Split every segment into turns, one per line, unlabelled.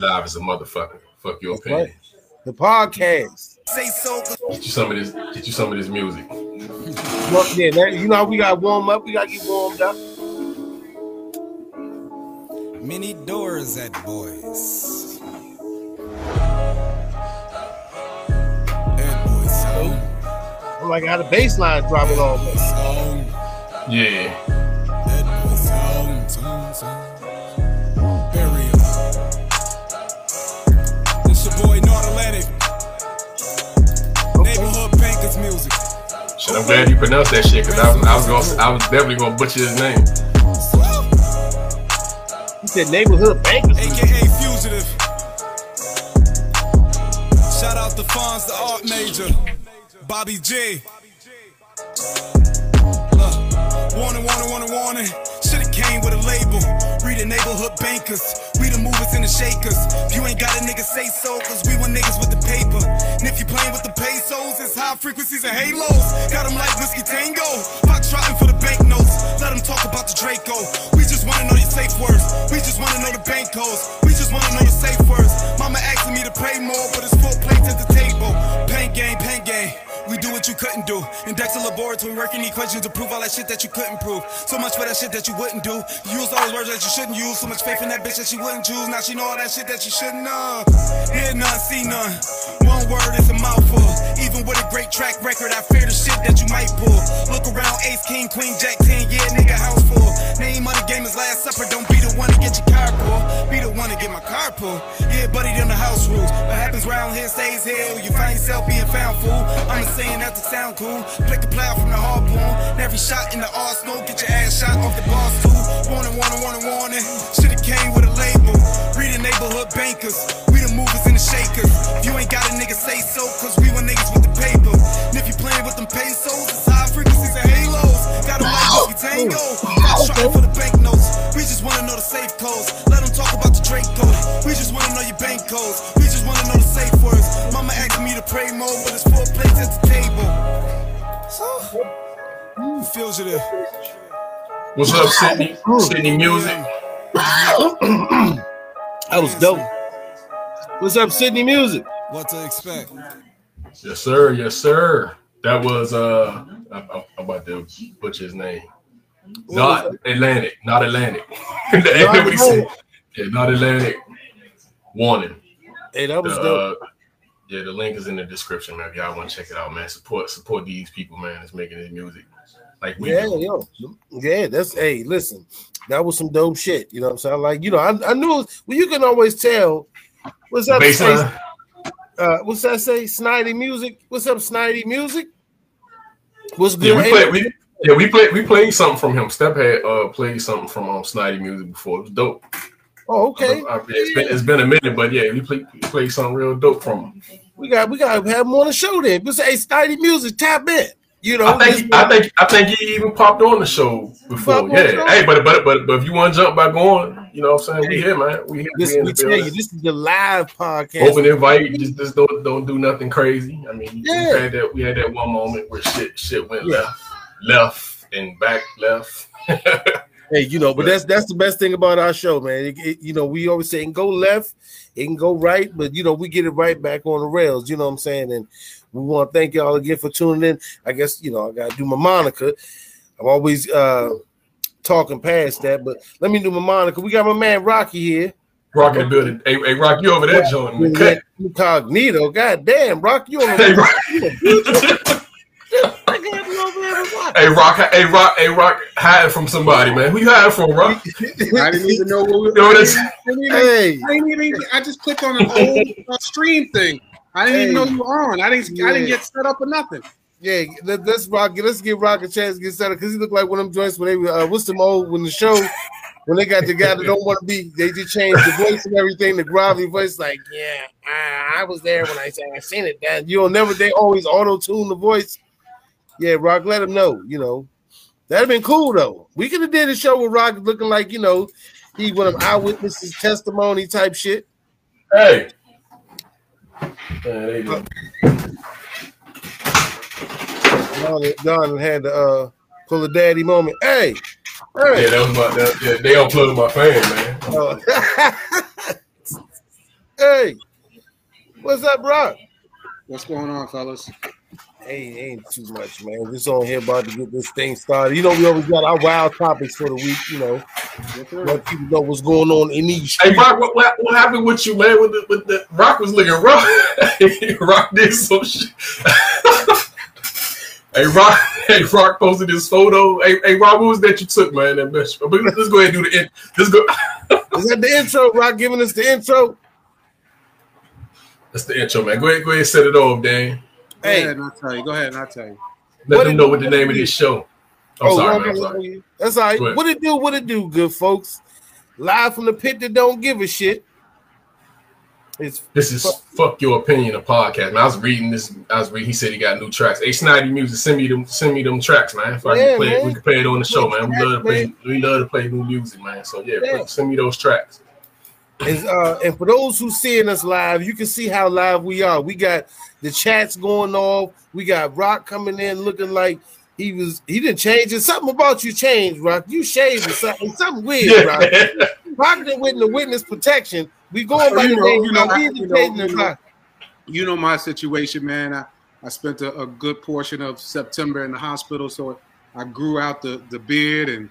live as a motherfucker. Fuck your opinion.
right. The podcast.
Say so.
Get you some of this. Get you some of this music.
Well, yeah, that- you know how we got warm up. We got to get warmed up.
Many doors at boys. At boys sound.
I'm like, how the bass line dropping off.
Yeah. Shit, I'm glad you pronounced that shit because I was, I was gonna, I was definitely gonna butcher his name.
He said neighborhood bankers.
aka Fugitive. Shout out to Fonz, the art major. Bobby J. Look, warning, warning, warning, warning. Should've came with a label. The neighborhood bankers. We the movers and the shakers. If you ain't got a nigga, say so, cause we want niggas with the paper. And if you playing with the pesos, it's high frequencies and halos. Got 'em like whiskey tango. Fox trotting for the banknotes. Let 'em talk about the Draco. We just wanna know your safe words. We just wanna know the bank codes. We just wanna know the safe words. Mama asking me to pray more, but it's four plates at the table. Pain game, pain game. We do what you couldn't do. In Dexter Laboratory, working equations to prove all that shit that you couldn't prove. So much for that shit that you wouldn't do. You used all those words that you shouldn't use. So much faith in that bitch that she wouldn't choose. Now she know all that shit that she shouldn't know. Hear none, see none. One word is a mouthful. Even with a great track record, I fear the shit that you might pull. Look around, Ace, King, Queen, Jack, 10, yeah, nigga, house full. Name of the game is Last Supper. Don't be the one to get your car pulled. Be the one to get my car pulled. Yeah, buddy, them the house rules. What happens round here stays here. You find yourself being found, fool. I'm saying that to sound cool. Flick the plow from the harpoon. Every shot in the arsenal. Get your ass shot off the bars, too. Warning, warning, warning, warning. Should've came with a label. Read the neighborhood bankers. We the movers and the shakers. If you ain't got a nigga, say so. Cause we want niggas tango. Got trying for the banknotes. We just wanna know the safe codes. Let them talk about the Drake code. We just wanna know your bank codes. We just wanna know the safe words. Mama asked me to pray more, but it's four plates at the table. Fugitive.
What's up, Sydney? Sydney Music.
That was dope. What's up, Sydney Music?
What to expect?
Yes, sir. Yes, sir. That was uh, I, I, I'm about to butcher his name. Not Atlantic. Not Atlantic. That's what he said. Yeah, not Atlantic. Warning.
Hey, that was
The,
dope.
uh, yeah, the link is in the description, man. If y'all want to check it out, man, support support these people, man. That's making this music like we
Yeah,
do.
yo. Yeah, that's hey, listen, that was some dope shit. You know what I'm saying? Like, you know, I, I knew well, you can always tell what's up, say, uh, what's that say? Snidey music. What's up, Snidey music? What's good?
Yeah, we
Hey,
played. We, yeah, we played. We played something from him. Step had uh played something from um Snidey music before. It was dope.
oh, okay.
I- I- it's, been, it's been a minute, but yeah, we played we played something real dope from him.
We got we gotta have him on the show then. But say hey, Snidey music, tap in. You know,
I think he, I think I think he even popped on the show before.
Popped on the
Yeah.
show?
Hey, but but but but if you want to jump by going, you know what I'm saying? We here, man. We here.
this,
we
we tell you, this is the live podcast.
Open invite. Just just don't don't do nothing crazy. I mean,
Yeah.
we had that we had that one moment where shit shit went
Yeah.
left, left and back left.
Hey, you know, but that's that's the best thing about our show, man. It- it- you know, we always say it can go left, it can go right, but you know, we get it right back on the rails. You know what I'm saying? And we want to thank y'all again for tuning in. I guess you know I gotta do my Monica. I'm always uh talking past that, but let me do my Monica. We got my man Rocky here.
Rocky the building. Hey, hey Rock, you over there, joint? in the cut.
Incognito. God damn, Rock, you on
Hey,
the
Rock.
I got you over there with Rocky.
Hey Rock, hey Rock, hey Rock, hiding from somebody, man. Who you hiding from, Rock?
I didn't even know what we
Yo,
I
that's-
I didn't even,
Hey,
I didn't even. I just clicked on an old stream thing. I didn't even know you were on. I didn't. I didn't get set up or nothing.
Yeah, let, let's rock. Let's give Rock a chance to get set up because he looked like one of them joints when they were uh, what's them old when the show when they got together don't want to be. They just changed the voice and everything. The gravelly voice, like yeah, I, I was there when I said I seen it. That you'll never. They always auto tune the voice. Yeah, Rock, let him know. You know that'd been cool though. We could have did a show with Rock looking like you know he one of eyewitnesses testimony type shit.
Hey. Man, they do.
Don, Don had to uh, pull a daddy moment. Hey,
Yeah, that was my. That, yeah, they unplugged my fan, man.
Uh, Hey, what's up, Rock?
What's going on, fellas?
Hey, ain't too much, man. We're just on here about to get this thing started. You know, we always got our wild topics for the week. You know, let people know what's going on in these.
Hey. Rock, what, what, what happened with you, man? With the, with the Rock was looking rough. Rock did some shit. hey, Rock, hey, Rock posted this photo. Hey, hey, Rock, what was that you took, man? That. But let's go ahead and do the end. Let's go.
Is that the intro? Rock giving us the intro.
That's the intro, man. Go ahead, go ahead, set it off, Dan.
Go
Hey.
ahead, and I'll tell you. Go ahead, and I'll tell you.
Let
What
them
it-
know what the name of this show. I'm
Oh,
sorry, man. I'm sorry.
That's all right. What it do? What it do, good folks? Live from the pit that don't give a shit. It's
This is fuck your opinion, a podcast, man. I was reading this. I was reading. He said he got new tracks. Hey, Snidey Music, send me them. Send me them tracks, man. If I
Yeah,
can play, it,
man.
we can play it on the show, man. We love to play. We love to play new music, man. So yeah,
Yeah.
send me those tracks.
Is uh and for those who seeing us live, you can see how live we are. We got the chats going off. We got Rock coming in looking like he was he didn't change it. Something about you changed, Rock. You shaved or something. Something weird, Rock.
Yeah.
Rock didn't win the witness protection. We going by
You
the
know,
name.
you know, I- you know, you know. You know my situation, man. I, I spent a, a good portion of September in the hospital, so I grew out the, the beard. And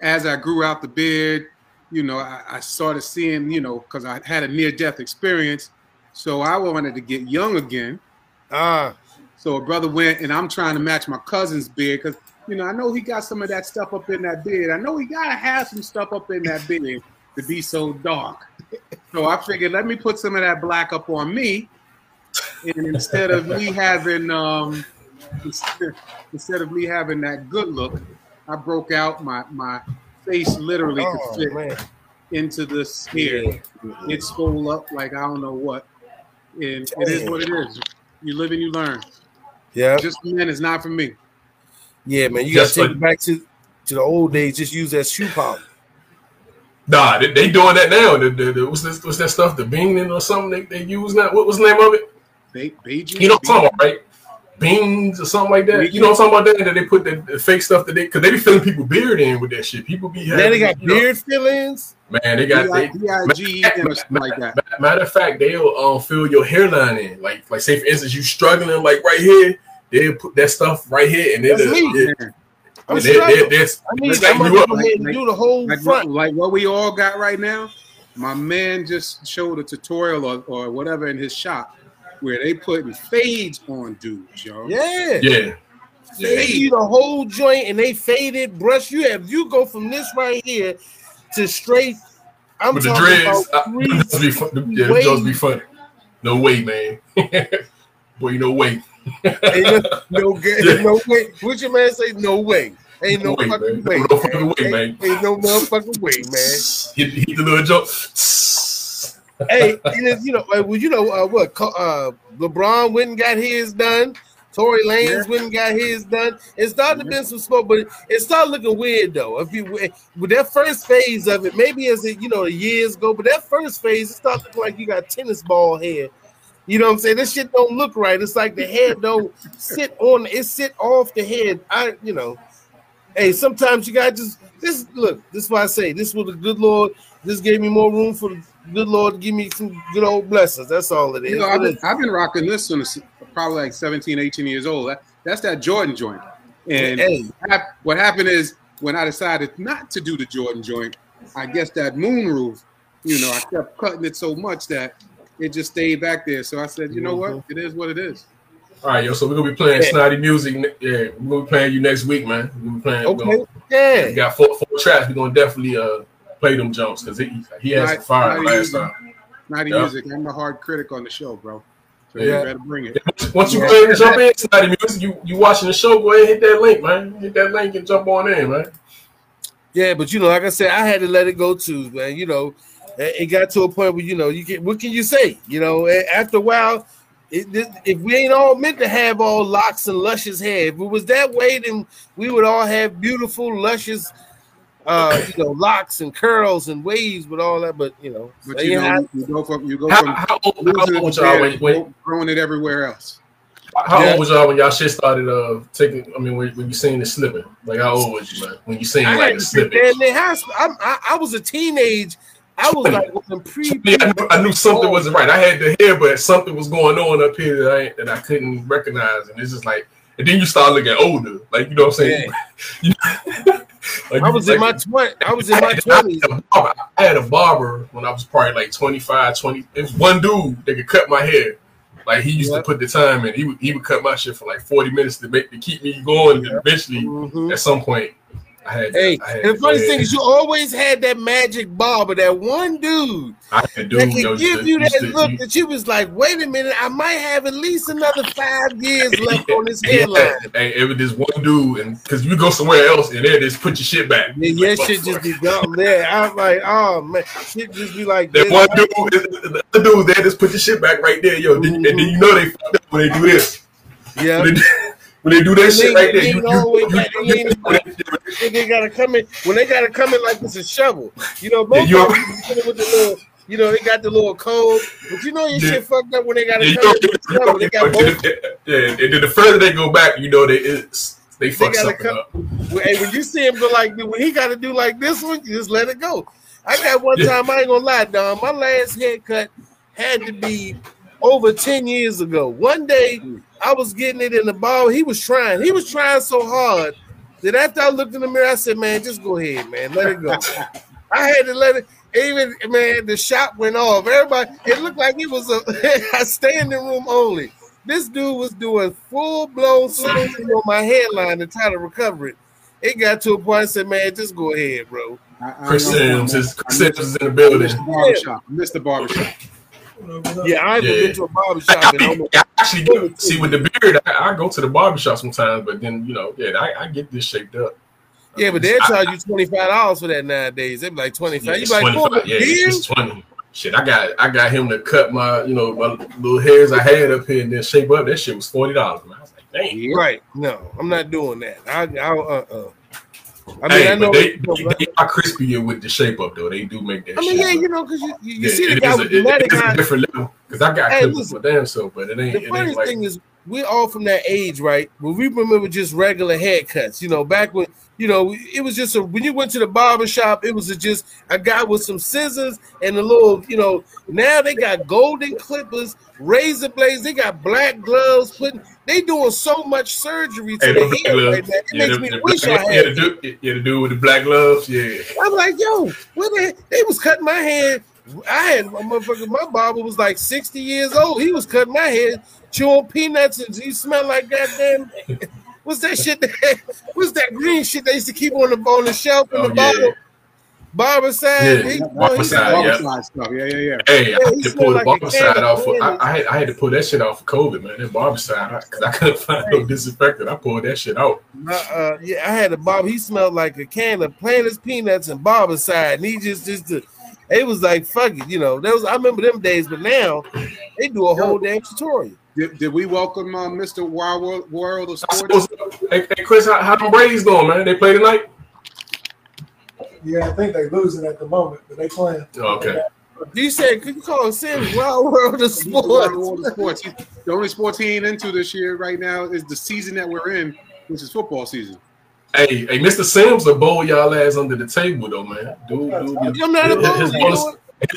as I grew out the beard, you know, I, I started seeing, you know, because I had a near death experience. So I wanted to get young again.
Ah,
So a brother went, and I'm trying to match my cousin's beard because, you know, I know he got some of that stuff up in that beard. I know he got to have some stuff up in that beard to be so dark. So I figured, let me put some of that black up on me. And instead of me having, um, instead, instead of me having that good look, I broke out my, my face literally
oh
could fit
man.
into this here. It's full up like I don't know what. And it is what it is. You live and you learn.
Yeah,
Just man is not for me.
yeah, man. You gotta
Just
take it back to to the old days. Just use that shoe polish.
Nah, they, they doing that now. The, the, the, what's this? What's that stuff? The beaning or something they, they use now. What was the name of it?
Be- Beijing.
You know what I'm talking about, right? Beans or something like that. You know what I'm talking about? That, that they put the, the fake stuff that they because they be filling people beard in with that shit. People be
Now they got
you know,
beard fillings.
man, they got they,
B-I-G or something like that.
Matter of fact, they'll um, fill your hairline in. Like, like say for instance, you struggling like right here, they'll put that stuff right here, and they'll
That's me.
they,
Man,
I'm
they, they,
struggling.
they,
I mean,
they
I'm gonna go ahead and do the whole
Like,
front.
like what we all got right now. My man just showed a tutorial or, or whatever in his shop where they putting fades on dudes, yo.
Yeah.
Yeah,
They give you the whole joint and they faded brush. You have you go from this right here to straight. I'm
with the
talking
dreads,
about
I,
three
those be fun. Yeah, them jokes be funny. No way, man. Boy, no way.
Ain't no, no,
Yeah.
no way. What your man say? No way. Ain't no
No way,
fucking
man.
way.
No fucking way,
ain't,
man.
Ain't no motherfucking way, man.
Hit, hit the little joke.
Hey, it's, you know, well, you know uh, what? Uh, LeBron went and got his done. Tory Lanez
Yeah.
went and got his done. It started to be some smoke, but it, it started looking weird though. If you with that first phase of it, maybe as it you know the years go, but that first phase, it started looking like you got tennis ball hair. You know what I'm saying? This shit don't look right. It's like the head don't sit on it sit off the head. I you know, hey, sometimes you got just this look, this is why I say this was the good Lord. This gave me more room for the good Lord give me some good old blessings. That's all it is.
You know, I've been. I've been rocking this since probably like 17, 18 years old. That, that's that Jordan joint. And
Hey.
what happened is when I decided not to do the Jordan joint, I guess that moon roof, you know, I kept cutting it so much that it just stayed back there. So I said, you know what?
Mm-hmm.
It is what it is.
All right, yo. So we're gonna be playing
Yeah.
snotty music. Yeah, we're gonna be playing you next week, man. We're gonna be playing. we're
Okay.
gonna- We
Yeah.
got four, four tracks. We're gonna definitely uh play them jumps because he he had some
Right,
fire
right,
last
easy.
time.
Naughty
Yeah.
music. I'm the hard critic on the show, bro. So
Yeah.
you better bring it.
Once you
Yeah.
go ahead and jump in, snotty music, you you watching the show, go ahead and hit that link, man. Hit that link and jump on in, man.
Yeah, but you know, like I said, I had to let it go too, man. You know, it it got to a point where you know, you can what can you say? You know, after a while, it, this- if we ain't all meant to have all locks and luscious hair, if it was that way, then we would all have beautiful, luscious, uh, you know, locks and curls and waves with all that. But you know,
But
so
you
you
know,
have-
you go from you go
How,
from
how, old, how old was y'all
there
when, when
growing it everywhere else.
how
Yeah.
old was y'all when y'all shit started uh taking? I mean, when, when you seen the slipping, like how old was you, man? When you seen
I
like
had
the
to sit
slipping?
there in the house. I, I, I was a teenage. I was like with them pre.
Yeah, I knew, I knew something wasn't right. I had the hair, but something was going on up here that I that I couldn't recognize, and it's just like. And then you start looking older, like you know what I'm saying.
like,
I
was in my twenty. I was in my twenties.
I had a barber when I was probably like 25, 20. It was one dude that could cut my hair. Like he used yep. to put the time in. He would he would cut my shit for like 40 minutes to make to keep me going. Yep. And eventually, mm-hmm. at some point, I had.
Hey,
had
and the funny thing is, you always had that magic barber, that one dude
I had dude,
that could give you that look that you was like, wait a minute, I might have at least another five years left on this hairline.
Hey, it was this one dude, and because you go somewhere else and there, just put your shit back.
Yeah, like, shit just be gone there. I'm like, oh man, shit just be like
that. One dude, the dude, there, just put your shit back right there, yo. Mm-hmm. and then you know they fucked up when they do this.
Yeah.
When they do that shit right there, you, you,
you, they gotta come in when they gotta come in like it's a shovel. You know, most yeah, people with the little, you know, they got the little code, but you know your yeah. shit fucked up when they gotta yeah, come in the shovel. They got both.
Yeah, and then the further they go back, you know, they it's they fuck they something come, up.
Hey, when you see him go like when he gotta do like this one, you just let it go. I got one time, I ain't gonna lie, Don. My last haircut had to be over 10 years ago. One day I was getting it in the ball. He was trying. He was trying so hard that after I looked in the mirror, I said, Man, just go ahead, man. Let it go. I had to let it. Even man, the shop went off. Everybody, it looked like it was a, a standing room only. This dude was doing full blown surgery on my headline to try to recover it. It got to a point I said, Man, just go ahead, bro.
Chris Sims is Chris Sims is in the building.
Mr. Barbershop. Mr. Barbershop.
Yeah, I haven't yeah. been to a barbershop. I,
I, I actually go, see with the beard. I, I, go to the barbershop sometimes, but then you know, yeah, I, get this shaped up.
Yeah, but they charge you twenty five dollars for that nowadays. They be like twenty five.
Yeah,
you like,
yeah, it's twenty. Shit, I got I got him to cut my you know my little hairs I had up here and then shape up. That shit was forty dollars. Man, I was like, dang.
Right? No, I'm not doing that. I, I uh, uh.
I mean, hey, I know they, they, they are crispier with the shape up though. They do make that.
I mean, yeah,
up.
you know, because you, you, yeah, see the guy with the
it, a different level. Because I got hey, clippers for damn so, but it ain't.
The
it
funny
ain't like,
thing is, we're all from that age, right? When we remember just regular haircuts. You know, back when you know it was just a, when you went to the barber shop, it was a, just a guy with some scissors and a little. You know, now they got golden clippers, razor blades. They got black gloves. Putting they doing so much surgery to hey, the head right now. It yeah, makes the, me the wish I had.
Yeah, the dude, yeah, the dude with the black gloves. Yeah,
I'm like, yo, what the? They was cutting my hair. I had my motherfucker. My barber was like 60 years old. He was cutting my head, chewing peanuts, and he smelled like goddamn. What's that shit? That, what's that green shit they used to keep on the on the shelf in oh, the yeah. bottle? Barbicide,
yeah, Barbicide, yeah.
stuff. yeah, yeah, yeah.
Hey, yeah, I had to pull the like Barbicide off. For, I, I, had, I had to pull that shit off for COVID, man. That Barbicide, because I, I, couldn't find no disinfectant. I pulled that shit out.
Uh, uh, yeah, I had a barber. He smelled like a can of Planters peanuts and Barbicide, and he just just. Uh, it was like fuck it, you know. That was I remember them days, but now they do a whole damn tutorial.
Did, did we welcome uh, Mr. Wild World, World of Sports?
Hey, hey Chris, how, how the Braves going, man? They play tonight?
Yeah, I think they're losing at the moment, but they playing.
Oh, okay.
You said could you call it Sam Wild World of Sports?
Wild World of Sports. the only sports he ain't into this year right now is the season that we're in, which is football season.
Hey, hey, Mr. Sims will bowl y'all ass under the table though, man. Dude, dude,
I'm not a
bowler. His bonus,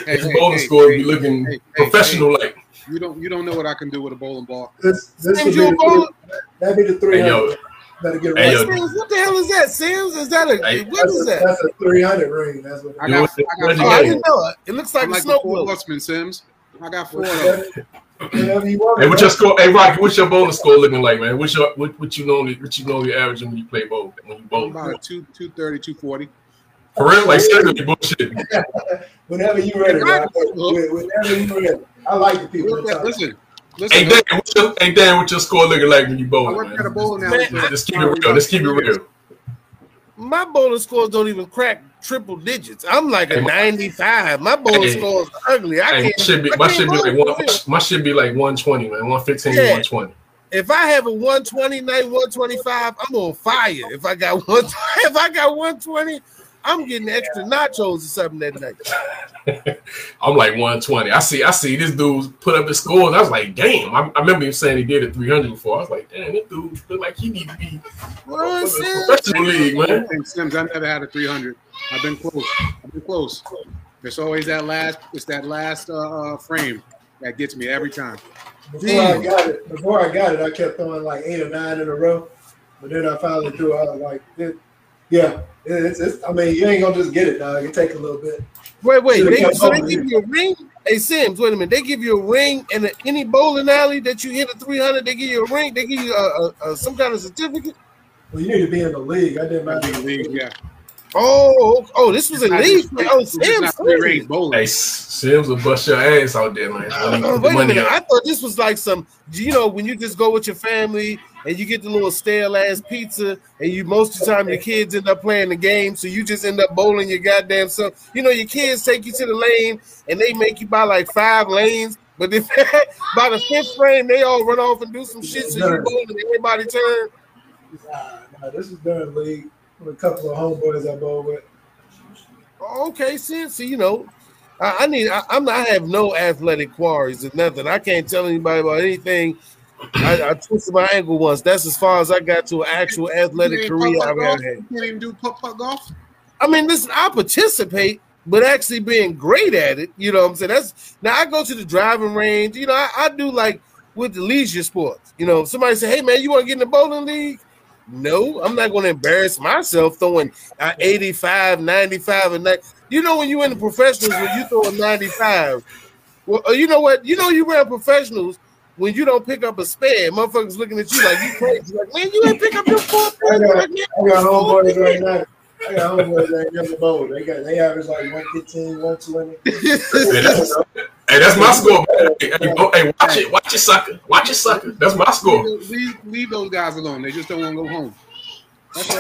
his hey, bonus hey, score hey, be looking hey, professional like.
You don't you don't know what I can do with a bowling ball.
This this would be, the, that'd be the three hundred.
Better get hey, yo, what the hell is that, Sims? Is that a hey, what is that?
That's a three hundred ring. That's what. I got.
I, got, oh, I didn't know it. It looks like I'm a like snow
sportsman, Sims. I got four of them.
Hey, what's your score? Hey, Rocky, what's your bowling score looking like, man? What's your what, what you normally what you normally averaging when you play bowl when you bowl?
About two two thirty, two forty.
For real, like seriously, bullshit.
Whenever you ready, whenever you ready. I like the people.
Listen, listen.
Hey Dan, what's your, hey Dan, what's your score looking like when you bowl?
I work at a bowling alley.
Just keep it real. Just keep it real.
My bowling scores don't even crack triple digits. I'm like a 95. My bowling hey, scores are ugly. I hey, can't.
Should be, my should be like one. My should be like 120, man. 115, yeah. 120.
If I have a 120 night, 125, I'm on fire. If I got one, if I got 120, I'm getting extra nachos or something that night.
I'm like 120. I see, I see this dude put up his scores. I was like, damn. I, I remember him saying he did it 300 before. I was like, damn, this dude look like he need to be well, professional league, man.
Sims, I never had a 300. I've been close. I've been close. It's always that last. It's that last uh, uh, frame that gets me every time.
Before I got it, before I got it, I kept throwing like eight or nine in a row. But then I finally threw out like, it, yeah, it's, it's, I mean, you ain't gonna just get it, dog. It take a little bit.
Wait, wait. They, so they give you a ring? Hey Sims, wait a minute. They give you a ring and a, any bowling alley that you hit a 300, they give you a ring. They give you a, a, a- some kind of certificate.
Well, you need to be in the league. I didn't
Big
mind.
league, yeah.
Oh, oh, this was a
Not
league.
just-
Oh, Sims.
not free bowling.
Hey, Sims will bust your ass out there, man. When he put
wait a minute.
up.
I thought this was like some, you know, when you just go with your family and you get the little stale ass pizza, and you most of the time your kids end up playing the game, so you just end up bowling your goddamn self. You know, your kids take you to the lane and they make you buy like five lanes, but then by the fifth frame they all run off and do some shit, so you bowling and everybody turn.
Nah, nah, this is during league with a couple of homeboys I bowl with.
Okay, see, see, you know, I, I need. I, I'm not. I have no athletic quarries or nothing. I can't tell anybody about anything. I, I twisted my ankle once. That's as far as I got to an actual athletic
You
career I've
golf?
had.
You can't even do putt putt golf.
I mean, listen, I participate, but actually being great at it, you know what I'm saying? That's now I go to the driving range, you know, I, I do like with the leisure sports. You know, somebody say, Hey man, you want to get in the bowling league? No, I'm not going to embarrass myself throwing uh, 85, 95, and that. You know, when you in the professionals, when you throw a 95, well, uh, you know what? You know, you run professionals when you don't pick up a spare, motherfuckers looking at you like you crazy. Like, man, you ain't pick up your four.
I got,
Like, man,
I got homeboys right now. I got homeboys that never bowl. They got they average like 115, 120.
Hey, that's, my score. man. Hey, hey, go- hey, watch it, watch it, sucker, watch it, sucker. That's my score.
Leave, leave those guys alone. They just don't want to go home.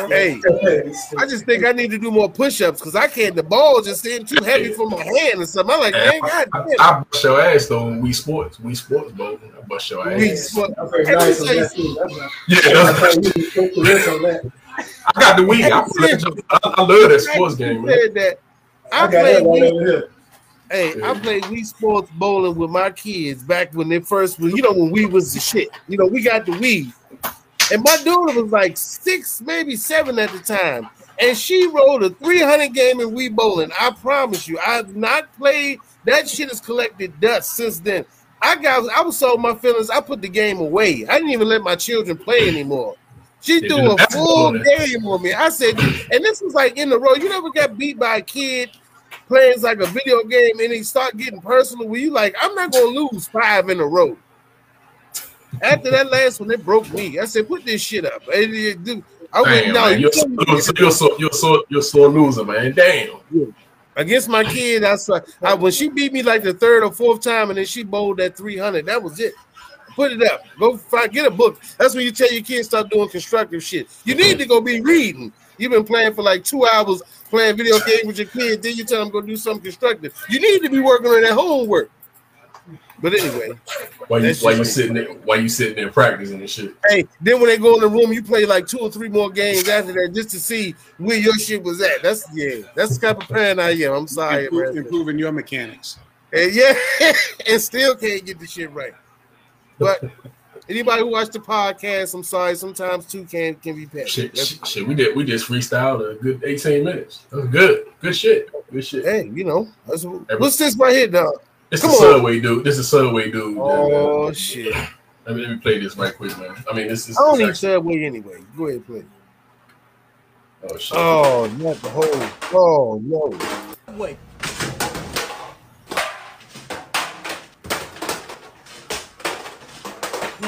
Hey, I just think I need to do more push-ups because I can't. The ball just sitting too heavy for my hand or something. I'm like,
Hey,
man, God
I,
damn.
I bust your ass though. when We sports, we sports, bro. I bust your ass.
sport-
I'm nice
let
on
me
that
say-
That's
Yeah,
that's
that's,
not- you can go through this on that.
I got the week. I, I, I love that sports game, man.
said that. I
I got
played
that right
Wii,
over here.
hey, I played Wii Sports bowling with my kids back when they first, you know, when we was the shit. You know, we got the Wii, and my daughter was like six, maybe seven at the time, and she rolled a 300 game in Wii bowling. I promise you, I've not played. That shit has collected dust since then. I got, I was so my feelings. I put the game away. I didn't even let my children play anymore. She threw a full game on me. I said, and this was like in the row. You never got beat by a kid playing like a video game and he start getting personal with you. Like, I'm not gonna lose five in a row. After that last one, it broke me. I said, put this shit up. And it- dude, I went
Damn,
down.
man. You're, so- you're, so- you're, so, you're, so, you're so loser, man. Damn.
Against my kid, I saw I, when she beat me like the third or fourth time, and then she bowled that 300. That was it. Put it up. Go find, get a book. That's when you tell your kids stop doing constructive shit. You need to go be reading. You've been playing for like two hours playing video games with your kids. Then you tell them go do something constructive. You need to be working on that homework. But anyway,
Why you, why you sitting there? Why you sitting there practicing and shit?
hey, then when they go in the room, you play like two or three more games after that just to see where your shit was at. That's yeah, that's the kind of parent I am. I'm sorry,
Improve- improving your mechanics.
And yeah, and still can't get the shit right. But anybody who watched the podcast, I'm sorry. Sometimes two can can be petty.
Shit, shit, shit, we did. We just freestyled a good 18 minutes. That was good. Good shit. Good shit.
Hey, you know, that's, what's this right here, dog?
This
come
is
on.
Subway dude. This is Subway dude.
Oh
man.
shit!
Let me, let me play this right quick, man. I mean, this is.
I
don't
need
actually-
Subway anyway. Go ahead, play.
Oh shit.
Oh, not the whole. Oh no.
Wait.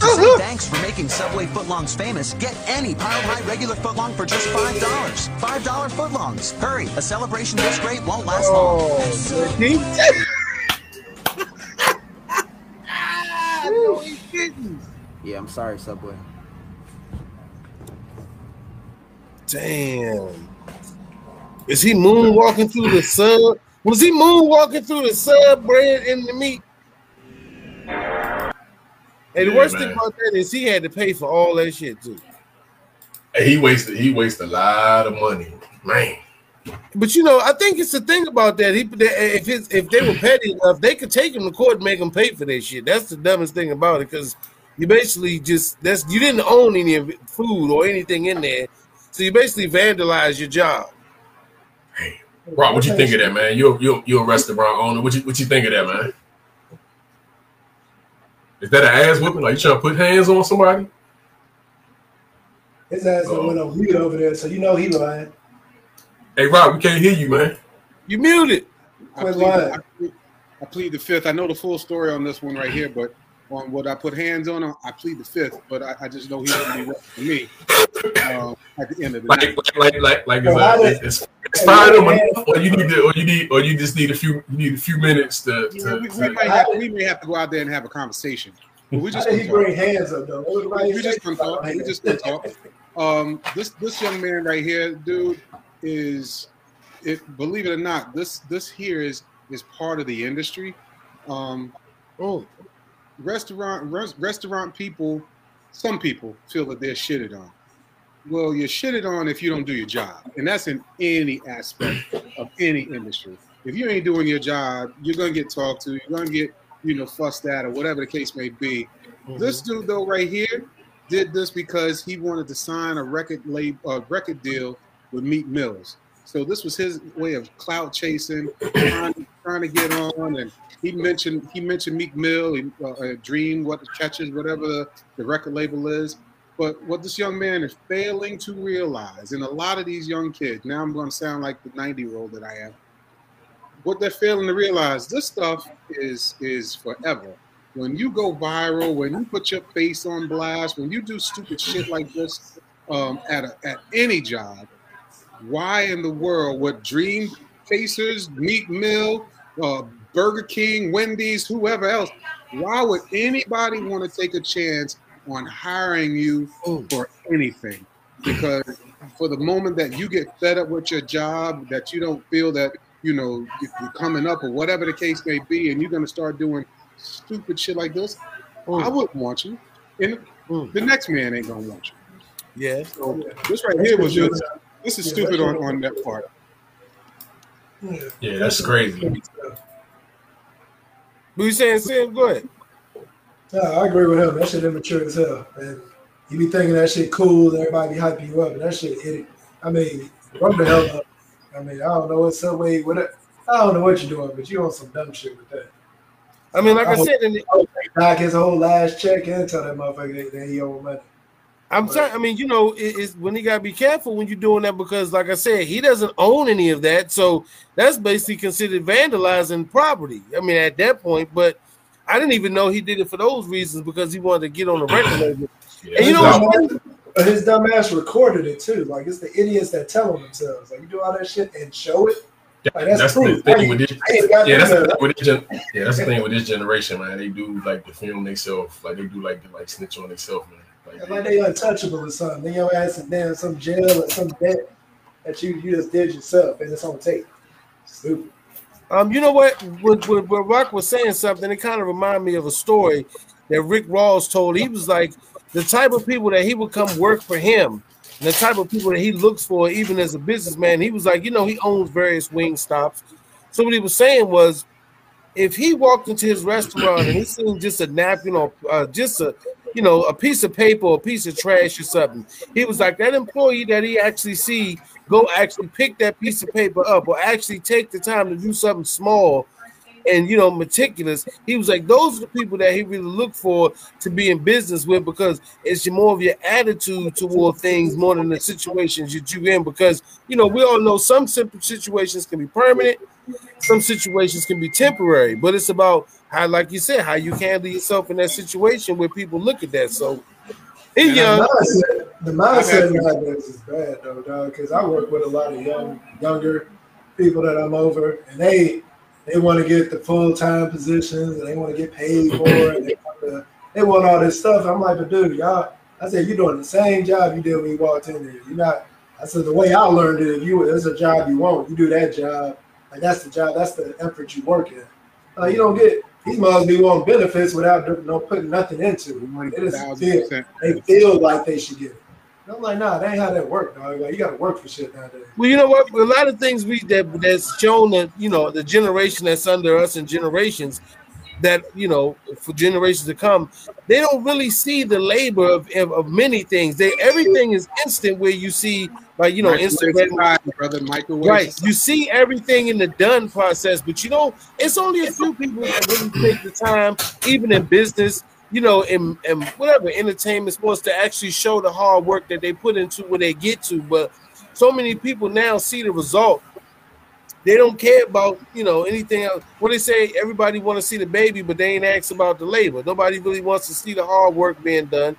To say uh-huh. thanks for making Subway footlongs famous, get any Pile High regular footlong for just $5. $5 footlongs. Hurry, a celebration this great won't last oh, long.
Oh, deep. no, he didn't.
Yeah, I'm sorry, Subway.
Damn. Is he moonwalking through the sub? Was he moonwalking through the sub bread in the meat? And the worst
man.
thing about that is he had to pay for all that shit too.
And he wasted he wasted a lot of money, man.
But you know, I think it's the thing about that. He, eh, if it's, if they were petty enough, they could take him to court and make him pay for that shit. That's the dumbest thing about it because you basically just that's you didn't own any food or anything in there, so you basically vandalized your job.
Rob, what you think of that, man? You're you're you're a restaurant owner. What you what you think of that, man? Is that an ass whooping? Like you trying to put hands on somebody?
His ass done went on mute over there, so you know he lying.
Hey, Rob, we can't hear you, man.
You muted.
I plead. I, plead, I plead the fifth. I know the full story on this one right here, but on what I put hands on, him. I plead the fifth. But I, I just know he's going to be right for me um, at the end of the
Like
day.
like like like
Well,
it's,
how
uh, it's, it's fine, or, or you need to, or you need, or you just need a few, you need a few minutes to.
Yeah,
to,
we, we,
to
might have, we may have to go out there and have a conversation. But we just
did he
gonna
bring hands up though? What
we just gonna talk. We just gonna talk. Um, this this young man right here, dude, is it? Believe it or not, this this here is is part of the industry. Um,
Oh,
restaurant res, restaurant people, some people feel that they're shitted on. Well, you're shitted on if you don't do your job, and that's in any aspect of any industry. If you ain't doing your job, you're gonna get talked to. You're gonna get you know fussed at or whatever the case may be. This dude though, right here, did this because he wanted to sign a record label, uh, record deal with Meek Mills. So this was his way of clout chasing, trying, trying to get on. And he mentioned he mentioned Meek Mill, he, uh, uh, Dream, what the catches, whatever the, the record label is. But what this young man is failing to realize, and a lot of these young kids, now I'm going to sound like the 90 year old that I am. What they're failing to realize, this stuff is is forever. When you go viral, when you put your face on blast, when you do stupid shit like this um, at a, at any job, why in the world would Dream Chasers, Meek Mill, uh, Burger King, Wendy's, whoever else, why would anybody want to take a chance on hiring you for anything? Because for the moment that you get fed up with your job, that you don't feel that you know you're coming up or whatever the case may be, and you're going to start doing stupid shit like this, I wouldn't want you, and
Mm.
the next man ain't gonna want you.
yeah.
So this right here was just this is stupid on, on that part.
yeah, that's crazy.
What you saying, Sim? Go ahead.
No, I agree with him. That shit immature as hell. And you be thinking that shit cool, everybody be hyping you up, and that shit idiot. I mean, run the hell up. I mean, I don't know what subway, what I don't know what you're doing, but you on some dumb shit with that.
I mean, like I
Oh.
said, in the,
Knock his whole last check and tell that motherfucker that- that he owe money.
I'm sorry. I mean, you know, it, it's when you gotta be careful when you're doing that because, like I said, he doesn't own any of that, so that's basically considered vandalizing property. I mean, at that point, but I didn't even know he did it for those reasons because he wanted to get on the record label.
Yeah,
And you know
that's
what's
not-
funny?
But his dumb ass recorded it too. Like it's the idiots that tell on themselves. Like you do all that shit and show it. Like, that's
that's the thing with this.
I ain't got
Yeah, that's the thing with this. Gen- yeah, that's the thing with this generation, man. They do like the film themselves, like they do like the like snitch on themselves, man. Like,
they untouchable or something. Then your ass is down some jail or some debt that you, you just did yourself and it's on tape. Stupid.
Um, you know what? When, when, Rock was saying something, it kind of reminded me of a story that Rick Ross told. He was like the type of people that he would come work for him, the type of people that he looks for, even as a businessman. He was like, you know, he owns various Wingstops. So what he was saying was, if he walked into his restaurant and he seen just a napkin or uh, just a, you know, a piece of paper a piece of trash or something, he was like that employee that he actually see go actually pick that piece of paper up or actually take the time to do something small and you know meticulous. He was like those are the people that he really look for to be in business with because it's more of your attitude toward things more than the situations that you in because you know we all know some simple situations can be permanent some situations can be temporary but it's about how like you said how you handle yourself in that situation where people look at that so he
And
young
mindset, the mindset
I've
nowadays is bad though, dog. Because I work with a lot of young, younger people that I'm over, and they they want to get the full time positions and they want to get paid for it. They, want to, they want all this stuff. I'm like, but dude, y'all. I said you're doing the same job you did when you walked in there. You're not. I said the way I learned it, if you it's a job you want, you do that job. Like that's the job. That's the effort you work in. Uh, you don't get. These must be wanting benefits without no putting nothing into it. They just feel, they feel like they should get it. I'm like, nah, that ain't how that work, dog. Like, you got to work for shit nowadays.
Well, you know what? A lot of things we that that's shown that you know the generation that's under us and generations that you know for generations to come, they don't really see the labor of, of, of many things. They everything is instant where you see like you know
Microwave
Instagram,
society, brother. Microwave.
right? You see everything in the done process, but you know it's only a few people that really take the time, even in business. You know, in, in whatever entertainment sports to actually show the hard work that they put into where they get to. But so many people now see the result they don't care about you know anything else. What they say, everybody want to see the baby, but they ain't asked about the labor. Nobody really wants to see the hard work being done.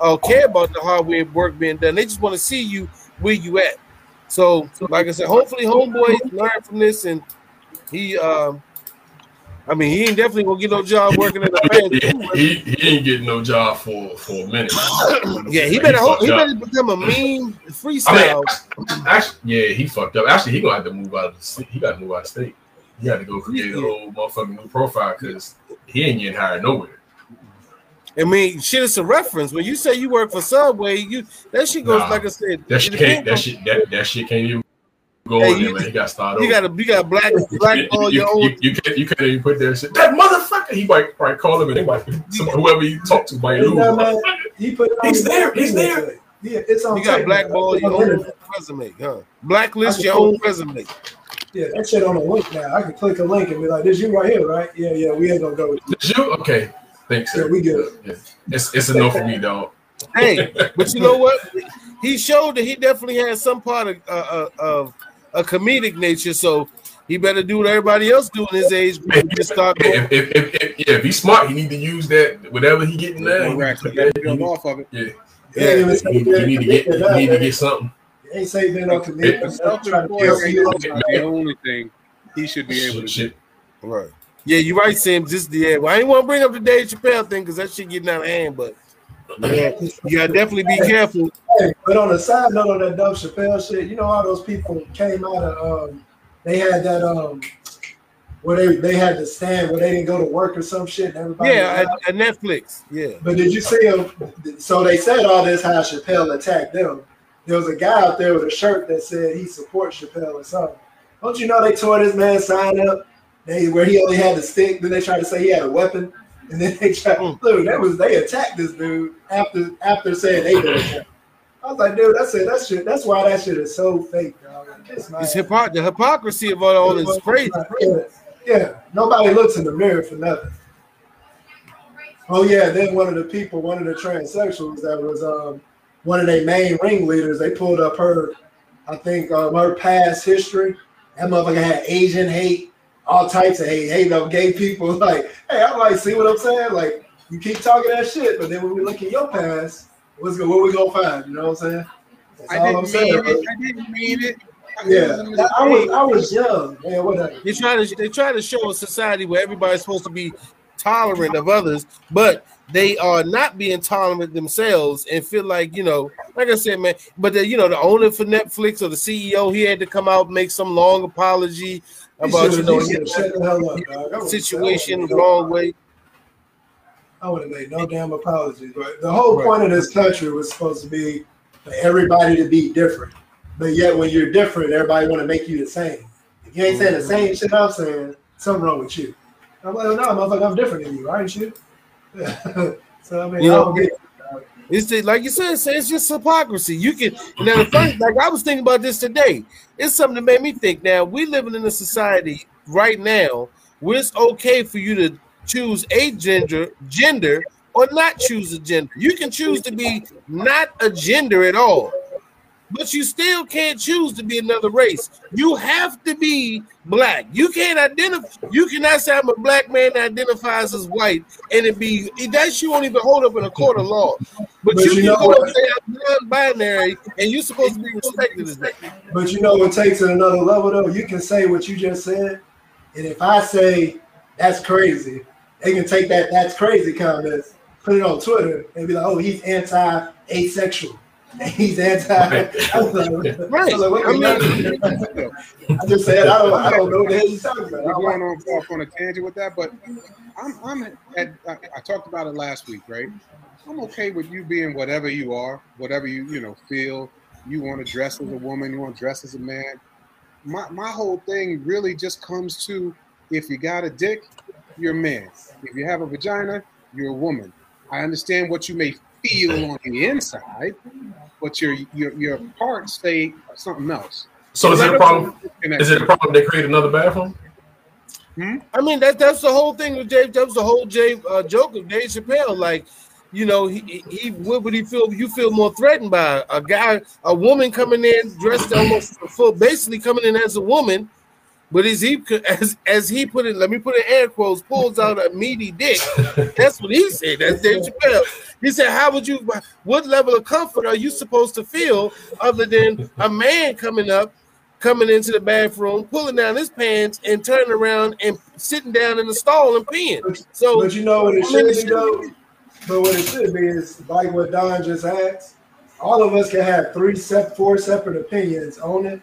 Or care about the hard work being done. They just want to see you where you at. So, like I said, hopefully, homeboy learned from this, and he, um, I mean, he ain't definitely gonna get no job working in the bank.
he, he ain't getting no job for for a minute.
Yeah, he better hope, he better become a mean
I
freestyle.
mean, actually, yeah, he fucked up. Actually, he gonna have to move out of the state. He got to move out of state. He had to go create a whole motherfucking new profile because he ain't getting hired nowhere.
I mean, shit, it's a reference. When you say you work for Subway, you that shit goes
Nah,
like I said.
That shit can't. That shit. That, that shit can't even go
Hey,
in there,
you-
man. He got started.
on- You got to you got black black
you,
on
you,
your own.
you, you can't you can't even put there. shit. That motherfucker. He might probably call him and he might some, whoever he talk to might
He's
lose.
not. He put it on
He's there,
own
he's there.
website. Yeah, it's on
You got
tape.
blackball your own resume, huh? Blacklist your own resume.
Yeah, that shit on a link now. I can click a link and be like, "This you right here, right? Yeah, yeah. We ain't gonna go with you.
Did you? Okay. Thanks.
Yeah, we good.
Yeah. It's it's enough for me, dog.
Hey, but you know what? He showed that he definitely has some part of uh, uh, of a comedic nature. So he better do what everybody else do in his age group. Just start going.
If, if, if, if, yeah, if he's smart, he need to use that whatever he getting now. he
Correct.
need
You
to
gotta
put that-
off of it.
Yeah,
He ain't even say
he, he need to get he need to get something.
He ain't say that no comedian.
It-
I'm trying to
Self-employed
tell
ain't
you.
the only thing he should be able to do.
Shit.
Right. Yeah, you're right, Sam. Just the yeah. Well, I didn't want to bring up the Dave Chappelle thing because that shit getting out of hand. But yeah, you gotta definitely be careful.
Hey, but on the side note of that Dave Chappelle shit, you know all those people came out of um they had that um where they they had to stand where they didn't go to work or some shit and everybody
Yeah, at, at Netflix. Yeah.
But did you see him? So they said all this how Chappelle attacked them. There was a guy out there with a shirt that said he supports Chappelle or something. Don't you know they tore this man's sign up? They where he only had the stick. Then they tried to say he had a weapon, and then they tried.
Mm.
Dude, that was they attacked this dude after after saying they did attack. I was like, dude, that's it. That shit. That's why that shit is so fake, dog. It's
It's hypocr- the hypocrisy of all, this crazy.
yeah, yeah, nobody looks in the mirror for nothing. Oh yeah, then one of the people, one of the transsexuals that was um one of their main ringleaders, they pulled up her, I think um, her past history. That motherfucker had Asian hate, all types of hate, hate on gay people. Like, hey, I'm like, see what I'm saying? Like, you keep talking that shit, but then when we look at your past, what's go, what we gonna find? You know what I'm saying? That's
I
all
didn't
I'm saying.
mean it. I didn't mean it.
Yeah, I was I was young, man. Whatever.
They try to they try to show a society where everybody's supposed to be tolerant of others, but they are not being tolerant themselves and feel like you know, like I said, man. But the, you know, the owner for Netflix or the CEO, he had to come out make some long apology About you know
shut the hell up, dog.
Situation wrong way.
I would have made no damn apologies. But the whole
Right.
point of this country was supposed to be for everybody to be different. But yet, when you're different, everybody want to make you the same. If you ain't saying the same shit I'm saying, something wrong with you. I'm like, oh, no, motherfucker, I'm different than you, aren't you? so I mean,
You
I
know,
don't get it.
It's like you said, it's, it's just hypocrisy. You can now the first, like I was thinking about this today. It's something that made me think. Now we living in a society right now where it's okay for you to choose a gender, gender, or not choose a gender. You can choose to be not a gender at all, but you still can't choose to be another race. You have to be black. You can't identify. You cannot say I'm a black man that identifies as white, and it be that shit won't even hold up in a court of law. But,
But
you,
you
can
know
go and say I'm non-binary, and you're supposed to be respected as that.
But you know it takes it another level though? You can say what you just said, and if I say that's crazy, they can take that that's crazy comment, put it on Twitter, and be like, oh, he's anti-asexual. And he's anti. I was like,
Right.
I, was like, what
I mean-
I just said I don't, I don't know what the hell he's talking about.
We're going on off on a tangent with that, but I'm I'm at, I, I talked about it last week, right? I'm okay with you being whatever you are, whatever you you know feel. You want to dress as a woman, you want to dress as a man. My my whole thing really just comes to if you got a dick, you're a man. If you have a vagina, you're a woman. I understand what you may feel on the inside, but your your your parts say something else.
So is it a problem? Is it a problem they create another bathroom?
I mean that that's the whole thing with Dave. That was the whole Jay uh, joke of Dave Chappelle. Like, you know, he, he he- what would he feel? You feel more threatened by a guy, a woman coming in dressed almost full, basically coming in as a woman, but as he as as he put it, let me put it in air quotes, pulls out a meaty dick. That's what he said. That's Dave Chappelle. He said, "How would you? What level of comfort are you supposed to feel other than a man coming up?" coming into the bathroom, pulling down his pants, and turning around and sitting down in the stall and peeing. So,
But you know what it should be though? But what it should be is like what Don just asked. All of us can have three sep- four separate opinions on it,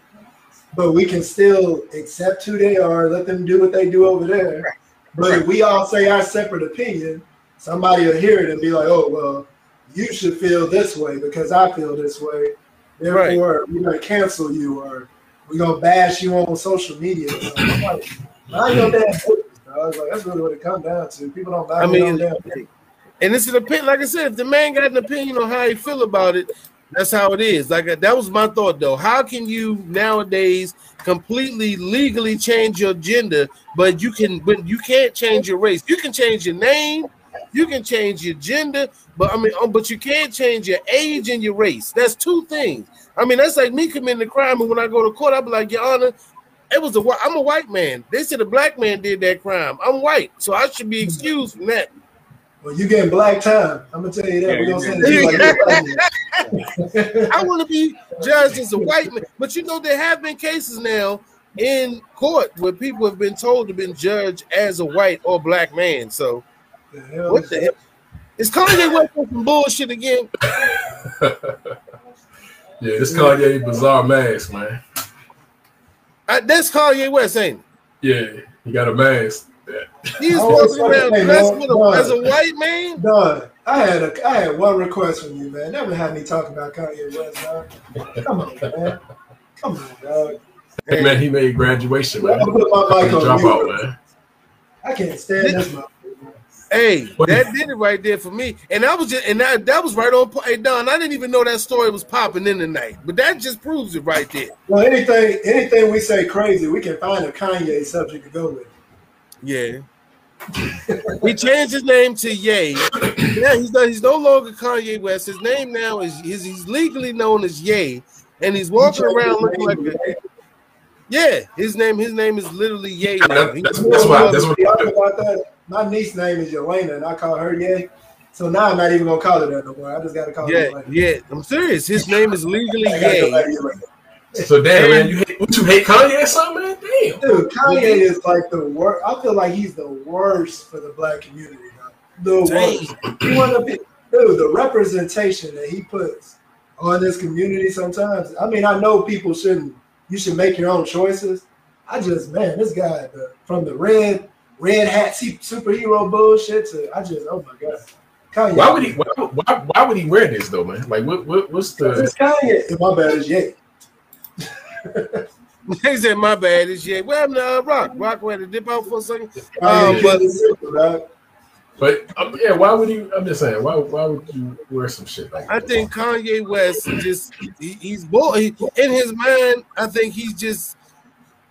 but we can still accept who they are, let them do what they do over there. But if we all say our separate opinion, somebody will hear it and be like, "Oh, well, you should feel this way because I feel this way. Therefore, we're gonna cancel you or we're gonna bash you on social media." Like, I know that. Like, that's really what it comes down to. People don't buy
I mean,
mean, damn
and it's an opinion. Like I said, if the man got an opinion on how he feel about it, that's how it is. Like that was my thought, though. How can you nowadays completely legally change your gender, but you can, but you can't change your race. You can change your name, you can change your gender, but I mean, um, but you can't change your age and your race. That's two things. I mean, that's like me committing a crime, and when I go to court, I'll be like, Your Honor, it was a whi- I'm a white man. They said a black man did that crime. I'm white, so I should be excused from that.
Well, you getting black time. I'm gonna tell you that.
Yeah,
We're
you
gonna send
getting-
it to you like
I want to be judged as a white man, but you know there have been cases now in court where people have been told to been judged as a white or black man. So
the hell
what
is
the
that?
hell? Is Kanye West on some bullshit again?
Yeah, this Kanye bizarre mask, man.
I, that's Kanye West, ain't it?
Yeah, he got a mask. Yeah.
He's walking around dressed with a, as a white man.
Don, I had a I had one request from you, man. Never had me talk about Kanye West, dog. Come on, man. Come on, dog.
Hey, man, he made graduation,
I'm
man.
gonna put my mic on
Drop out, man.
I can't stand this motherfucker.
Hey, that did it right there for me. And that was just and that, that was right on point. Hey Don, I didn't even know that story was popping in tonight, but that just proves it right there.
Well, anything anything we say crazy, we can find a Kanye subject to go with.
Yeah. he changed his name to Ye. Yeah, he's no, he's no longer Kanye West. His name now is he's, he's legally known as Ye, and he's walking around looking like a yeah. His name his name is literally Ye. Now.
That-
He-
that's, that's why. That's what.
Y'all know about that? My niece's name is Yelena, and I call her Ye. So now I'm not even gonna call her that no more. I just gotta call her
yeah, yeah. I'm serious. His name is legally
I
Ye.
back to Yelena.
So damn, man, you hate, what you hate Kanye or something, man? Damn.
Dude, Kanye is like the worst. I feel like he's the worst for the black community. Dog. The worst. He wanna be, dude, the representation that he puts on this community sometimes. I mean, I know people shouldn't. You should make your own choices. I just, man, this guy the, from the red red hat superhero bullshit to I just, oh my god, Kanye.
Why would he? Why, why, why would he wear this though, man? Like, what? what what's the?
It's Kanye. My bad. is Ye.
He said, "My bad." is Ye. What happened to uh, Rock? Rock had to dip out for a second.
Kanye
Um, but-
is simple, dog.
But um, yeah, why would he? I'm just saying, why? Why would you wear some shit like? That?
I
that?
think Kanye West just he, he's bull. He, in his mind, I think he's just.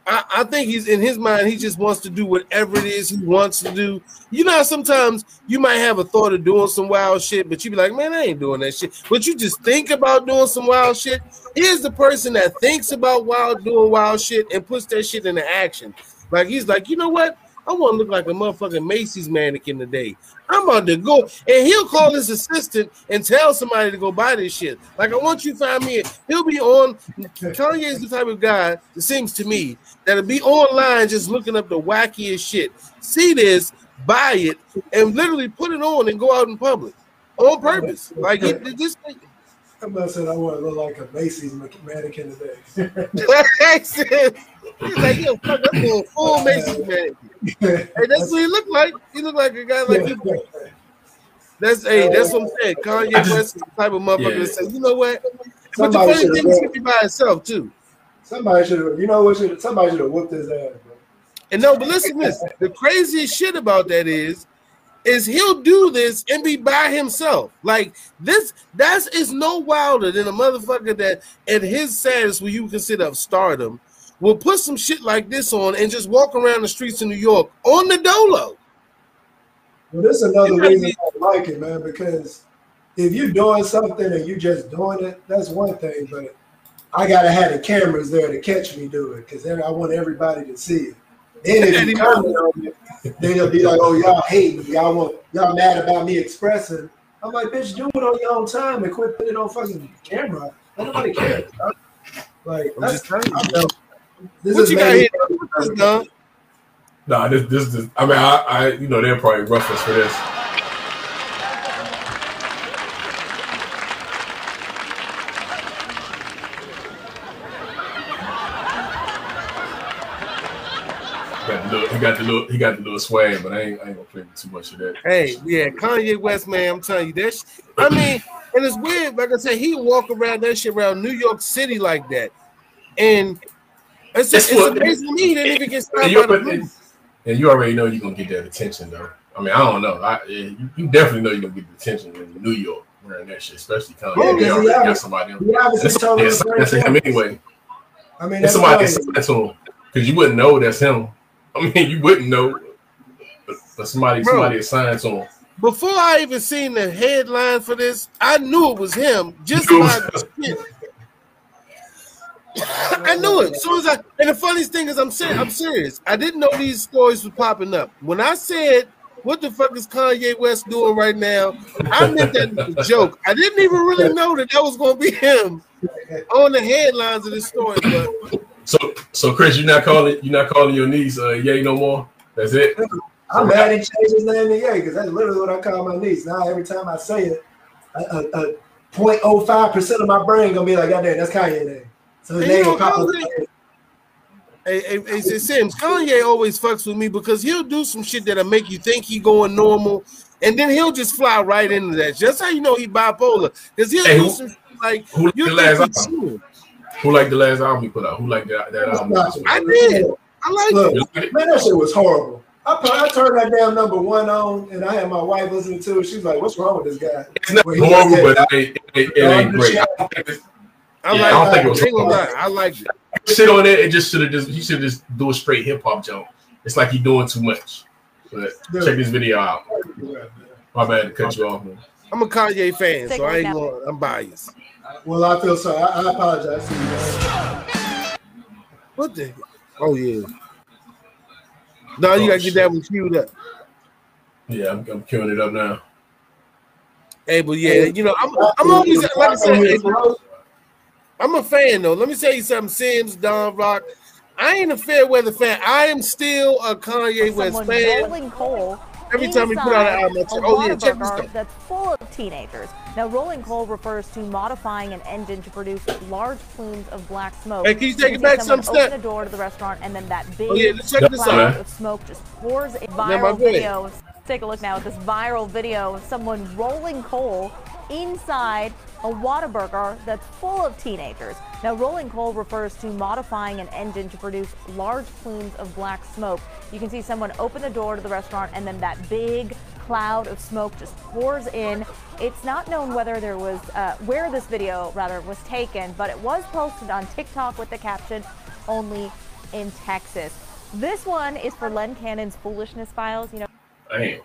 I, I think he's in his mind. He just wants to do whatever it is he wants to do. You know, sometimes you might have a thought of doing some wild shit, but you be like, "Man, I ain't doing that shit." But you just think about doing some wild shit. Here's the person that thinks about wild doing wild shit and puts that shit into action. Like he's like, you know what? I want to look like a motherfucking Macy's mannequin today. I'm about to go, and he'll call his assistant and tell somebody to go buy this shit. Like I want you to find me. He'll be on. Kanye is the type of guy. It seems to me that'll be online just looking up the wackiest shit. See this, buy it, and literally put it on and go out in public on purpose. Like it, this.
But Somebody said I want to look like a Macy's mannequin today.
He's like, yo, fuck, I'm going full Mason man. Hey, that's what he looked like. He looked like a guy like you. That's hey, that's what I'm saying. Kanye
I just-
West is the type of motherfucker
Yeah.
that say, you know what? But the
Somebody
funny
should
thing
have
is, he be by himself too.
Somebody should have. You know what? Should somebody should have whooped his ass, bro.
And no, but listen, this the craziest shit about that is, is he'll do this and be by himself. Like this, that's is no wilder than a motherfucker that at his status, what you consider of stardom, will put some shit like this on and just walk around the streets of New York on the dolo.
Well, this is another reason
be-
I like it, man. Because if you're doing something and you're just doing it, that's one thing. But I gotta have the cameras there to catch me do it because I want everybody to see it. Then if you comment on it, then they'll be like, "Oh, y'all hate me. Y'all want y'all mad about me expressing." I'm like, "Bitch, do it on your own time and quit putting it on fucking camera. Let nobody care." Like,
I'm
that's,
just telling you.
I know. This
What
is
you got here? What's done?
Nah, this, this, this. I mean, I, I, you know, they're probably rough us for this. Got the little, he got the little, he got the little swag, but I ain't, I ain't gonna play with too much of that.
Hey, yeah, Kanye West, man, I'm telling you this. I mean, and it's weird. Like I said, he walk around that shit around New York City like that, and it's,
It's
it's amazing to me he didn't even get stopped by the police.
and you already know you're gonna get that attention, though. I mean, I don't know. I, eh, you, you definitely know you're gonna get the attention in New York wearing that shit, especially Kanye.
Yeah,
they already got somebody.
he obviously
It's
told
somebody that's him anyway.
I mean, that's
somebody that's to him because you wouldn't know that's him. I mean, you wouldn't know, but, but somebody
Bro.
somebody assigned to him.
Before I even seen the headline for this, I knew it was him. Just by
it was
the shit. I knew it. As soon as I and the funniest thing is I'm serious. I'm serious. I didn't know these stories were popping up. When I said, "What the fuck is Kanye West doing right now?" I meant that as a joke. I didn't even really know that that was going to be him on the headlines of this story. But
So, so Chris, you're not calling you're not calling your niece uh, Ye no more. That's it.
I'm mad he changed his name to Ye because that's literally what I call my niece. Now every time I say it, a, a, a 0.05 percent of my brain gonna be like, "God damn, that's Kanye name." So his
And you
name will pop up.
Kanye- Hey, hey, hey, Sims, Kanye always fucks with me because he'll do some shit that'll make you think he going normal, and then he'll just fly right into that. Just how you know he bipolar, because he'll
Hey,
do
who-
some shit like
who
you
last
think he's
album?
serious.
Who liked the last album he put out? Who liked that, that album?
I did. I like
Look,
it.
You like it?
man, that shit was horrible. I, put, I turned that damn number one on, and I had my wife listening to it. She's like, "What's wrong with this guy?"
It's not
Well,
horrible,
just
but
said-
it ain't, it, it ain't great. I don't think
I
Yeah,
like
I don't think it was
I ain't
horrible.
I like it.
shit on it. It just should have just he should just do a straight hip hop jump. It's like he doing too much. But
Dude.
check this video out. My bad to cut you off, man.
I'm a Kanye fan, so
a
I ain't going. I'm biased.
Well, I feel sorry. I, I apologize to you. Man.
What the? Oh yeah. No, you
Oh,
gotta get that one queued up.
Yeah, I'm, I'm queuing it up now.
Hey, but yeah, you know, I'm, I'm always like I said, hey, I'm a fan though. Let me tell you something, Sims, Don Rock. I ain't a fair weather fan. I am still a Kanye West
Someone
fan.
rolling coal
Every time he put out an album, I say, "Oh yeah, check this out."
That's full of teenagers. Now, rolling coal refers to modifying an engine to produce large plumes of black smoke.
Hey, can you take it back some step?
Open the door to the restaurant, and then that big
Oh, yeah, let's check this
cloud
out.
of smoke just pours. A viral video. Take a look now at this viral video of someone rolling coal inside a Whataburger that's full of teenagers. Now, rolling coal refers to modifying an engine to produce large plumes of black smoke. You can see someone open the door to the restaurant, and then that big cloud of smoke just pours in. It's not known whether there was uh, where this video rather was taken, but it was posted on TikTok with the caption "Only in Texas." This one is for Len Cannon's Foolishness Files. You know.
Damn.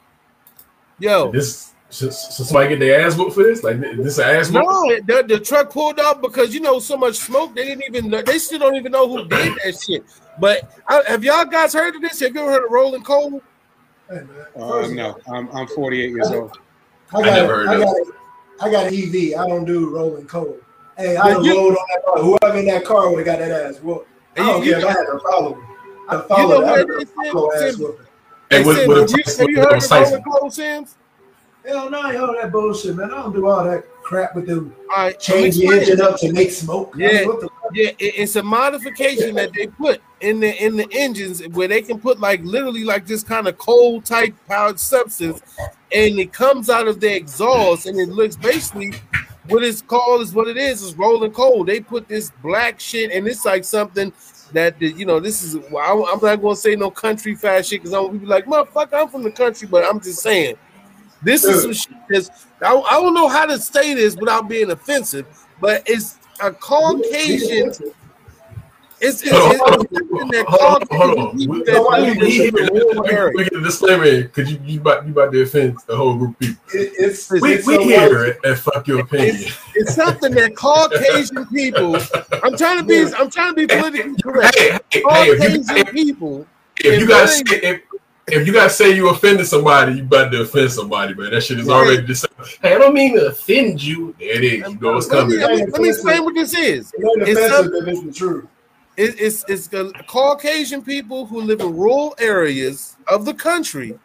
Yo,
This so, so somebody get their ass whooped for this? Like this ass whoop?
no, the, the truck pulled up because you know so much smoke. They didn't even. know- They still don't even know who did that shit. But uh, have y'all guys heard of this? Have you ever heard of rolling coal?
Hey, man.
Uh, no, I'm, I'm 48 years old.
I got,
I never heard
I
of
got, I got an EV. I don't do rolling coal. Hey, I
Yeah,
done
you-
rolled on that car. Whoever in that car would have got that ass whooped. I don't
you
care if I had to follow him. I
You know
that.
what
I
it is,
follow ass whooping.
Hey,
Hey,
what,
Sim,
what,
have you,
what,
have you
what,
Hell no, I ain't all that bullshit, man. I don't do all that crap with them.
All right,
Change the engine up to make smoke.
Yeah, yeah, it's a modification that they put in the in the engines where they can put like literally like this kind of coal type powered substance, and it comes out of the exhaust, and it looks basically what it's called is what it is is rolling coal. They put this black shit, and it's like something that the, you know this is. I- I'm not gonna say no country fast shit because I'm gonna be like motherfucker, I'm from the country, but I'm just saying. This is some shit that's I, I don't know how to say this without being offensive, but it's a Caucasian. It's, it's,
Hold on,
it's something that
hold on, hold
Caucasian
on.
people
We-
that
we- we-
live in rural
we-
areas.
we get the disclaimer because you you about you about to offend the whole group of people.
It, it's
We
it's
we
so
hear
white.
it and fuck your opinion.
It's, it's something that Caucasian people. I'm trying to be. I'm trying to be politically correct.
Hey, hey, hey, you,
Caucasian people.
if you gotta
mind-
say if, if you gotta say you offended somebody, you about to offend somebody, man. That shit is
Right.
already decided. Hey, I don't mean to offend you. There it is. You know what's
Let me,
coming.
let me, let me explain what this is.
It ain't
It's
offensive
some-
if it's the truth.
It, it's it's the Caucasian people who live in rural areas of the country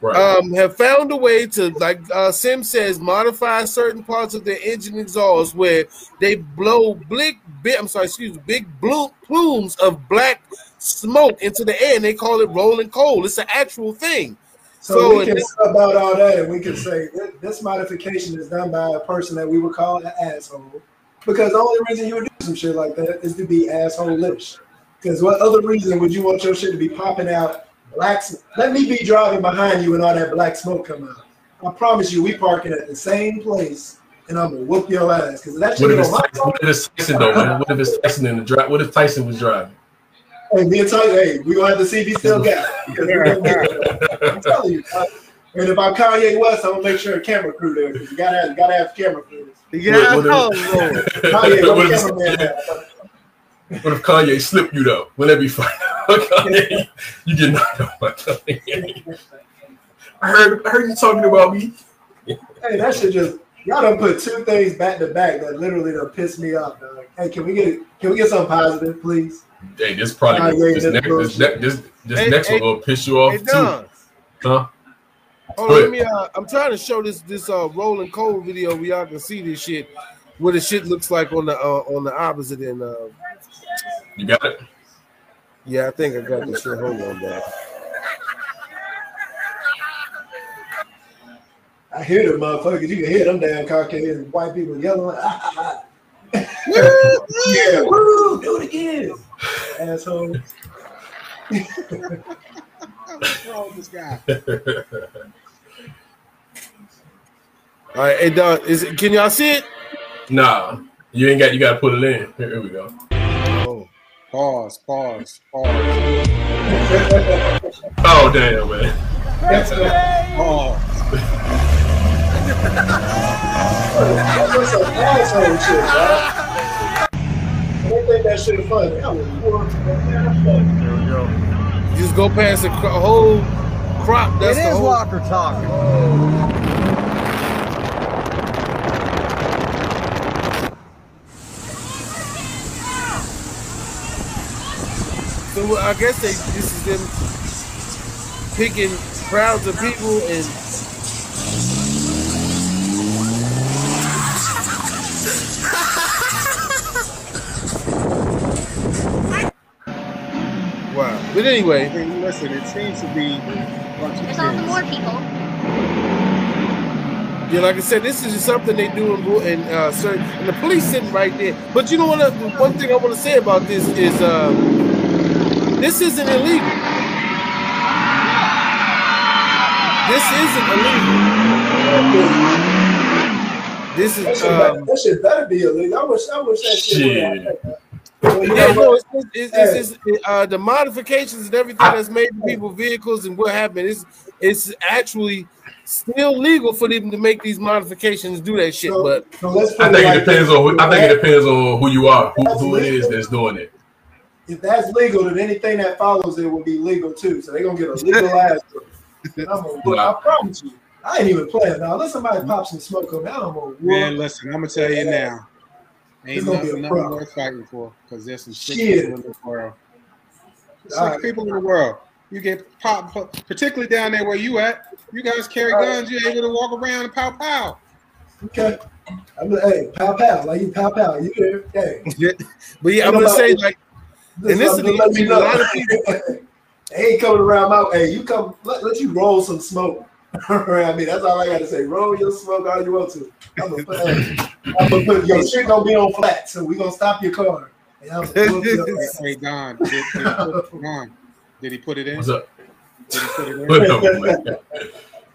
Right.
um, have found a way to, like uh, Sim says, modify certain parts of their engine exhaust where they blow big, big I'm sorry, excuse me, big blue plumes of black smoke into the air, and they call it rolling coal. It's an actual thing.
So,
So
we can
it-
sub out all that and we can say "Th- this modification is done by a person that we would call an asshole. Because the only reason you would do some shit like that is to be asshole-ish. Because what other reason would you want your shit to be popping out black? s- Let me be driving behind you and all that black smoke come out. I promise you, we parking at the same place, and I'm gonna whoop your ass. Because that shit
What if it's Tyson, what if it's Tyson though? man? What if it's Tyson in the drive? What if Tyson was driving?
Hey, me and Tyler, hey, we gonna have to see if he still got it. Because we gonna get it. I'm telling you. uh, and if I'm Kanye West, I'm gonna make sure a camera crew there you gotta have, you gotta have camera crew.
Yeah,
What- what
oh,
if-
Lord.
Kanye,
What
where
if
the
it's-
cameraman at?
What if Kanye slipped you though? Will that be fine? Kanye, you get knocked out by Kanye. I heard, I heard you talking about me.
Hey, that should just y'all done put two things back to back that literally done piss me off, dog. Hey, can we get can we get something positive, please?
Hey, this probably
Kanye,
this,
that's
next, this,
bullshit.
this, this
Hey,
next
hey,
one will piss you off
Hey,
too, huh?
Hold on, let me. Uh, I'm trying to show this this uh rolling coal video where y'all can see this shit, what the shit looks like on the uh, on the opposite end. Uh,
You got it.
yeah, I think I got this shit. Hold on, dog.
I hear them motherfuckers. You can hear them damn Caucasian white people yelling. Ah, ah, ah. yeah, woo, do it again, asshole.
What's wrong with this guy?
All right, hey, Don, is it, can y'all see it?
Nah, you ain't got. You got to put it in. Here, here we go.
Oh,
Pause, pause, pause,
Oh damn, man.
That's a,
pause.
that's some asshole shit, dog. They think that shit is funny. I was warm, man, that's
you just go past a cro- whole crop. That's
it
the
is
whole.
Walker talking.
So I guess they this is them picking crowds of people and. Wow. But anyway,
Hey, listen, it seems to be a bunch of
There's all the more people.
yeah, like I said, this is just something they do in, in uh, certain, and the police sitting right there. But you know what? uh, One thing I want to say about this is, uh, this isn't illegal. This isn't illegal. This
That
is
shit,
um,
better, that shit better be illegal. I wish, I wish that shit.
Shit.
Would Well, you
yeah, no, it's, it's, it's, it's, it's uh, the modifications and everything that's made to people vehicles and what happened is it's actually still legal for them to make these modifications, do that shit.
So-
But
so
I think it depends on. Who, I think it depends on who you are, who,
That's
who it is that's doing it.
if that's legal, then anything that follows it will be legal too. So they're gonna get a legal ass. And I'm gonna, whoop- I promise you, I ain't even playing now. Let somebody pop some smoke on me. I'm gonna
Man, listen, I'm gonna tell you now. Ain't nothing,
a
nothing worth fighting for because there's some sick
Shit.
people in the world. Sick
All right.
people in the world. You get pop, particularly down there where you at. You guys carry guns. You're able to walk around and pow pow.
Okay. I'm like, hey, pow pow, like you pow pow. You there? Hey.
But yeah, I'm gonna say like,
This
and this
is I'm
a lot of people.
they ain't coming around my hey, you come let, let you roll some smoke around me. That's all I gotta say. Roll your smoke all you want to. I'm gonna put, I'm gonna put your shit gonna be on flat, so we gonna stop your car. And I'm gonna whoop your.
Hey Don, did, did, he put, Don, did he put it in?
What's up?
Did he put it in?
What?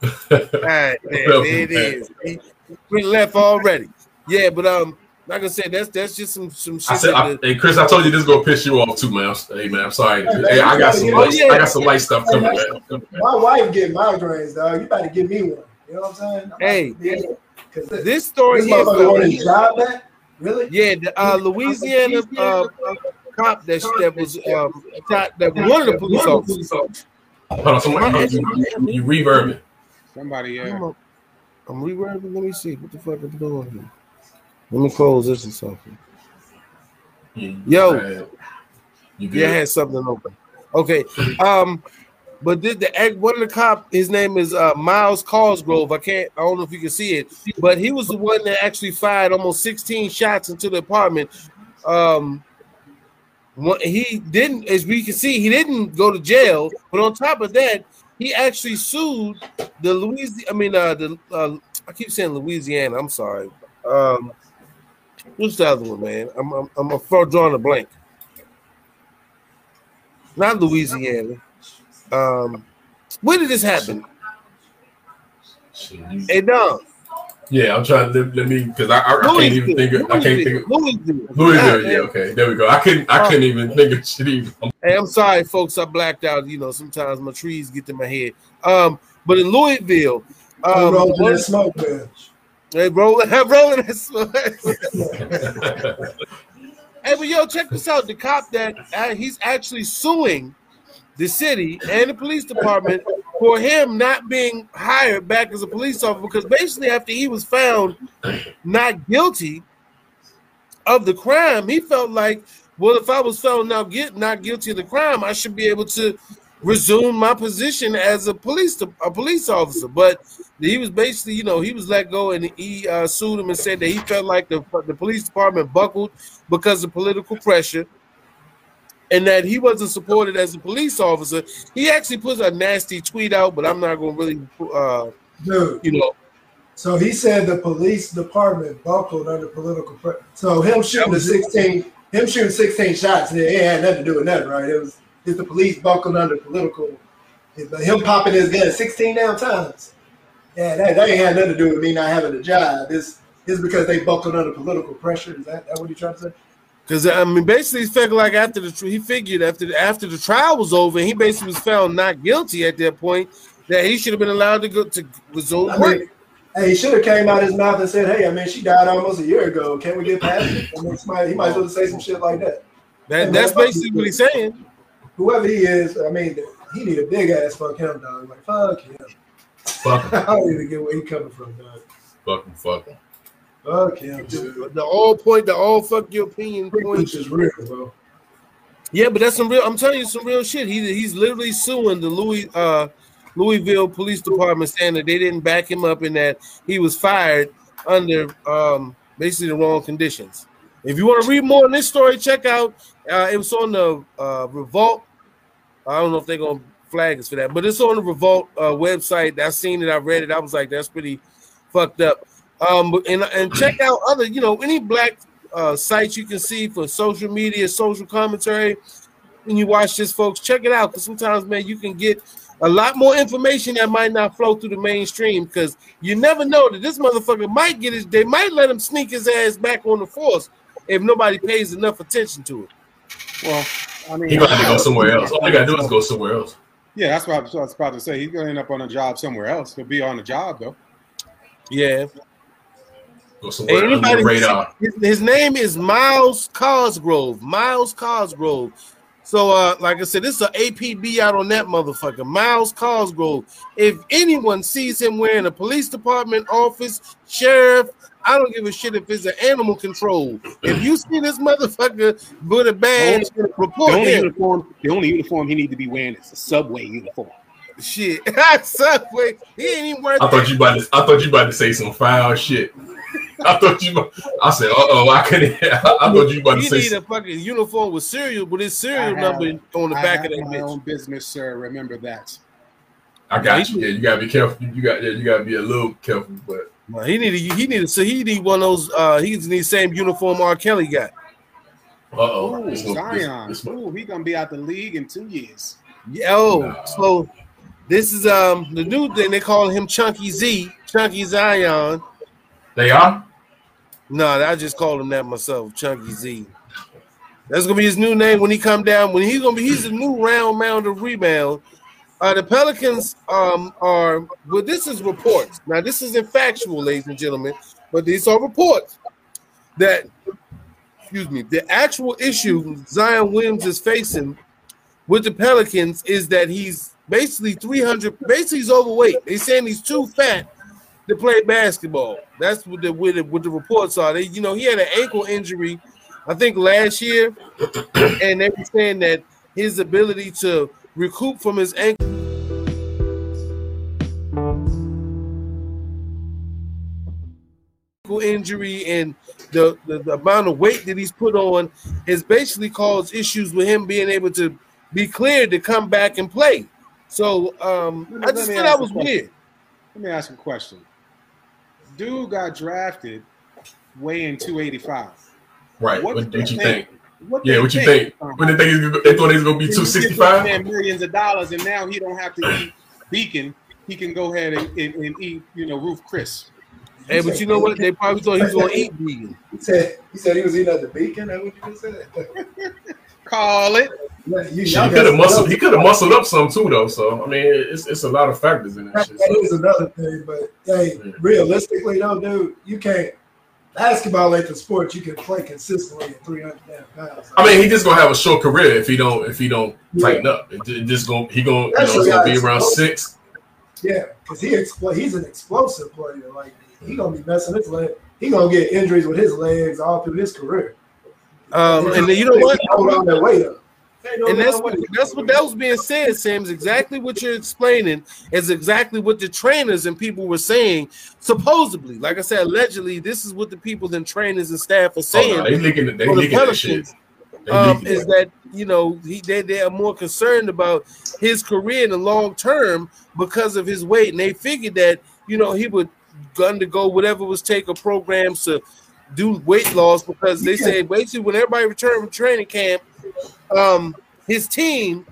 All right, there, there it is. We left already. Yeah, but um, like I said, that's that's just some some shit.
I said, I, hey Chris, I told you this is gonna piss you off too, man. Hey man, I'm sorry. Hey, I got some
Oh,
light,
yeah.
I got some light stuff coming, man.
My wife get migraines, dog. You better give me one. You know what I'm saying? I'm
Hey,
about to be- 'cause this,
this story
this
here,
motherfucker want his
fellas,
job back? Really?
yeah, the uh, Louisiana uh, cop that that was um shot, that one of the police officers.
Hold on, somebody, you, you, you reverbing.
Somebody, yeah.
I'm, I'm reworking. Let me see what the fuck I'm doing here. Let me close this or something. Yo.
man, you?
Yeah, had something open. Okay. Um, but did the, the one of the cop, his name is uh, Myles Cosgrove. I can't, I don't know if you can see it, but he was the one that actually fired almost 16 shots into the apartment. Um, he didn't, as we can see, he didn't go to jail. But on top of that, he actually sued the Louisiana. I mean, uh, the uh, I keep saying Louisiana. I'm sorry. Um, what's the other one, man? I'm I'm, I'm a drawing a blank not Louisiana. Um, where did this happen? Hey, no,
Yeah, I'm trying to let, let me because I, I, I can't even think of I can't think of
Louisville.
Louisville.
Yeah,
Yeah, okay, there we go. I couldn't I couldn't even think of shit even.
Hey, I'm sorry, folks. I blacked out. You know, sometimes my trees get to my head. Um, but in Louisville,
I'm
um,
rolling
one-
that smoke, man.
Hey, rolling, rolling that. Hey, but yo, check this out. The cop that uh, he's actually suing the city and the police department for him not being hired back as a police officer because basically after he was found not guilty of the crime, he felt like, well, if I was found not, get, not guilty of the crime, I should be able to resume my position as a police a police officer. But he was basically, you know, he was let go and he uh, sued him and said that he felt like the the police department buckled because of political pressure. And that he wasn't supported as a police officer. He actually put a nasty tweet out, but I'm not going to really, uh,
Dude,
you know,
so he said the police department buckled under political pressure. So him shooting the 16, him shooting 16 shots, it had nothing to do with nothing, right? It was it's the police buckled under political. Him popping his gun 16 damn times. Yeah, that, that ain't had nothing to do with me not having a job. It's it's because they buckled under political pressure. Is that, that what you're trying to say?
Because I mean, basically, he figured like after the he figured after the, after the trial was over, he basically was found not guilty at that point. That he should have been allowed to go to resume
I
work.
mean, hey, he should have came out his mouth and said, "Hey, I mean, she died almost a year ago. Can we get past it?" I mean, somebody, he might as well say some shit like that.
That, that's basically what he's saying.
Whoever he is, I mean, he need a big ass fuck him, dog. Like fuck him.
Fuck him,
I don't even get where he coming from, dog.
fuck him, fuck him.
Fuck him, dude.
The all point, the all fuck your opinion point.
Which is real, bro.
Yeah, but that's some real. I'm telling you some real shit. He he's literally suing the Louis uh Louisville Police Department, saying that they didn't back him up and that he was fired under um basically the wrong conditions. If you want to read more on this story, check out. Uh, it was on the uh, Revolt. I don't know if they're gonna flag us for that, but it's on the Revolt uh, website. I seen it. I read it. I was like, that's pretty fucked up. Um, and and check out other, you know, any black uh, sites you can see for social media, social commentary. When you watch this, folks, check it out because sometimes, man, you can get a lot more information that might not flow through the mainstream because you never know that this motherfucker might get his. They might let him sneak his ass back on the force if nobody pays enough attention to it.
Well, I mean,
he's gonna have to go somewhere else. All he gotta do is go somewhere else.
Yeah, that's what I was- I was about to say. He's gonna end up on a job somewhere else. He'll be on a job though.
Yeah.
Go somewhere under
Anybody
the radar.
his, his name is Myles Cosgrove. Myles Cosgrove. So, uh, like I said, this is an APB out on that motherfucker. Myles Cosgrove. If anyone sees him wearing a police department office, sheriff, I don't give a shit if it's an animal control. If you see this motherfucker with a badge,
The
report
only
him.
uniform, the only uniform he need to be wearing is a subway uniform.
Shit, Subway. He ain't even worth
I thought you about to. I thought you about to say some foul shit. I thought you. about- I said, "Uh oh, I couldn't." I thought you about to
He
say.
need a fucking uniform with serial with his
I
serial
have-
number on the
I
back
have
of that
my
bitch.
own business, sir. Remember that.
I got you. Yeah, you gotta be careful. You got. Yeah, you gotta be a little careful. But
Well, he needed he needed so he need one of those. Uh, he needs the same uniform R. Kelly got.
uh oh,
Ooh, Zion. Ooh, he gonna be out the league in two years.
Yeah, oh, so this is um the new thing they call him Chunky Z, Chunky Zion.
they are.
No, I just called him that myself, Chunky Z. That's gonna be his new name when he come down. When he's gonna be, he's a new round mound of rebound. Uh, the Pelicans um are well. This is reports. Now this isn't factual, ladies and gentlemen, but these are reports that excuse me. The actual issue Zion Williams is facing with the Pelicans is that he's basically 300. Basically, he's overweight. They're saying he's too fat to play basketball. That's what the what the, what the reports are. They, you know, he had an ankle injury, I think last year, and they were saying that his ability to recoup from his ankle injury and the, the, the amount of weight that he's put on has basically caused issues with him being able to be cleared to come back and play. So um,
me-
I just
me
thought that was weird.
Let me ask a question. Dude got drafted weighing 285.
Right.
What
What,
do
what you
think?
think?
What
Yeah. What you think?
Um,
What they think? he's gonna- They thought he was gonna be
Can
two
you give
sixty
this
five.
man millions of dollars, and now he don't have to eat beacon. He can go ahead and, and, and eat, you know, Ruth's Chris.
Hey, but you know what? They probably thought he was going to eat vegan.
He said he said he was eating at the beacon. That what you just said?
Call it.
You-
He could have muscled. He could have muscled up some too, though. So I mean, it's it's a lot of factors in that
That,
shit.
that
So.
is another thing, but hey,
Yeah.
realistically though, dude, you can't. Basketball ain't the sport you can play consistently at 300 pounds.
I mean, he just gonna have a short career if he don't if he don't
Yeah.
tighten up. It, it just gonna he gonna you know gonna be
guys-
around six.
yeah, because he expl- he's an explosive player. Like he gonna be messing his leg. He gonna get injuries with his legs all through his career.
Um, and then, you know what?
Hold on that weight up. No
And that's what that's what that was being said, Sam. Is exactly what you're explaining. Is exactly what the trainers and people were saying. Supposedly, like I said, allegedly, this is what the people and trainers and staff are
Oh,
saying.
no, they leaking it. They
for the
leaking that shit. They
um, is
it.
that you know he they, they are more concerned about his career in the long term because of his weight, and they figured that you know he would undergo whatever was taken programs to do weight loss because they said basically when everybody returned from training camp, um, his team,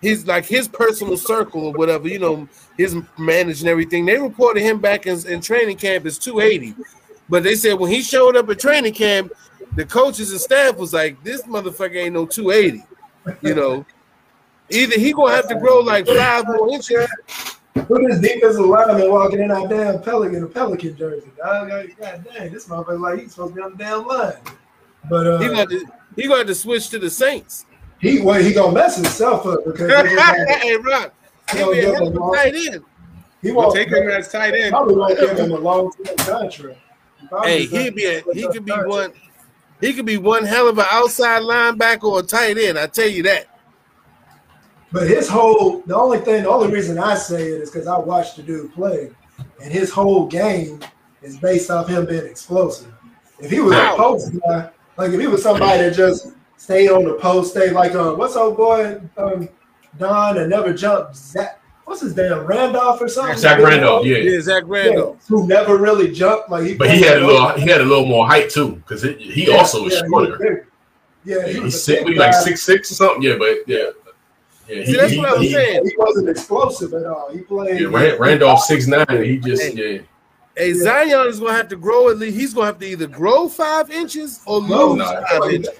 his like his personal circle or whatever, you know, his managing everything, they reported him back in, in training camp as 280. But they said when he showed up at training camp, the coaches and staff was like, "This motherfucker ain't no 280." You know, either he gonna have to grow like five more inches.
Who this defensive lineman walking in our damn Pelican, a Pelican jersey? Dog, like, God dang, this motherfucker like he's supposed to be on the damn line. But uh,
He got to he gonna have to switch to the Saints.
he well, he gonna mess himself up because they look like-
hey, Rock, he
He'll
be a
give
hell
him
of a
all-
tight end.
he
We'll
won't
take him as tight end.
Probably won't give him a long term contract.
Hey, he'd be a, he could be one. He could be one hell of an outside linebacker or a tight end. I tell you that.
But his whole the only thing, the only reason I say it is because I watched the dude play, and his whole game is based off him being explosive. If he was
Wow.
a post guy, like if he was somebody that just stayed on the post, stay like um, what's old boy um, Don and never jumped. Zach, what's his damn Randolph or something?
Zach Randolph, yeah.
Yeah, Zach
Yeah,
Randolph.
who never really jumped. Like he,
But he had a little he had a little more height too, because he
Yeah,
also is
yeah, he was
shorter.
big. Yeah, he
He's
was a
six,
big
we like six six or something. Yeah, but yeah, yeah.
See, that's what I was
he-
saying.
He wasn't explosive at all. He played.
Yeah, Rand- Randolph six nine. He just yeah.
Hey, Zion is gonna have to grow at least. He's gonna have to either grow five inches or
No,
lose
nah.
five inches.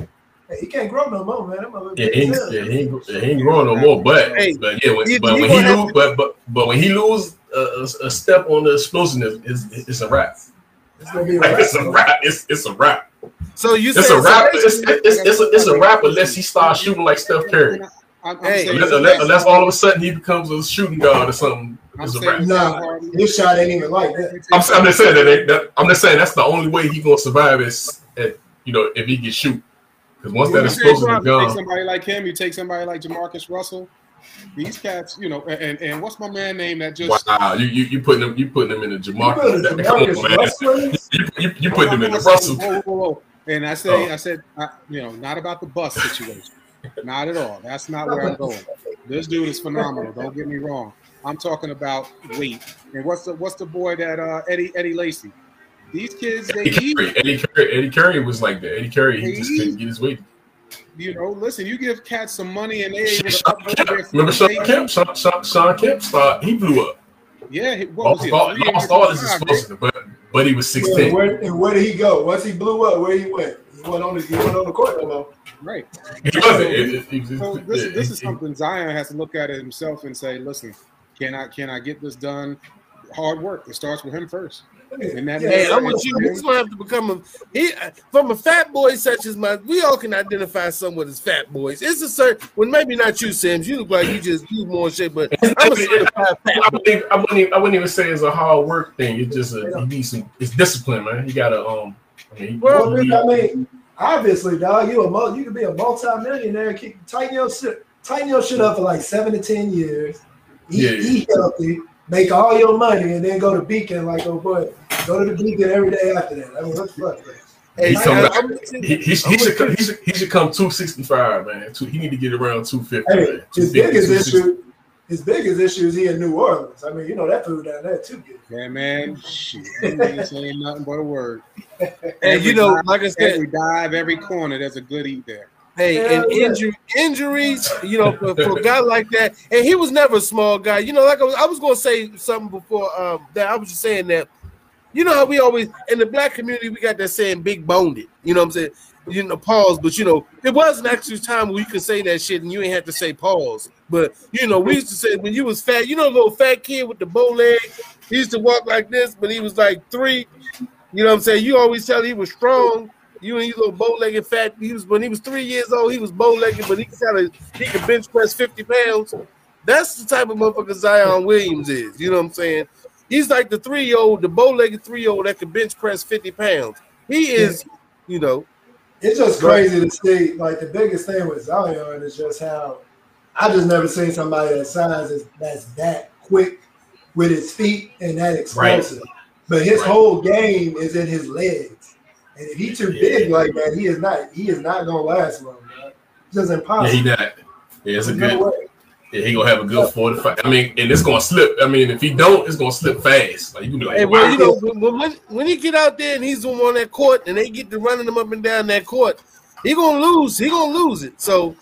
Hey, he can't grow no more, man. That motherfucker
Yeah,
big
he ain't, yeah, he ain't, he ain't growing no more. But
Hey,
but yeah, when,
he-
but
he
when he lose,
to-
but but but when he lose uh, a, a, a step on the explosiveness, it's, it's a wrap.
It's gonna be a
Like
wrap.
it's a wrap. It's it's a wrap.
So you say
It's
said
a wrap. It's it's, it's, a, it's a wrap unless he starts shooting like Steph Curry.
I'm, I'm
Hey,
saying
Unless, unless, unless all of a sudden he becomes a shooting guard or something.
I'm
It's a
saying
wrap.
Nah,
Harden-
his shot ain't even like that.
I'm, I'm just saying that, that, that- I'm just saying that's the only way he gonna survive is at you know if he can shoot. Because once that
You
explosive
take
is gone,
somebody like him, you take somebody like Jamarcus Russell. These cats, you know, and, and what's my man name that just
wow, you you you putting them you putting them in the Jamarcus.
You put Jamarcus. Russell?
You, you, you putting them in the
Whoa,
Russell.
whoa, whoa, whoa. And I say,
Oh.
I said, I, you know, not about the bus situation. Not at all. That's not where I'm going. This dude is phenomenal. Don't get me wrong. I'm talking about weight. And what's the what's the boy that uh Eddie Eddie Lacy? These kids, they
Eddie
eat.
Curry, Eddie Curry, Eddie Curry was like that. Eddie Curry, he
They
just
eat.
couldn't get his weight.
You know, listen, you give cats some money and they able to
Kemp, remember
Shawn.
Kemp? Shawn, Shawn, Shawn Kemp, started, he blew up.
Yeah, he- what was
Lost
he?
all,
a three
lost all his
five,
explosive, but but he was
Where,
16.
where, and where did he go? Once he blew up, where he went? He went on the he went on the court no more.
Right.
He wasn't. It- it- it-
So this,
yeah,
this
he-
is something Zion has to look at it himself and say, listen, can I can I get this done? Hard work. It starts with him first. And that
Hey,
is-
I'm with you. He's gonna have to become a he from a fat boy such as my. We all can identify someone as fat boys. It's a certain. Well, maybe not you, Sims. You look like you just you more shape, but I'm a certified
I
fat boy.
wouldn't, even, I, wouldn't even, I wouldn't even say it's a hard work thing. It's just a you need some. It's discipline, man. You gotta um. I mean,
Well,
you need-
I mean, obviously, dog, you a you could be a multi-millionaire, keep tighten your shit, tighten your shit up for like seven to ten years. Eat,
Yeah.
eat healthy, make all your money, and then go to Beacon like oh boy, go to the Beacon every day after that. I mean, what the fuck? man?
Hey,
He's
I-
coming
I'm
back.
with you.
he, he, he, should come, he, should, he should come 265, man. Two, he need to get around 250.
Hey,
man.
his
250,
biggest issue, his biggest issue is he in New Orleans. I mean, you know that food down there too good.
Yeah, man. Shit. Ain't saying nothing but a word.
And you know, like I said,
Every dive, every corner, there's a good eat there.
Hey,
Hell
and
yeah.
injury, injuries, you know, for, for a guy like that, and he was never a small guy. You know, like I was, I was going to say something before um, that. I was just saying that, you know, how we always in the black community we got that saying "big boned." it." You know what I'm saying? You know, pause. But you know, it wasn't actually time where you could say that shit and you ain't have to say pause. But you know, we used to say when you was fat, you know, little fat kid with the bow leg, he used to walk like this, but he was like three. You know what I'm saying? You always tell he was strong. You and you little bow-legged fat. He was when he was three years old. He was bow-legged, but he could he could bench press fifty pounds. That's the type of motherfucker Zion Williams is. You know what I'm saying? He's like the three-year-old, the bow-legged three-year-old that could bench press fifty pounds. He is, you know,
It's just crazy to see. Like the biggest thing with Zion is just how I just never seen somebody that size is that's that quick with his feet and that explosive. But his
Right.
whole game is in his legs. And if he's too big like that, he is not he is not gonna last long, man. It's just
Yeah,
impossible.
he not. Yeah, it's a
There's
good.
no.
Yeah, he gonna have a good 45. I mean, and it's gonna slip. I mean, if he don't, it's gonna slip fast. Like you can be like,
Hey, well,
wow.
you know, when, when when he get out there and he's the one on that court and they get to running him up and down that court, he gonna lose. He gonna lose it. So,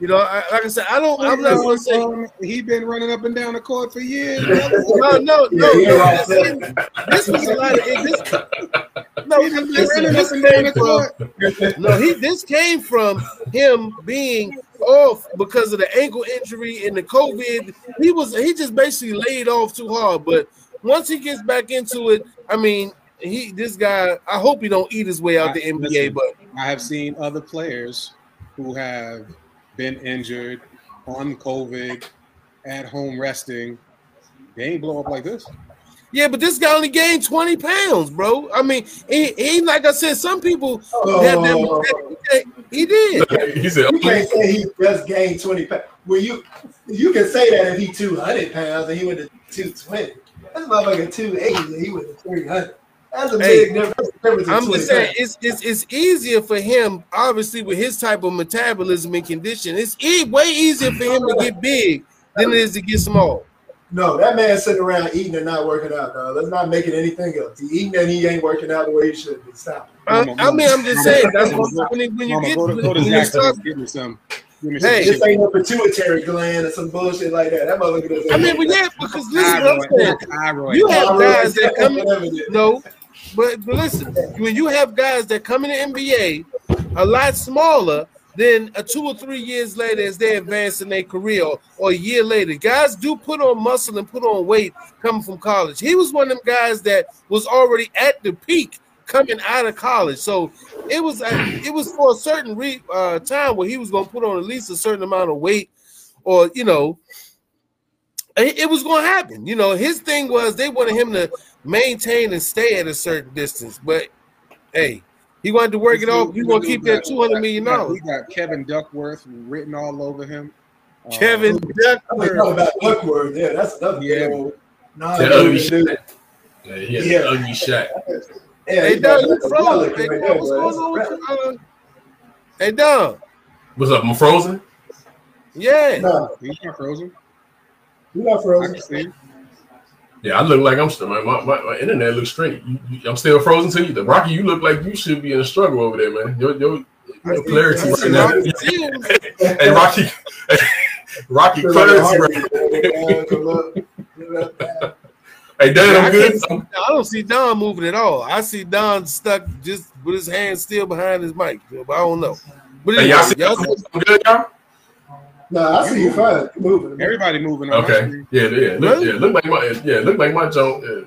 you know, I, like I said, I don't. I'm not gonna say
Um, he been running up and down the court for years.
no, no, no.
Yeah,
no.
yeah,
This, this was a lot of this. No,
He been
listen,
running
this
up and down
came
the
from
court.
no. He this came from him being off because of the ankle injury and the COVID. He was he just basically laid off too hard. But once he gets back into it, I mean, he this guy. I hope he don't eat his way out the NBA.
listen.
But
I have seen other players who have been injured on COVID, at home resting. They ain't blow up like this.
yeah, but this guy only gained twenty pounds, bro. I mean, he, he like I said, some people
Oh.
have that. He did.
he said,
You can't say he just gained 20 pounds. Well, you you can say that if he 200 pounds and he went to 220. That's motherfucker 280 and he went to 300. That's a
Hey,
big difference. difference
I'm just saying it's, it's it's easier for him, obviously, with his type of metabolism and condition. It's e- way easier for him to get big than it is to get small.
No, that man sitting around eating and not working out, dog. Let's not make it anything else. He eating and he ain't working out the way he should be. Stop.
I, I mean, I'm just saying that's
Mama,
what when, you-
Mama,
get
go to,
when,
go to
when you start.
Give me some. Give me some.
Hey,
This ain't a pituitary gland or some bullshit like that. That motherfucker doesn't.
I mean, well, yeah, because listen, what I'm saying. You have guys that come
Whatever it is.
No, but, but listen, when you have guys that come in the NBA a lot smaller than a two or three years later as they advance in their career or, or a year later, guys do put on muscle and put on weight coming from college. He was one of them guys that was already at the peak coming out of college, so it was it was for a certain re, uh, time where he was going to put on at least a certain amount of weight, or you know. it it was going to happen. You know, his thing was they wanted him to maintain and stay at a certain distance, but hey, he wanted to work it off. He want to keep that two hundred million
We
dollars.
got Kevin Duckworth written all over him. Uh,
Kevin
I was talking
Duckworth.
about Duckworth. Yeah, that's another
Yeah.
big old
That ugly
non-moving
shit. Yeah, he had
Yeah.
the ugly shot.
Yeah,
Hey,
he
Don,
got
you
that
frozen.
relic
Hey,
right
what's going on
That's
with you? Uh, hey, Don.
What's up? I'm frozen.
Yeah.
No,
He's not frozen.
you're not
I
frozen.
Can see. him.
Yeah, I look like I'm still. My, my, my internet looks straight. You, you, I'm still frozen to you. The Rocky, you look like you should be in a struggle over there, man. Your, your, your clarity
I
right now.
Rocky Teals.
hey, Rocky, Rocky
Feel
clarity right
man. Come up. Give it up.
Hey, Dan,
I
I'm good.
can't see- I don't see Don moving at all. I see Don stuck just with his hand still behind his mic. But I don't know. But
Hey,
anyway,
y'all see
y'all see-
I'm good, y'all?
No, I see you fine. Moving.
Everybody moving on.
Okay. Yeah, yeah. Look, yeah, look like my yeah, look like my joke. Yeah.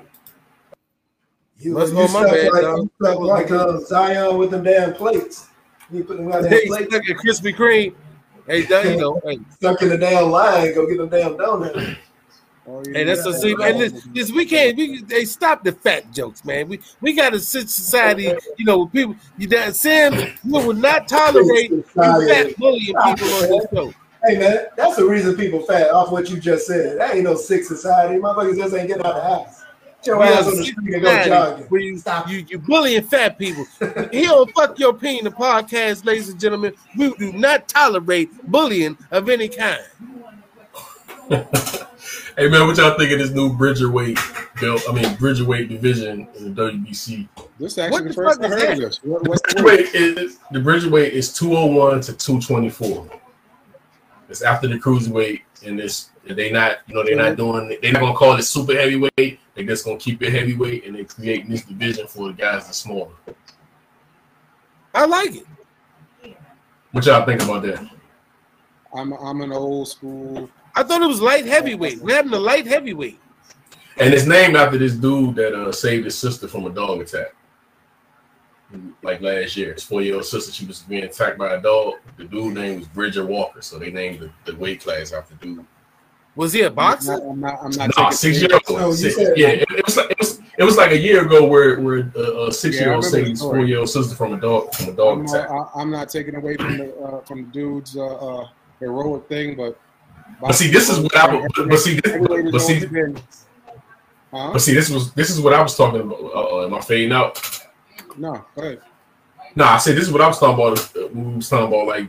You,
Must
you
go my
stuck
bad,
like, you stuck like uh, Zion with them damn plates. You put them goddamn
Hey,
plates
stuck at Krispy Kreme. Hey, there you go. Hey,
stuck in the damn line. Go get them damn donuts.
Oh, yeah,
hey that's
yeah.
a see. And this, this we can't. We they stop the fat jokes, man. We we got a society. You know, people. You that Sam, we will not tolerate you fat bullying people on this show.
Hey man, that's the reason people fat off what you just said. That ain't no sick society. Motherfuckers just ain't getting out of the house. Get your
We
ass on the street and go jogging.
where you,
Stop.
you you bullying fat people. He'll fuck your opinion. The podcast, ladies and gentlemen. We do not tolerate bullying of any kind.
Hey man, what y'all think of this new Bridger weight belt? I mean Bridger weight division in the WBC.
This is
What
actually
the
the first I heard of this. What, what's the
Bridger weight is the Bridger weight is 201 to 224. It's after the cruiserweight, and this they not you know they're not doing they're not gonna call it super heavyweight. They're just gonna keep it heavyweight, and they're creating this division for the guys that's smaller.
I like it.
What y'all think about that?
I'm I'm an old school.
I thought it was light heavyweight. We're having a light heavyweight.
And it's named after this dude that uh, saved his sister from a dog attack. Like last year, his four-year-old sister, she was being attacked by a dog. The dude name was Bridger Walker, so they named the, the weight class after dude.
Was he a boxer?
I'm not. I'm not.
Nah,
taking
six year old. Six, yeah, it, it was like, it was it was like a year ago where where uh, a six year old
Yeah,
saved his four year old sister from a dog from a dog
I'm
attack.
not, I- I'm not taking away from the uh, from the dude's uh, uh, heroic thing, but
But see, this is what I would. But, but see, this,
Heavyweight
but see,
Huh?
but see, this was this is what I was talking about. Uh, am I fading out?
No, go ahead.
No, I said this is what I was talking about. uh, We was talking about like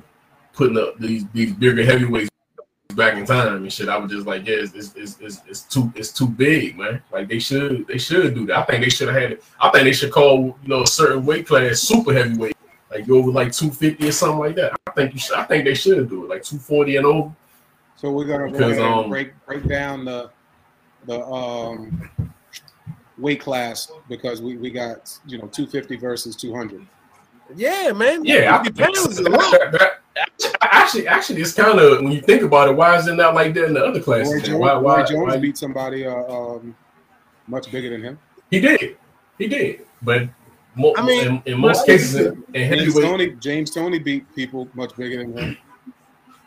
putting up these these bigger heavyweights back in time and shit. I was just like, yeah, it's, it's, it's, it's, it's too it's too big, man. Like they should they should do that. I think they should have had it. I think they should call you know a certain weight class super heavyweight, like go over like two fifty or something like that. I think you should. I think they should do it like two forty and over.
So we're gonna go
Because,
and
um,
break break down the the um, weight class because we, we got you know 250 versus 200.
Yeah, man.
Yeah, I
pounds is a lot.
that- that- actually, actually, it's kind of when you think about it. Why is it not like that in the other
Roy
classes?
Jones,
why, why,
Roy Jones
why-
beat somebody uh, um, much bigger than him.
He did. He did. But mo-
I mean,
in, in most cases, in, in
James
heavyweight,
Tony James Toney beat people much bigger than him,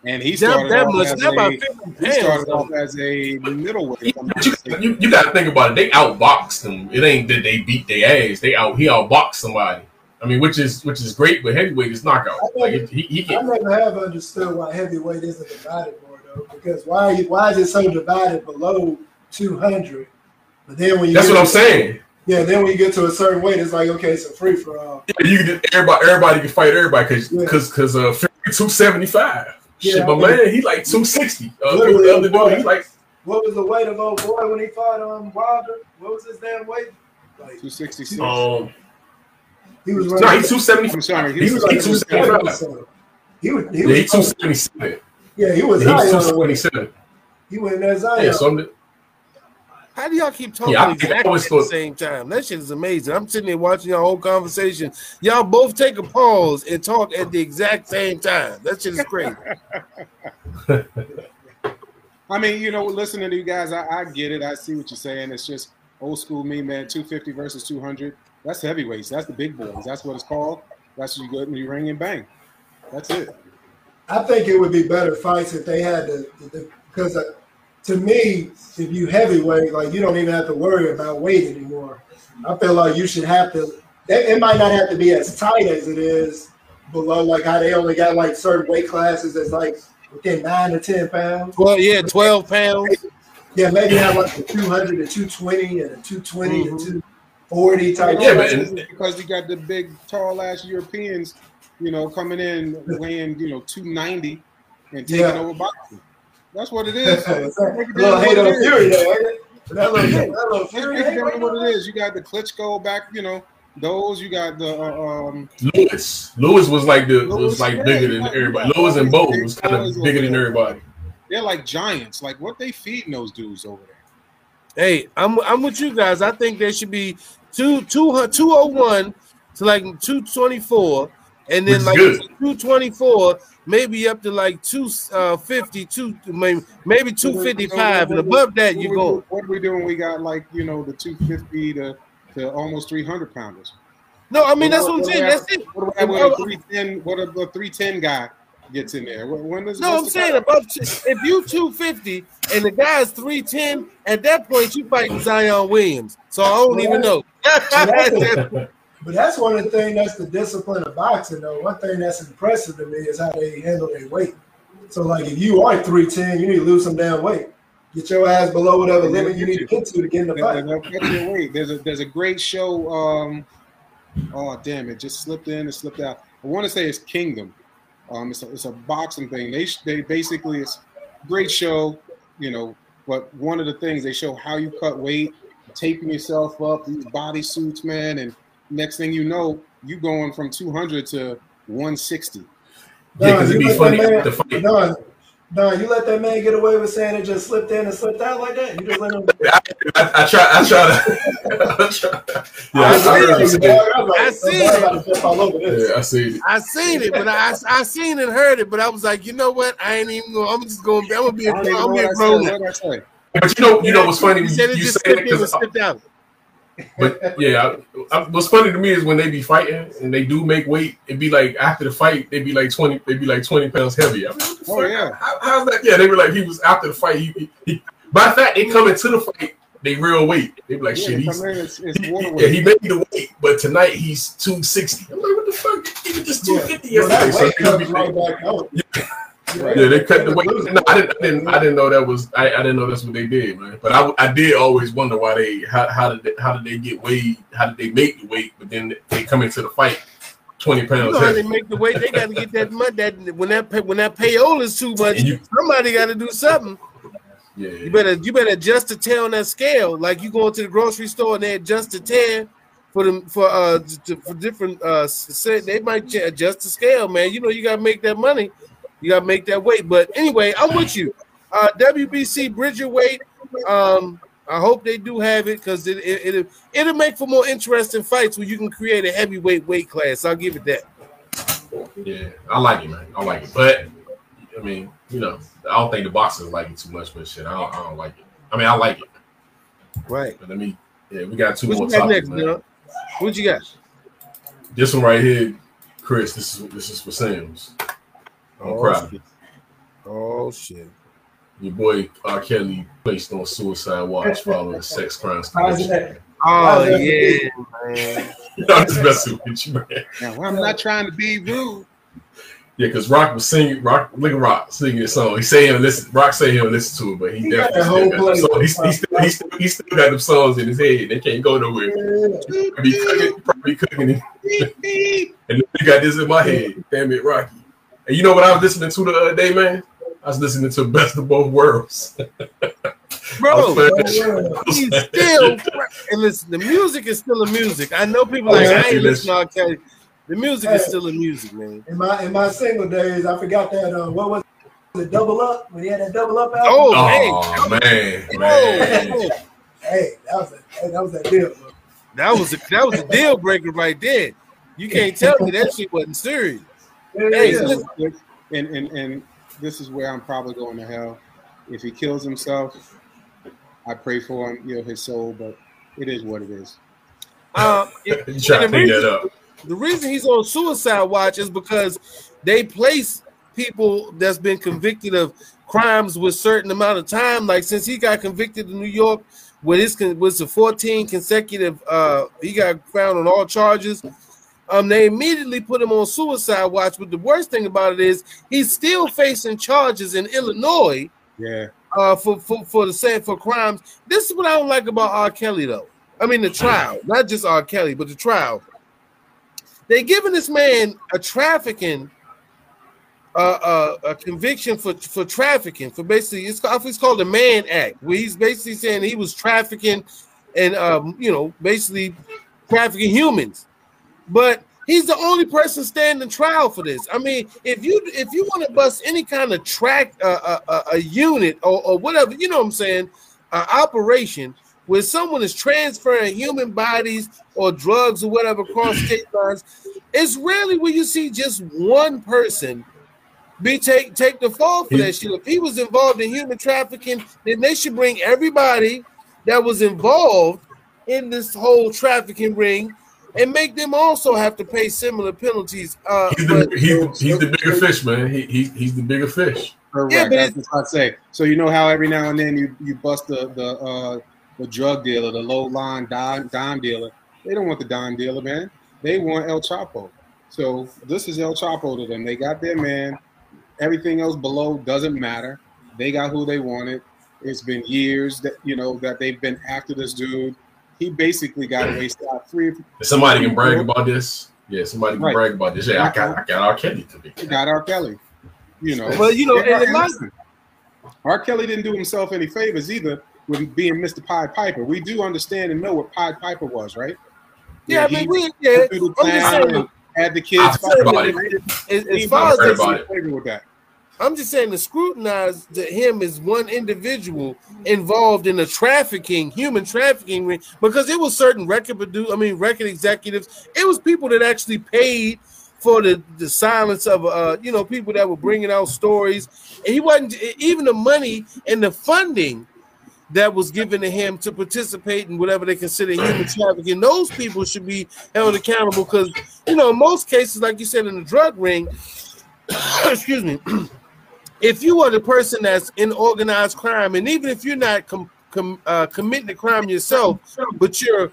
and he
That,
started
that
off
much,
as
that
a,
50
he started off as a middleweight. if I'm not
you, you, you got to think about it. They outboxed him. It ain't that they beat their ass. They out he outboxed somebody. I mean, which is which is great, but heavyweight is knockout. Like it, he, he
I never have understood why heavyweight isn't divided more though. Because why why is it so divided below two hundred? But then when you
That's what I'm
to-
saying.
Yeah, then when you get to a certain weight, it's like okay, it's a free for all.
Yeah, You can everybody everybody can fight everybody because
Yeah.
because because uh two seventy five. Shit,
Yeah,
my
I
man, he like two sixty. Uh, the other
boy.
dude, he like
What was the weight of old boy when he fought um Wilder? What was his damn weight? Like
266.
um
he was
no,
running.
he two seventy
I'm sorry,
He
he's
was
like
like two seventy five.
He was he
Yeah, he two seventy seven.
yeah he was
He
high
was two
on the
seventy
weight.
seven.
He went in there Zion.
Yeah, so I'm,
How do y'all keep talking
Yeah, I- I
exactly at the
thought-
same time? That shit is amazing. I'm sitting there watching your whole conversation. Y'all both take a pause and talk at the exact same time. That shit is crazy.
I mean, you know, listening to you guys, I, I get it. I see what you're saying. It's just old school me, man. 250 versus 200. That's heavyweights. That's the big boys. That's what it's called. That's what you go in you ring and bang. That's it.
I think it would be better fights if they had the, the, the because uh, to me, if you heavyweight, like you don't even have to worry about weight anymore. I feel like you should have to. It it might not have to be as tight as it is below, like how they only got like certain weight classes that's like within nine to ten pounds.
Well, yeah, twelve pounds.
Yeah, maybe have like a 200 to 220 and a 220
Mhm.
and 240 type.
Yeah,
Because-
but-
because you got the big, tall ass Europeans, you know, coming in weighing, you know, 290 and taking
Yeah.
over boxing. That's what it is.
It's
Break
like
it
a little hate
what
on
it is.
Fury there, ain't it? That little, that little
Let's
Fury.
break it
hate
down to
right
what it is. You got the Klitschko back, you know, those. You got the uh, um,
Lewis. Lewis was like the
Lewis,
was like
yeah,
bigger than
got-
everybody.
got
Lewis and
all
Bo
these
was kind of
boys
bigger than everybody.
they're like giants. Like what they feeding those dudes over there?
Hey, I'm I'm with you guys. I think there should be two two 201 to like 224, and then
Which
like 224, maybe up to like 250, uh, two maybe maybe 255, and above that you go.
What are we doing? We got like you know the 250 to to almost 300 pounders.
No, I mean that's what I'm saying.
have-
That's it.
What do we have with a 310? What a, a 310 guy gets in there? When- When does
No, I'm saying
guy-
above. If you 250 and the guy's 310, at that point you fighting Zion Williams. So I don't even know.
But that's one of the things that's the discipline of boxing, though. One thing that's impressive to me is how they handle their weight. So, like, if you are 310, you need to lose some damn weight. Get your ass below whatever limit you need to get to to get in the fight.
There's a there's a great show. Um, oh damn it, just slipped in and slipped out. I want to say it's Kingdom. Um, it's a, it's a boxing thing. They they basically it's great show, you know. But one of the things they show how you cut weight, taping yourself up, these body suits, man, and next thing you know, you going from 200 to 160.
Yeah, because it'd
you
be
let
funny
that man-
to fight.
Don, Don, you let that man get away with saying it just slipped in and slipped out like that? You just let him.
I, I, I try. I try to. I try, yeah, I, I heard you.
I see it.
about to jump all over.
Yeah, I see it.
I seen it, but I I seen and heard it, but I was like, you know what? I ain't even going. I'm just going. I'm gonna be. A,
I
I'm
don't
gonna be a
what
grown.
said. What did I say?
But you know, you know what's funny?
He
You,
said it
you
just slipped in and slipped out.
But yeah, I, I, what's funny to me is when they be fighting and they do make weight, it'd be like after the fight, they'd be like twenty, they'd be like twenty pounds heavier. I mean,
Oh
fuck?
yeah.
How, how's that? Yeah, they were like he was after the fight. He, he, he by the fact they come into the fight, they real weight. They be like
Yeah,
shit. He's,
in, it's, it's
he,
water
yeah,
weight.
he made the weight, but tonight he's two sixty. I'm like, what the fuck? He was just two fifty
Well, that
yesterday.
weight
So
comes
he
right
be-
back out.
yeah, they cut the weight. No, I didn't, I didn't. I didn't know that was. I, I didn't know that's what they did, man. But I, I did always wonder why they. How, how did they, how did they get weighed? How did they make the weight? But then they come into the fight twenty
You
pounds
know how they make the weight? They got to get that money. That when that pay, when that payola is too much,
you-
somebody got to do something.
Yeah,
You better you better adjust the tail on that scale. Like you go into the grocery store and they adjust the tail for them for uh to, for different uh set. They might adjust the scale, man. You know you gotta make that money. You gotta make that weight. But anyway, I'm with you. Uh WBC Bridger weight. Um, I hope they do have it because it, it it'll, it'll make for more interesting fights where you can create a heavyweight weight class. I'll give it that.
yeah. I like it, man. I like it. But I mean, you know, I don't think the boxers like it too much. But shit, I don't. I don't like it. I mean, I like it.
Right.
But let me. Yeah, we got two
What
more
got
topics,
next,
man.
man? What you got?
This one right here, Chris. This is this is for Sam's. I'm
Oh,
proud.
shit. Oh shit.
Your boy R. Kelly placed on suicide watch following sex crimes.
How's
conviction.
Oh yeah, man.
I'm just messing with you, man.
Now, I'm not trying to be rude.
Yeah, because Rock was singing, Rock, look at Rock singing his song. He say him listen, Rock say he'll listen to it, but he,
He got
definitely
that whole
still got them songs. He, he, still, he, still, he still got them songs in his head. They can't go nowhere.
Yeah.
Probably cooking, probably cooking it. And then he got this in my head. Damn it, Rocky. And you know what I was listening to the other day, man? I was listening to Best of Both Worlds. I
Bro,
was playing that shit. I was
he's still and listen, the music is still a music. I know people
Oh,
like
yeah.
I ain't listening to R. The music is still a music, man.
In my in my single days, I forgot that. Uh, what was it? Double up when he had that double up album.
Oh,
Oh, man,
hey,
man.
oh,
Hey, that was a, that was a deal. Bro.
that was a that was a deal breaker right there. You can't tell me that shit wasn't serious.
Yeah,
Hey,
yeah.
listen,
And, and and this is where I'm probably going to hell. If he kills himself, I pray for him, you know, his soul. But it is what it is.
um, it-
You trying to
and the reason-
that up.
The reason he's on suicide watch is because they place people that's been convicted of crimes with certain amount of time. Like since he got convicted in New York, with his was a 14 consecutive, uh, he got found on all charges. Um, they immediately put him on suicide watch. But the worst thing about it is he's still facing charges in Illinois.
Yeah.
Uh, for for for the same for crimes. This is what I don't like about R. Kelly though. I mean the trial, not just R. Kelly, but the trial. They're giving this man a trafficking, uh, uh, a conviction for for trafficking for basically it's called, it's called the Mann Act, where he's basically saying he was trafficking and um, you know basically trafficking humans, but he's the only person standing trial for this. I mean, if you if you want to bust any kind of track uh, uh, a unit or, or whatever, you know what I'm saying, uh, operation where someone is transferring human bodies or drugs or whatever across state lines, it's rarely where you see just one person be take take the fall for that shit. If he was involved in human trafficking, then they should bring everybody that was involved in this whole trafficking ring and make them also have to pay similar penalties. Uh,
he's, the, but, he's, he's the bigger fish, man. He, he he's the bigger fish.
Correct. Yeah, but That's what I say. So you know how every now and then you, you bust the the uh, the drug dealer, the low line dime, dime dealer. They don't want the dime dealer, man. They want El Chapo. So this is El Chapo to them. They got their man. Everything else below doesn't matter. They got who they wanted. It's been years that you know that they've been after this dude. He basically got away scot free.
Somebody can brag about this. Yeah, somebody can right. brag about this. Yeah, I got I got R. Kelly to be.
Got R. Kelly. You know.
Well, you know, and,
R. Kelly didn't do himself any favors either with being Mr. Pied Piper. We do understand and know what Pied Piper was, right?
Yeah, yeah I mean, we yeah. I'm just saying,
had the kids.
As, as far as with that. I'm just saying to scrutinize him as one individual involved in the trafficking, human trafficking ring, because it was certain record produce, I mean record executives. It was people that actually paid for the, the silence of uh you know people that were bringing out stories, and he wasn't even the money and the funding that was given to him to participate in whatever they consider human trafficking. Those people should be held accountable because, you know, in most cases, like you said in the drug ring, excuse me, if you are the person that's in organized crime, and even if you're not com- com- uh, committing the crime yourself, but you're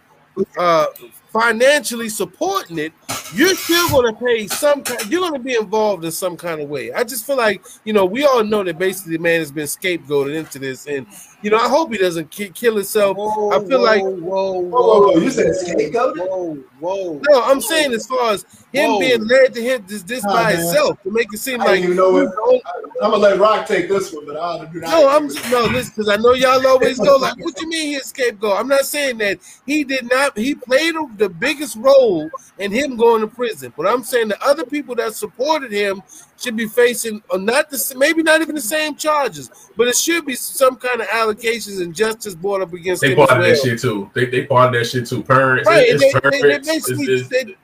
uh, financially supporting it, you're still going to pay some kind. You're going to be involved in some kind of way. I just feel like you know we all know that basically man has been scapegoated into this, and you know I hope he doesn't ki- kill himself.
Whoa,
I feel
whoa,
like
whoa, whoa,
whoa, whoa, you said scapegoat?
Whoa, whoa.
No, I'm saying as far as him being led to him this, this by man. himself to make it seem like
you know. I'm gonna let Rock take this one, but I do not.
No, I'm just, no, listen, because I know y'all always go like, "What you mean he scapegoat?" I'm not saying that he did not. He played the biggest role in him going to prison, but I'm saying the other people that supported him should be facing or not the maybe not even the same charges, but it should be some kind of allegations and justice brought up against
they
them.
They part
of
that shit too. They they part of that shit too. Parents,
right?
It's,
they,
parents,
they, they basically
it's,
they,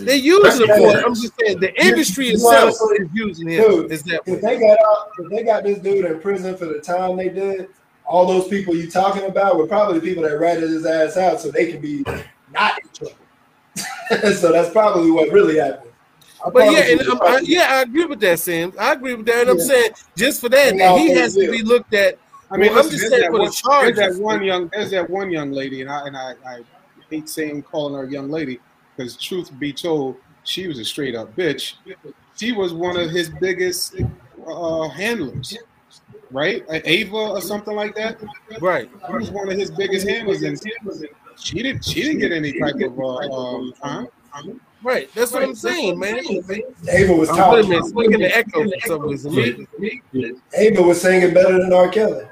they use it for it. I'm just saying the industry itself is using him.
Dude,
is that
if they got out, if they got this dude in prison for the time they did, all those people you talking about were probably the people that ratted his ass out so they can be not in trouble. so that's probably what really happened.
But yeah, and, um, I, yeah, I agree with that, Sam. I agree with that. And I'm saying just for that, that he has to be looked at.
I mean,
well, I'm just saying for
one,
the charge.
There's that one young, there's that one young lady, and I and I, I hate saying calling her a young lady because truth be told, she was a straight up bitch. She was one of his biggest uh, handlers, right? Ava or something like that.
Right.
She was one of his biggest handlers, and she didn't. She didn't get any type of uh, um, time.
Right, that's what I'm saying, man.
Ava was
talking. Wait a minute, the echo for some reason.
Ava was singing better than R. Kelly.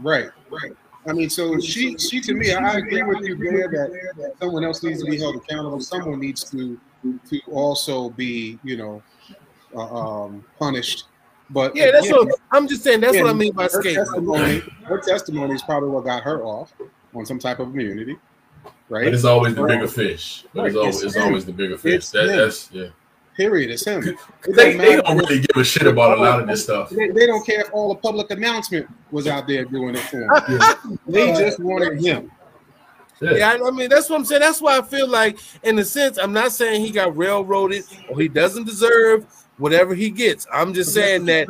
Right, right. I mean, so she, she to me, I agree with you there that someone else needs to be held accountable. Someone needs to, to also be, you know, uh, um, punished. But
yeah, that's what I'm just saying. That's what I mean by
her testimony. Her testimony is probably what got her off on some type of immunity right?
But it's always the bigger fish. But it's, always, it's, always the bigger fish. That, that's yeah.
Period. It's him. It
they, they don't really give a shit about a lot of this stuff.
They, they don't care if all the public announcement was out there doing it for him. they just wanted him.
Yeah, I, I mean that's what I'm saying. That's why I feel like, in a sense, I'm not saying he got railroaded or he doesn't deserve whatever he gets. I'm just saying that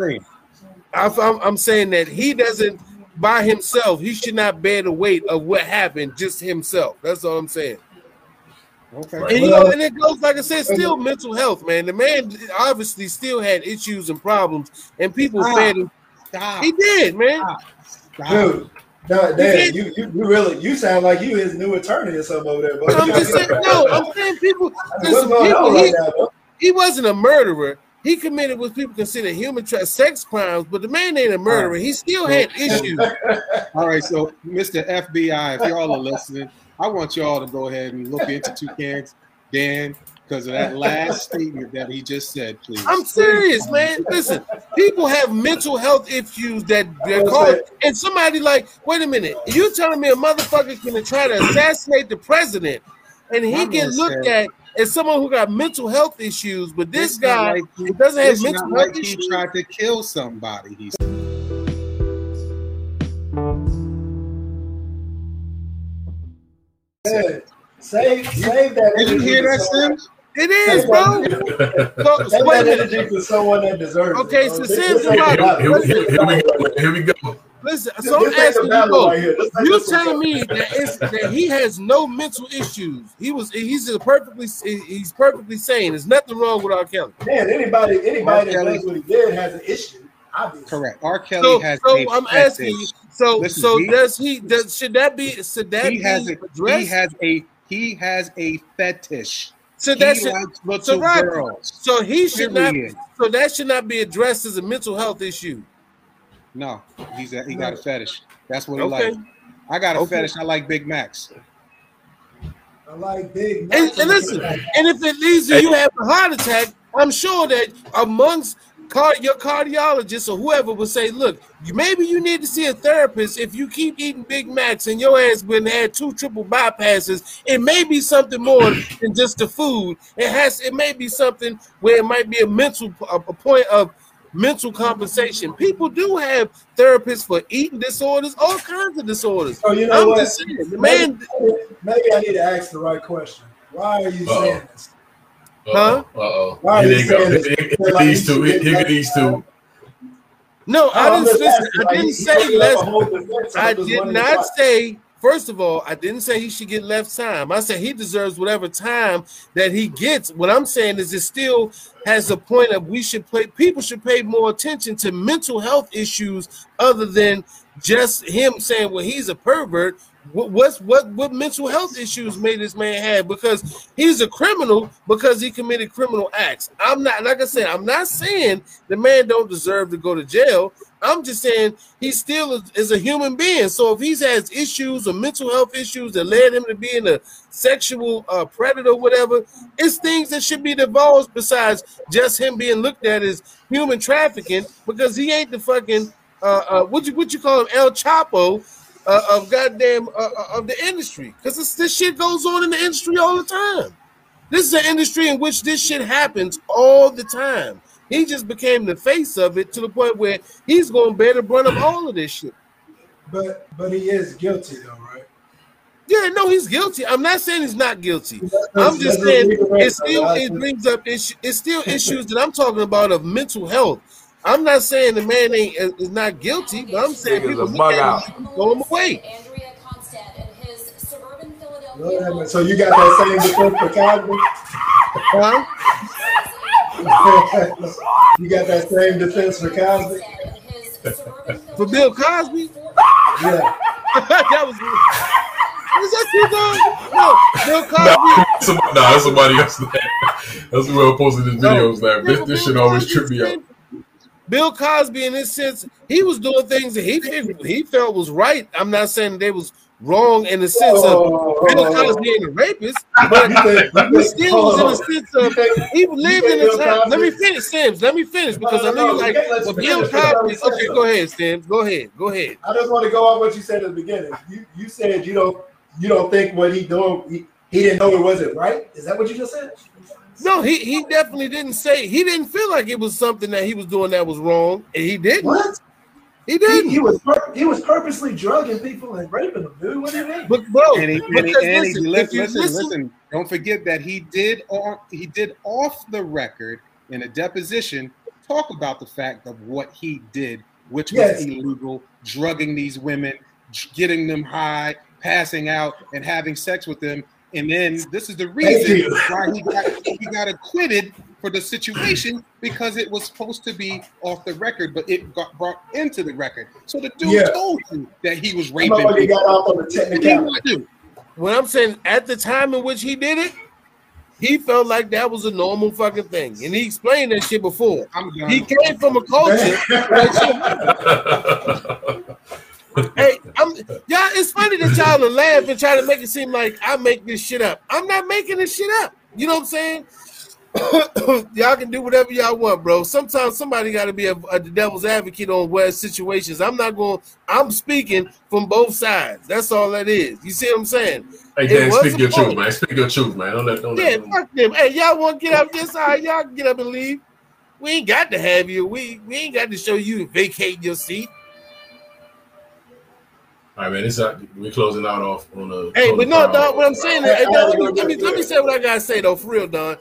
I, I'm, I'm saying that he doesn't by himself. He should not bear the weight of what happened just himself. That's all I'm saying.
Okay.
And you know, and it goes like I said, still mental health, man. The man obviously still had issues and problems, and people
Stop.
fed him.
Stop.
He did, man.
Stop.
Dude, no, Dan, you, you you really you sound like you his new attorney or something over there, bro.
I'm just saying, no, I'm saying people. Listen, people
on
he,
now,
he wasn't a murderer. He committed what people consider human tra- sex crimes, but the man ain't a murderer. He still had issues.
All right, so Mr. FBI, if y'all are listening, I want y'all to go ahead and look into two Toucan's Dan because of that last statement that he just said, please.
I'm serious, man. Listen, people have mental health issues that they're called, and somebody like, wait a minute, you telling me a motherfucker's gonna try to assassinate the president, and he get looked at as someone who got mental health issues, but this guy
like he-
doesn't have mental
not
health
like he
issues.
tried to kill somebody. He said.
Yeah. Save save that.
Did you
energy
hear
for
that,
someone-
Sims?
It is, bro. So,
Save
wait
that
minute.
energy for someone that deserves
Okay,
it.
so. Sims
This- this
is
ain't
Here, here, here we go. Here we go.
Listen,
This-
so I'm
this ain't a
asking you
battle
both.
right here.
You're
just some-
telling me that, it's, that he has no mental issues. He was he's a perfectly he's perfectly sane. There's nothing wrong with R. Kelly.
Man, anybody anybody that
Kelly-
does what he did has an issue. Obviously.
Correct. R. Kelly
So,
has
so
a
I'm
fetish.
asking you. So
Listen,
so
he-
does he does should that be should that
He
be
has a he has a he has a fetish.
so
He
that should, so right. so he should
Period.
not so that should not be addressed as a mental health issue.
No, he's a, he got a fetish. That's what he
Okay.
likes. I got a
Okay.
fetish. I like Big Macs.
I like big.
And, and listen, and if it leads to you having a heart attack, I'm sure that amongst car- your cardiologist or whoever will say, look, you, maybe you need to see a therapist if you keep eating Big Macs and your ass been had two triple bypasses. It may be something more than just the food. It has. It may be something where it might be a mental a, a point of mental compensation. People do have therapists for eating disorders, all kinds of disorders.
So you know
I'm
what?
just saying, the man.
maybe, maybe I need to ask the right question. Why are you
Uh-oh.
saying this?
Huh?
Uh oh. Here they go. Here
this?
here-
Feel
here
like
these two. Here these two.
No, I didn't. Listen, I didn't say
he
let's.
a whole defense
I did not say. First of all, I didn't say he should get left time. I said he deserves whatever time that he gets. What I'm saying is, it still has a point of we should play. People should pay more attention to mental health issues other than just him saying, "Well, he's a pervert." What what's what what mental health issues may this man have? Because he's a criminal because he committed criminal acts. I'm not like I said. I'm not saying the man don't deserve to go to jail. I'm just saying he still is, is a human being. So if he has issues or mental health issues that led him to being a sexual uh, predator, or whatever, it's things that should be divulged besides just him being looked at as human trafficking because he ain't the fucking uh, uh, what you what you call him El Chapo uh, of goddamn uh, uh, of the industry because this this shit goes on in the industry all the time. This is an industry in which this shit happens all the time. He just became the face of it to the point where he's going to bear the brunt of all of this shit.
But but he is guilty though, right?
Yeah, no, he's guilty. I'm not saying he's not guilty. I'm just saying it still it brings up issue, it's still issues that I'm talking about of mental health. I'm not saying the man ain't is not guilty, but I'm saying
Nigga's
people
a
look
bug
him
out.
throw him away.
Andrea Constand and his suburban Philadelphia.
So you got that same defense for Cosby?
Huh?
you got that same defense for Cosby?
and his suburban
For Bill Cosby?
Yeah.
that was was that you dog? No, Bill
Nah,
Cosby.
some, nah, that's somebody else. That's who I posted this
No.
videos. That this, this shit always trip me out.
Bill Cosby, in this sense, he was doing things that he figured, he felt was right. I'm not saying they was wrong in the sense of
Oh,
Bill
oh, oh.
Cosby being a rapist, but he still was in
the
sense of he lived in
Bill
time. Let me finish, Sims. Let me finish because
No,
I
no,
know you like. Well, Bill Cosby. Okay, go ahead, Sims. Go ahead. Go ahead.
I just want to go off what you said at the beginning. You you said you don't you don't think what he doing he, he didn't know it wasn't right. Is that what you just said?
No, he he definitely didn't say he didn't feel like it was something that he was doing that was wrong, and he didn't.
What?
He didn't.
He, he was he was purposely drugging people and raping them, dude. What do you mean?
But bro,
And he, and he, and
listen,
li- listen,
listen-
listen, Don't forget that he did on he did off the record in a deposition talk about the fact of what he did, which was illegal, drugging these women, getting them high, passing out, and having sex with them. And then this is the reason why he got he got acquitted for the situation because it was supposed to be off the record, but it got brought into the record. So the dude
Yeah.
told you that he was raping
Motherfucker
people.
got off on the
What
technicality.
want to do?
What I'm saying at the time in which he did it, he felt like that was a normal fucking thing, and he explained that shit before.
I'm.
He came from a culture. hey, I'm y'all. It's funny that y'all are laughing, trying to make it seem like I make this shit up. I'm not making this shit up. You know what I'm saying? y'all can do whatever y'all want, bro. Sometimes somebody got to be a, a devil's advocate on where situations. I'm not going. I'm speaking from both sides. That's all that is. You see what I'm saying?
Hey, Dan, speak your truth, man. Speak your truth, man. Don't let, don't
Yeah,
let them.
fuck them. Hey, y'all want to get up this side? Y'all can get up and leave. We ain't got to have you. We we ain't got to show you to vacate your seat.
All right, man. This uh, we closing out off on a.
Hey, but no, dog. What I'm saying,
I- I
hey, dog, let, me, let me say what I gotta say though, for real, Don.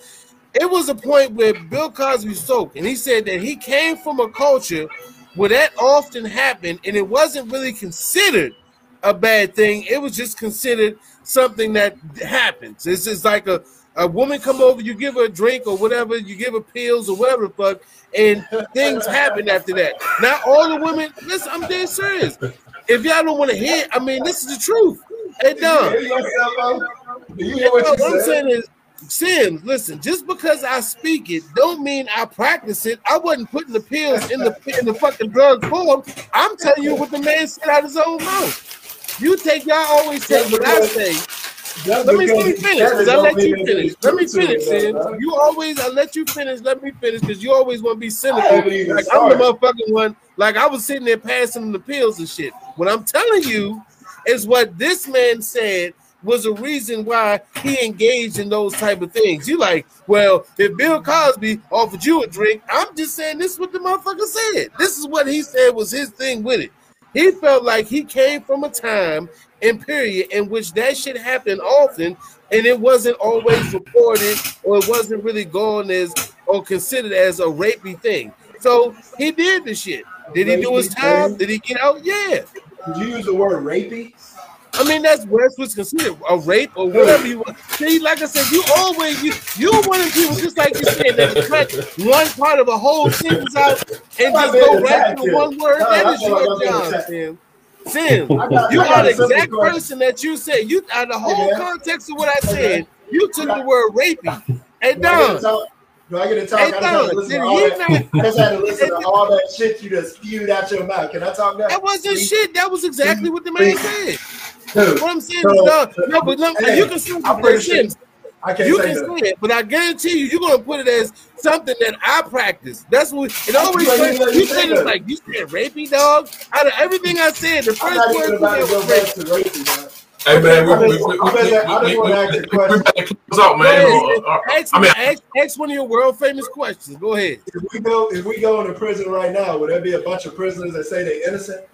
It was a point where Bill Cosby spoke, and he said that he came from a culture where that often happened, and it wasn't really considered a bad thing. It was just considered something that happens. It's just like a a woman come over, you give her a drink or whatever, you give her pills or whatever the fuck, and things happen after that. Not all the women. Listen, I'm dead serious. If y'all don't want to hear, I mean, this is the truth. Hey,
You
Don.
hear yourself, bro? Do you hear what
I'm saying is, Sims, listen, just because I speak it don't mean I practice it. I wasn't putting the pills in the in the fucking drug form. I'm telling you what the man said out of his own mouth. You take y'all always take what I say. Let me, let me finish, because I let you finish. Let me finish,
it,
Sims. You always, I let you finish. Let me finish, because you always want to be cynical. Like I'm the motherfucking one. Like I was sitting there passing the pills and shit. What I'm telling you is what this man said was a reason why he engaged in those type of things. You like, well, if Bill Cosby offered you a drink, I'm just saying this is what the motherfucker said. This is what he said was his thing with it. He felt like he came from a time and period in which that shit happened often, and it wasn't always reported or it wasn't really gone as or considered as a rapey thing. So he did the shit. Did he do his time? Did he get out? Yeah.
Did you use the word rapey?
I mean, that's what's considered a rape or whatever you want. See, like I said, you always you you one of people just like you said that cut one part of a whole sentence out and just go right to one word.
No,
That is your job. Sam. Sam, you are the exact person that you said. You out of the whole context of what I said, you took the word rapey. Hey,
Do I get to
Don?
Do I get to talk?
Hey,
I just had to listen to all that.
not-
just had to listen to all that shit you just spewed out your mouth. Can I talk now?
that wasn't
Please?
shit. That was exactly what the man said.
Dude,
What I'm saying
so-
is, uh, Don, no, but look,
Hey,
you can say
I'm
it,
pretty sure- I can't
You
say
can
that.
say it, but I guarantee you, you're gonna put it as something that I practice. That's what it always.
You
You said it's like you said rapey dog. Out of everything I said, the first word
even
you
about to
said
go
was rapey.
To rapey, man.
Hey man, we
I
we
just-
we we
I just- I just
we-
wanna ask a question.
we better close out, man.
ahead,
Uh,
ask,
I mean,
ask, ask one of your world famous questions. Go ahead.
If we go, if we go into prison right now, would there be a bunch of prisoners that say they're innocent?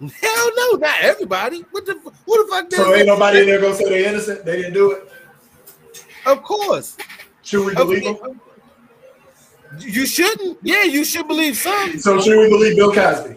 Hell no, not everybody. What the fu- who the fuck?
So ain't nobody in there gonna say they're innocent. They didn't do it.
Of course.
Should we believe them?
You shouldn't. Yeah, you should believe some.
So should we believe Bill Cosby?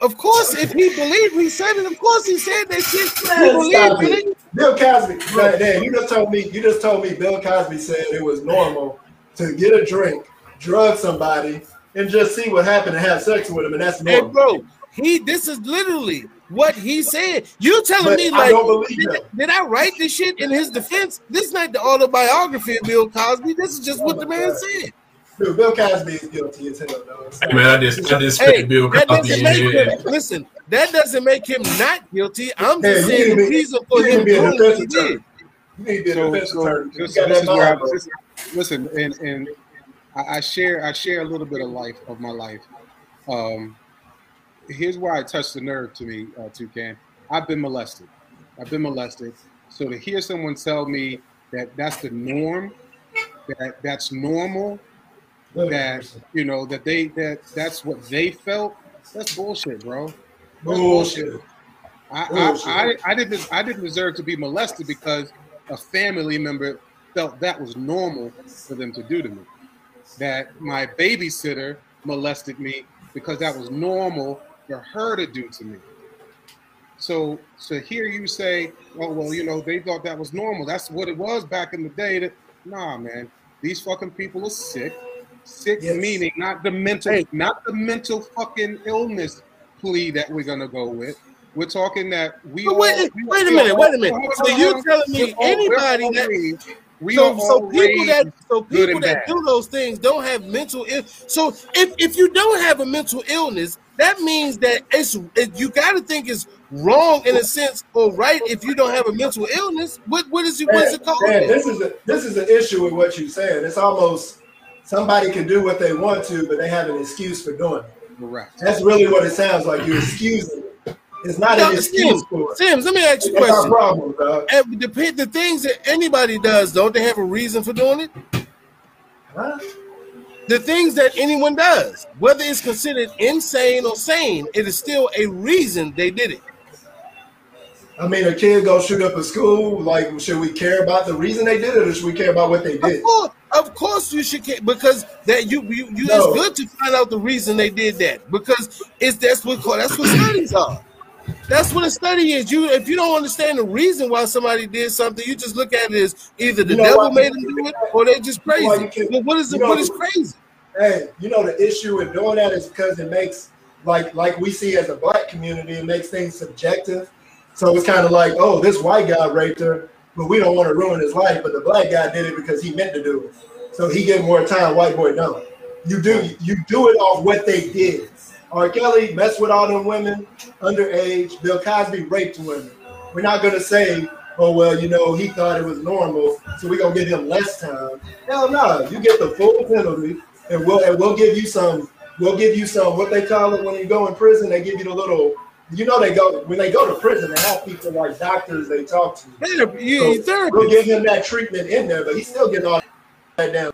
Of course, if he believed, he said it. Of course, he said that shit. He
Man,
believed
it. Bill Cosby. Man, Dan, you just told me. You just told me. Bill Cosby said it was normal to get a drink, drug somebody, and just see what happened and have sex with him, and that's normal.
Hey, bro, he. This is literally what he said. You telling
But
me like? did, did I write this shit in his defense? This is not the autobiography of Bill Cosby. This is just
Oh
what the man
God.
said.
Dude, Bill Cosby is guilty as hell, dog.
hey man, I just I just
Hey,
Bill Cosby
doesn't make him. Listen, that doesn't make him not guilty. I'm just
you
saying
need
the reason for him
to be a
doing what he did.
You need to be
So, so this, this
that
is where I, this, listen, and and I, I share I share a little bit of life of my life. Um, here's where I touched the nerve to me, uh, Toucan. I've been molested. I've been molested. So to hear someone tell me that that's the norm, that that's normal, that you know that they that that's what they felt. That's bullshit, bro. That's
Bullshit.
I,
Bullshit.
I, I, I didn't I didn't deserve to be molested because a family member felt that was normal for them to do to me. That my babysitter molested me because that was normal for her to do to me. So to hear you say, "Oh well, you know, they thought that was normal. That's what it was back in the day." That nah, man, these fucking people are sick. Sick
Yes.
meaning not the mental,
Hey.
not the mental fucking illness plea that we're gonna go with. We're talking that we. All-
wait,
we-
wait a minute,
all-
wait a minute.
hold
So you
hold on.
telling me
We're all- we're
anybody
all
that-
raised- we
so,
are
so people that so people that
bad.
do those things don't have mental ill. So if if you don't have a mental illness, that means that it's it, you got to think it's wrong in a sense or right if you don't have a mental illness. What what is it? What's it called?
Man, this is a, this is an issue with what you're saying. It's almost somebody can do what they want to, but they have an excuse for doing it.
Correct.
That's really what it sounds like. You're excusing it. It's not
Now,
an excuse
Sims,
for it.
Sims, let me ask you a
That's our
question.
problem, dog.
And the, the things that anybody does, don't they have a reason for doing it?
Huh?
The things that anyone does, whether it's considered insane or sane, it is still a reason they did it.
I mean, a kid go shoot up a school. Like, should we care about the reason they did it, or should we care about what they
Of
did?
course, of course, you should because that you you, you
No.
it's good to find out the reason they did that because it's that's what that's what studies are. That's what a study is. You if you don't understand the reason why somebody did something, you just look at it as either the
You know
devil made them do it or they just crazy. Well, what is it?
know-
what is crazy?
Hey, you know the issue with doing that is because it makes like like we see as a black community, it makes things subjective. So it's kind of like, oh, this white guy raped her, but we don't want to ruin his life. But the black guy did it because he meant to do it. So he get more time. White boy don't. You do you do it off what they did. R. Kelly messed with all them women underage. Bill Cosby raped women. We're not gonna say, oh well, you know, he thought it was normal, so we're gonna give him less time. Hell no, you get the full penalty, and we'll and we'll give you some. We'll give you some. What they call it when you go in prison, they give you the little. You know, they go when they go to prison. They have people like doctors they talk to.
Therapy, you,
So we'll give him that treatment in there, but he's still getting all that down.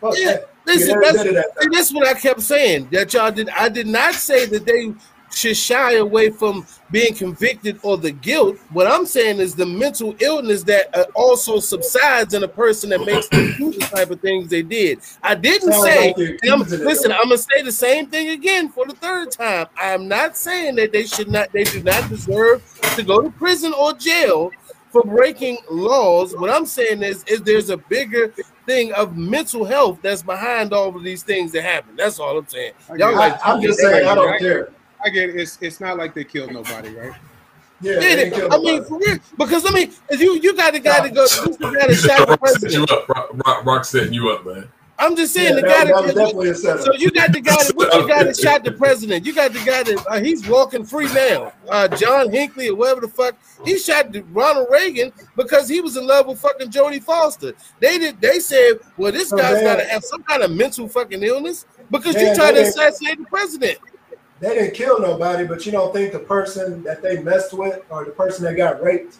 Fuck
Yeah,
that.
listen, that's,
that
that's what I kept saying. That y'all did. I did not say that they should shy away from being convicted or the guilt. What I'm saying is the mental illness that uh, also subsides in a person that makes them do the type of things they did. I didn't
Sounds
say.
like
I'm- listen. I'm gonna say the same thing again for the third time. I'm not saying that they should not. They do not deserve to go to prison or jail for breaking laws. What I'm saying is, is there's a bigger thing of mental health that's behind all of these things that happen. That's all I'm saying. Y'all
I-
like,
I'm just saying, I don't care.
I get it. It's it's not like they killed nobody, right?
Yeah,
Yeah,
they
they-
ain't killed
I mean, for real, because I mean, if you you got the guy to go, this the guy that shot the
Rock you
president.
up. Rock, Rock, Rock setting you up, man.
I'm just
Yeah,
saying the guy
that was
that.
definitely a setup.
So you got the guy that what you got that shot the president. You got the guy that uh, he's walking free now. Uh, John Hinckley or whatever the fuck. He shot Ronald Reagan because he was in love with fucking Jodie Foster. They did. They said, well, this
So
guy's
they-
got to have some kind of mental fucking illness because you tried to assassinate the president.
They didn't kill nobody, but you don't think the person that they messed with or the person that got raped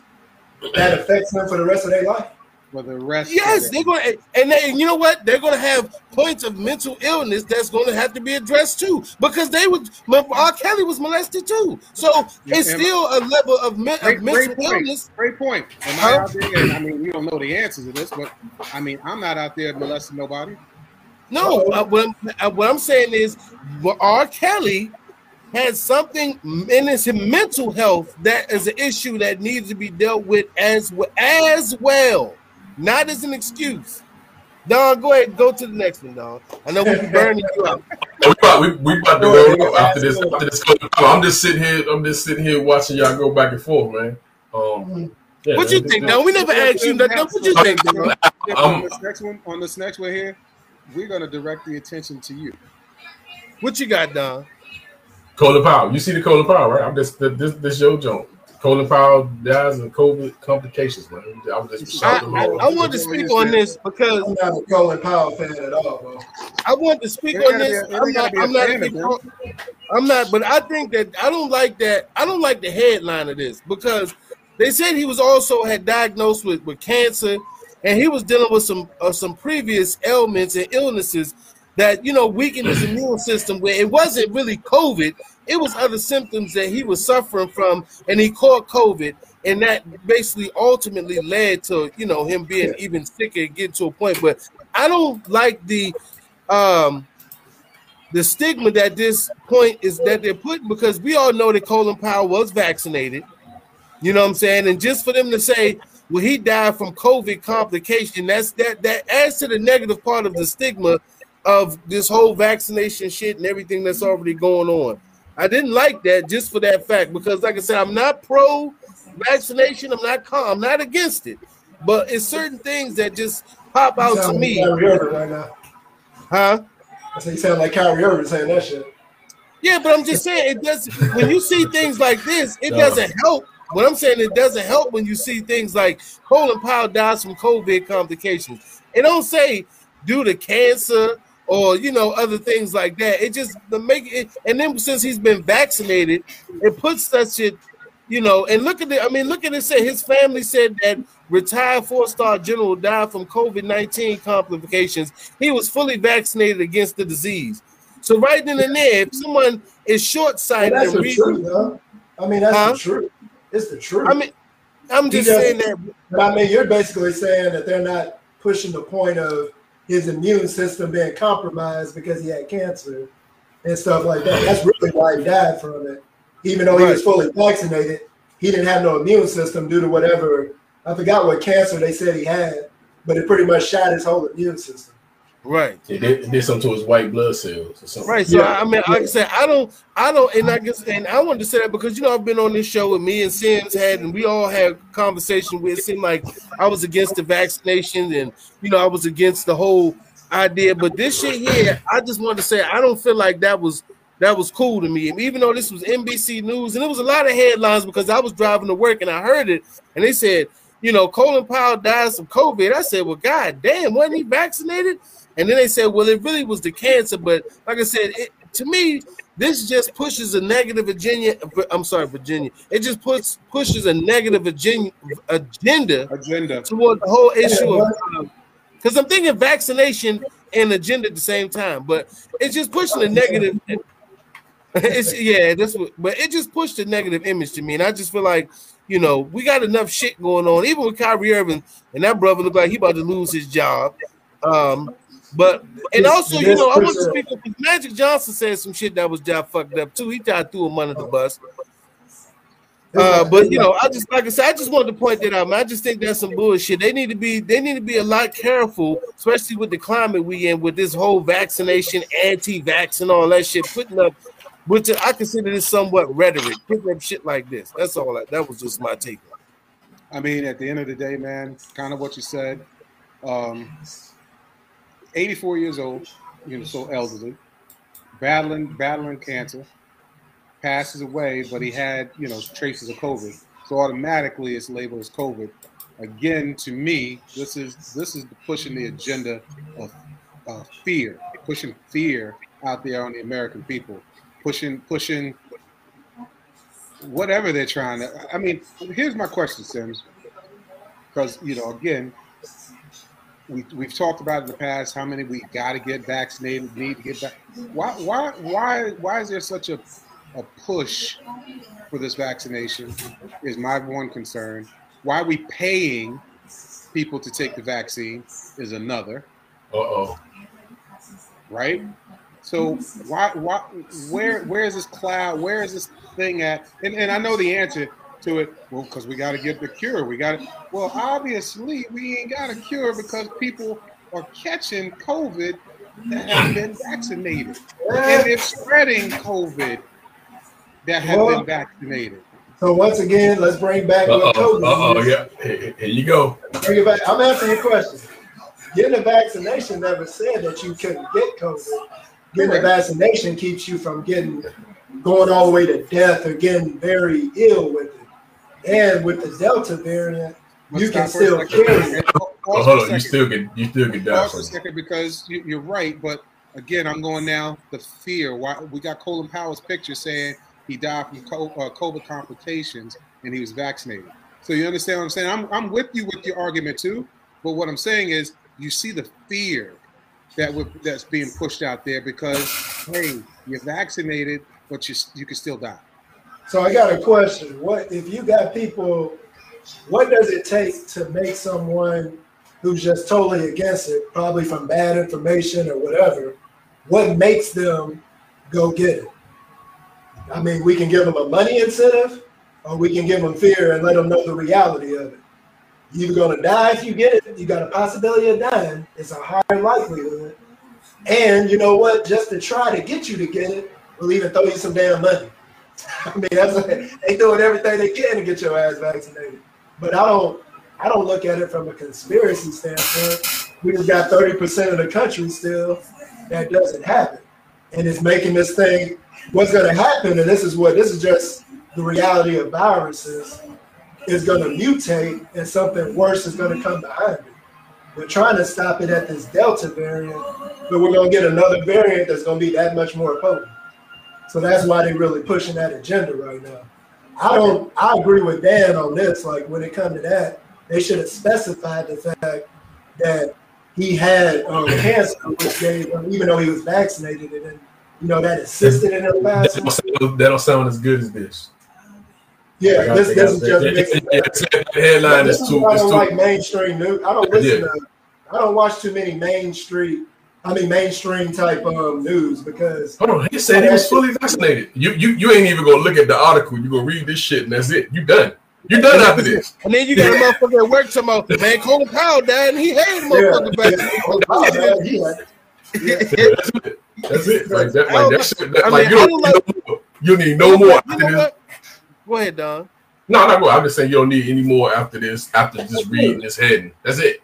that affects them for the rest of their life?
For the rest.
Yes,
of
they're going to, and, they, and you know what? They're going to have points of mental illness that's going to have to be addressed too, because they would. R. Kelly was molested too, so
Yeah,
it's still a level of, men,
Great,
of
great
mental
point.
illness.
Great point. Am I
Huh?
out there? and I mean, you don't know the answers to this, but I mean, I'm not out there molesting nobody.
No, uh, what, I'm, uh, what I'm saying is, R. Kelly has something in his mental health that is an issue that needs to be dealt with as well, as well, not as an excuse. Don, go ahead, go to the next one, Don. I know we be burning you up.
We about, we, we about to roll up after this. After this I'm just sitting here. I'm just sitting here watching y'all go back and forth, man. Um, yeah,
What you think, Don? We never asked you nothing. What you think, Don?
Um,
on this next one, on this next one here, we're gonna direct the attention to you.
What you got, Don?
Colin Powell. You see the Colin Powell, right? I'm just this this your joint. Colin Powell dies of COVID complications, man. I was just
I,
shouting
I,
along.
I want to speak on this because
I'm not a Colin Powell fan at all, bro.
I want to speak on this.
a- they
I'm not.
be a
I'm not.
fan of
a big- I'm not. But I think that I don't like that. I don't like the headline of this because they said he was also had diagnosed with with cancer, and he was dealing with some uh, some previous ailments and illnesses. That you know weakened his immune system where it wasn't really COVID, it was other symptoms that he was suffering from, and he caught COVID, and that basically ultimately led to you know him being even sicker and getting to a point. But I don't like the um the stigma that this point is that they're putting because we all know that Colin Powell was vaccinated. You know what I'm saying? And just for them to say, well, he died from COVID complication, that's that that adds to the negative part of the stigma of this whole vaccination shit and everything that's already going on. I didn't like that just for that fact because, like I said, I'm not pro vaccination. I'm not calm. I'm not against it, but it's certain things that just pop out to me.
right now.
Huh?
I say you sound like Kyrie Irving saying that shit.
Yeah, but I'm just saying it does. When you see things like this, it
No.
doesn't help. What I'm saying, it doesn't help when you see things like Colin Powell dies from COVID complications. It don't say due to cancer or you know other things like that. It just the make it. And then since he's been vaccinated, it puts that shit. You know, and look at it. I mean, look at it. Say his family said that retired four-star general died from COVID nineteen complications. He was fully vaccinated against the disease. So right then and there, if someone is short-sighted
that's
and
the truth, though. I mean, that's
Huh?
the truth. It's the truth.
I mean, I'm just
He
saying that.
But I mean, you're basically saying that they're not pushing the point of his immune system being compromised because he had cancer and stuff like that. That's really why he died from it. Even though he was fully vaccinated, he didn't have no immune system due to whatever I forgot what cancer they said he had, but it pretty much shot his whole immune system.
Right.
It did, it did something to his white blood cells or something.
Right. So
Yeah.
I mean, like I said, I don't, I don't, and I guess, and I wanted to say that because you know I've been on this show with me and Sims had, and we all had conversation where it seemed like I was against the vaccination, and you know I was against the whole idea. But this shit here, I just wanted to say I don't feel like that was that was cool to me. And even though this was NBC News, and it was a lot of headlines because I was driving to work and I heard it, and they said, you know, Colin Powell dies from COVID. I said, well, god damn, wasn't he vaccinated? And then they said, well, it really was the cancer. But like I said, it, to me, this just pushes a negative agenda. I'm sorry, Virginia. It just puts pushes a negative agenda agenda
Agenda.
toward the whole issue of because I'm thinking vaccination and agenda at the same time, but it's just pushing a negative. It's yeah, that's what, but it just pushed a negative image to me, and I just feel like you know we got enough shit going on, even with Kyrie Irving, and that brother looked like he about to lose his job. Um, but and also, you know, I want to
sure.
speak up. 'cause Magic Johnson said some shit that was job fucked up too. He tried to threw him under the bus. Uh, but you know, I just like I said, I just wanted to point that out. Man. I just think that's some bullshit. They need to be they need to be a lot careful, especially with the climate we in, with this whole vaccination, anti-vax, and all that shit. Putting up, which I consider this somewhat rhetoric. Putting up shit like this. That's all. That, that was just my take.
I mean, at the end of the day, man, kind of what you said. Um, 84 years old, you know, so elderly, battling battling cancer, passes away, but he had you know traces of COVID, so automatically it's labeled as COVID. Again, to me, this is this is pushing the agenda of uh, fear, pushing fear out there on the American people, pushing pushing whatever they're trying to. I mean, here's my question, Sims, because you know, again, we we've talked about in the past how many we got to get vaccinated, need to get back. Why why why why is there such a a push for this vaccination? Is my one concern. Why are we paying people to take the vaccine? Is another
Uh oh.
right? So why why where where is this cloud? Where is this thing at? And and I know the answer to it. Well, because we got to get the cure. We got it. Well, obviously we ain't got a cure because people are catching COVID that have been vaccinated, and they're spreading COVID that have
Well,
been vaccinated.
So once again, let's bring back
Uh
what
oh.
COVID
Uh oh.
is.
Yeah. Here, here you go.
Bring it back. I'm answering your question. Getting a vaccination never said that you couldn't get COVID. Getting a vaccination keeps you from getting going all the way to death or getting very ill with it. And with the Delta variant,
Let's
you can
stop for a
still carry it.
Oh,
Pause for a
hold on. You still can you still can die
Pause a second because you, you're right, but again, I'm going now. The fear. Why we got Colin Powell's picture saying he died from uh, COVID complications and he was vaccinated. So you understand what I'm saying? I'm I'm with you with your argument too, but what I'm saying is you see the fear that would that's being pushed out there because hey, you're vaccinated, but you you can still die.
So I got a question. What if you got people? What does it take to make someone who's just totally against it, probably from bad information or whatever? What makes them go get it? I mean, we can give them a money incentive, or we can give them fear and let them know the reality of it. You're gonna die if you get it. You got a possibility of dying. It's a higher likelihood. And you know what? Just to try to get you to get it, we'll even throw you some damn money. I mean, that's they doing everything they can to get your ass vaccinated. But I don't, I don't look at it from a conspiracy standpoint. We just got thirty percent of the country still that doesn't have it, and it's making this thing. What's going to happen? And this is what this is just the reality of viruses is going to mutate, and something worse is going to come behind it. We're trying to stop it at this Delta variant, but we're going to get another variant that's going to be that much more potent. So that's why they're really pushing that agenda right now. I don't. I agree with Dan on this. Like when it comes to that, they should have specified the fact that he had um, cancer, which gave him, even though he was vaccinated, and then, you know that assisted in him
That
passing.
don't, sound, that don't sound as good as this.
Yeah, this, this is just
Yeah,
mixing
yeah, yeah, the headline is
is
too.
I don't
too
like mainstream news. I don't listen
Yeah.
to. I don't watch too many mainstream. I mean mainstream type um, news because
Hold on, he said he was fully vaccinated. You you you ain't even gonna look at the article. You gonna read this shit and that's it. You done. You done after this.
And then you got a motherfucker at work talking about, man, Colin Powell died and he had a motherfucker back.
Yeah,
That's it. That's it. Like that. Like that shit. That,
I
like
mean,
you don't
don't
need no more. You need no more
You know what? Go ahead, Don.
No, no, no. I'm just saying you don't need any more after this. After just reading this heading. That's it.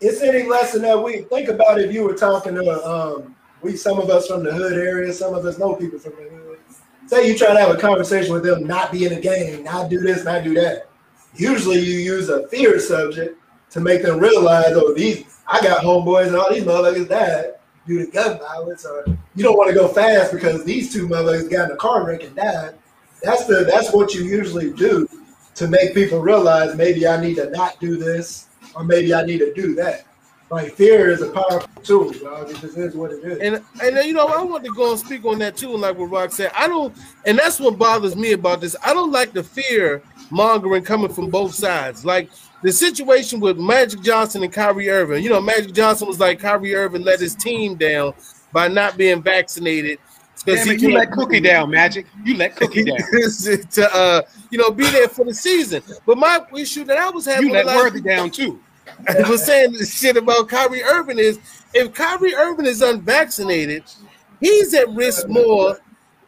It's any less than that we Think about if you were talking to um, we some of us from the hood area, some of us know people from the hood. Say you try to have a conversation with them, not be in a game, not do this, not do that. Usually you use a fear subject to make them realize, oh, these I got homeboys and all these motherfuckers died due to gun violence, or you don't want to go fast because these two motherfuckers got in a car wreck and died. That's the that's what you usually do to make people realize maybe I need to not do this or maybe I need to do that. Like fear is a powerful tool, dog. It just is what it is.
And and you know, I want to go and speak on that too, like what Rock said. I don't, and that's what bothers me about this. I don't like the fear mongering coming from both sides. Like the situation with Magic Johnson and Kyrie Irving. You know, Magic Johnson was like Kyrie Irving let his team down by not being vaccinated. because
Damn
he
it, you let Cookie down, Magic. You let Cookie down.
to uh, you know, be there for the season. But my issue that I was having
You let
with a lot
Worthy down too.
I was saying this shit about Kyrie Irving is if Kyrie Irving is unvaccinated, he's at risk more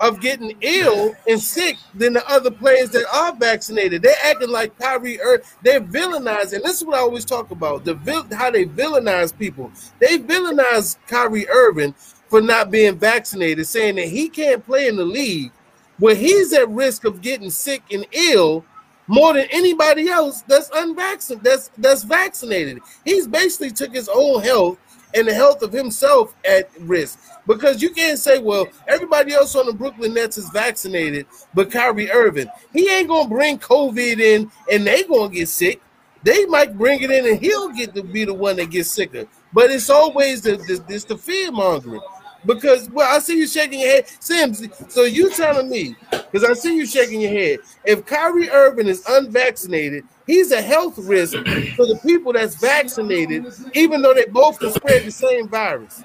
of getting ill and sick than the other players that are vaccinated. They're acting like Kyrie Irving. They're villainizing. This is what I always talk about: the vil- how they villainize people. They villainize Kyrie Irving for not being vaccinated, saying that he can't play in the league where he's at risk of getting sick and ill more than anybody else that's unvaccinated, that's that's vaccinated. He's basically took his own health and the health of himself at risk. Because you can't say, well, everybody else on the Brooklyn Nets is vaccinated, but Kyrie Irving, he ain't gonna bring COVID in and they gonna get sick. They might bring it in and he'll get to be the one that gets sicker. But it's always the the, it's the fear mongering. Because well, I see you shaking your head, Sims. So you telling me, because I see you shaking your head, if Kyrie Irving is unvaccinated, he's a health risk for the people that's vaccinated, even though they both can spread the same virus.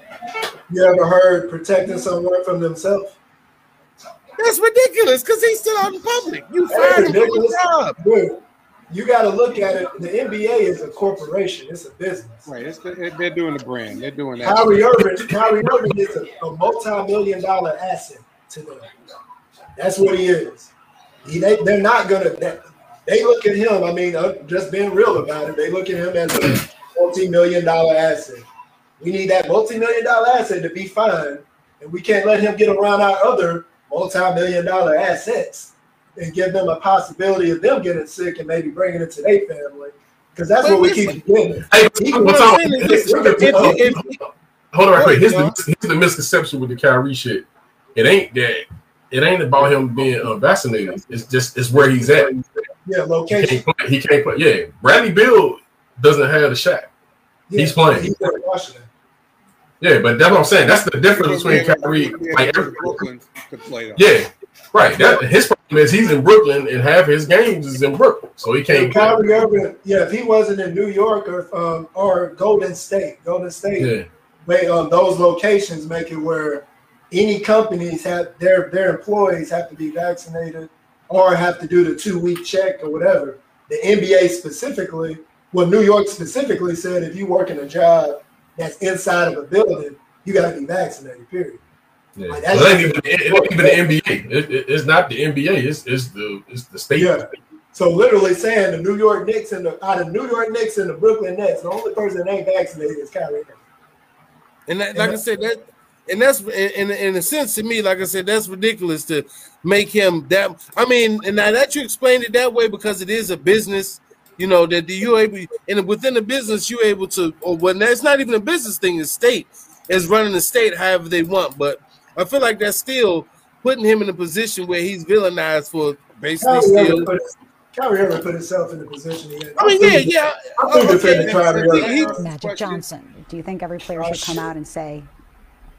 You ever heard protecting someone from themselves?
That's ridiculous because he's still out in public. You fired him from his job.
Dude, you got to look at it. The NBA is a corporation. It's a business.
Right, it's the, they're doing the brand. They're doing that.
Kyrie Irving, Kyrie Irving is a, a multi-million dollar asset to them. That's what he is. He, they, they're not gonna. They, they look at him. I mean, uh, just being real about it, they look at him as a multi-million dollar asset. We need that multi-million dollar asset to be fine, and we can't let him get around our other multi-million dollar assets and give them a possibility of them getting sick and maybe bringing it to their family. Because that's
But
what we keep getting.
Hey,
He-
hold on,
I'm saying is
here's- the- hold on,
if-
hold on right quick. Here's the, here's the misconception with the Kyrie shit. It ain't that. It ain't about him being uh, unvaccinated. It's just it's where he's at.
Yeah,
He
location.
can't play. He can't play. Yeah, Bradley Beal doesn't have the shot.
Yeah,
He's playing.
He's in Washington.
Yeah, but that's what I'm saying. That's the difference between Kyrie. Like,
Brooklyn to play. Though.
yeah, right. That his problem is he's in Brooklyn and half his games is in Brooklyn, so he can't.
Kyrie Irving, yeah, if he wasn't in New York or um, or Golden State, Golden State,
Yeah,
um, those locations make it where any companies have their their employees have to be vaccinated or have to do the two week check or whatever. The NBA specifically, well, New York specifically said if you work in a job that's inside of a building, you got to be vaccinated. Period.
Yeah.
Like,
Well, it ain't even, it ain't even the NBA. It, it- it's not the NBA. It's it's the it's the state.
Yeah. So literally saying the New York Knicks and the uh, out of New York Knicks and the Brooklyn Nets, the only person that ain't vaccinated is Kyrie.
And that, like I said, that and that's in, in a sense to me, like I said, that's ridiculous to make him that. I mean, and now that you explained it that way because it is a business, you know, that you able and within the business you're able to, or when that's not even a business thing, the state is running the state however they want. But I feel like that's still putting him in a position where he's villainized for basically
Kyrie Irving
still.
put, Kyrie Irving put himself in the position he had.
I mean, yeah, yeah.
I'm still
Okay,
defending Kyrie
he- he-
Magic Johnson, do you think every player
Oh,
should come
shit.
out and say,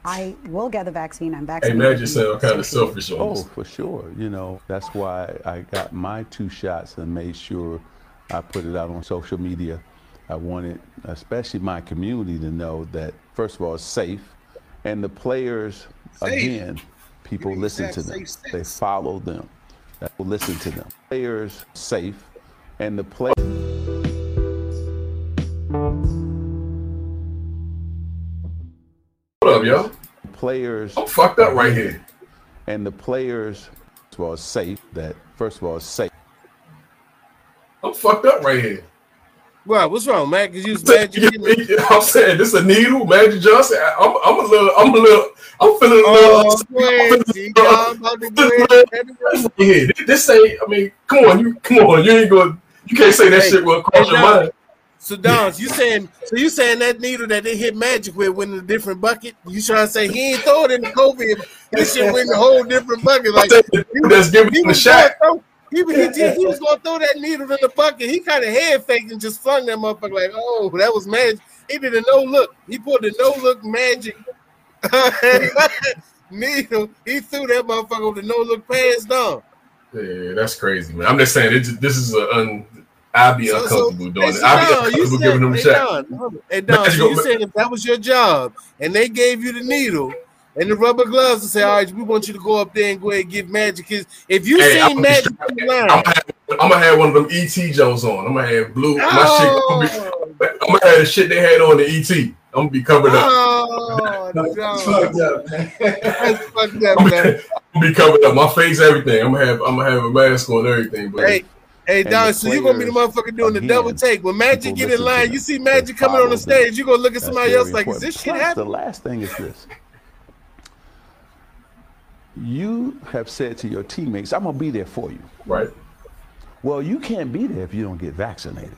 I will get the vaccine, I'm
Hey,
vaccinated?
Magic sound kind of selfish on
Oh,
this.
for sure. You know, that's why I got my two shots and made sure I put it out on social media. I wanted, especially my community, to know that, first of all, it's safe. And the players,
Safe.
Again, people listen to them,
safe
they follow them, people listen to them. Players, safe. And the play.
What up, y'all?
players
I'm fucked up right here.
and the players first of all safe that first of all it's safe
I'm fucked up right here.
Wow, what's wrong, man? Because you was mad you didn't.
I'm saying this a needle, Magic Johnson. I'm, I'm a little, I'm a little, I'm feeling a oh, little.
Oh, crazy. Y'all about to go ahead.
Yeah, this ain't. I mean, come on, you come on, you ain't going. You can't say that
Hey,
shit will cross
hey,
your mind.
So Don, you saying so you saying that needle that they hit Magic with went in a different bucket? You trying to say he ain't throw it in the COVID? This shit went in a whole different bucket. Like
That's giving him a shot.
throw, he, was- he, did- he was gonna throw that needle in the bucket. He kind of head faked and just flung that motherfucker like, oh, that was magic. He did a no look. He pulled a no look magic needle. He threw that motherfucker with a no look pass down.
Yeah, that's crazy, man. I'm just saying, it, this is a un. I'd be
So- so-
uncomfortable doing it. I'd be uncomfortable
said-
giving him a
hey,
shot.
Don, Hey Don, so you saying if that was your job and they gave you the needle and the rubber gloves and say, all right, we want you to go up there and go ahead and give Magic his. If you
Hey, I'm
Magic
be-
in the line,
I'm gonna, have, I'm gonna have one of them ET Jones on. I'm gonna have blue. My
Oh.
shit. I'm gonna, be, oh. I'm gonna have the shit they had on the ET. I'm gonna be covered up.
oh,
That's
no.
fucked up, man.
That's fucked up,
I'm
man.
gonna, I'm gonna be covered up. My face, everything. I'm gonna have. I'm gonna have a mask on, everything. But
Hey, hey,
And
Don, so you're gonna be the motherfucker doing the
again,
double take. When Magic get in line, you see Magic coming on the stage, you're gonna look at somebody else like, is this shit happening?
the last thing is this you have said to your teammates i'm gonna be there for you
right.
well you can't be there if you don't get vaccinated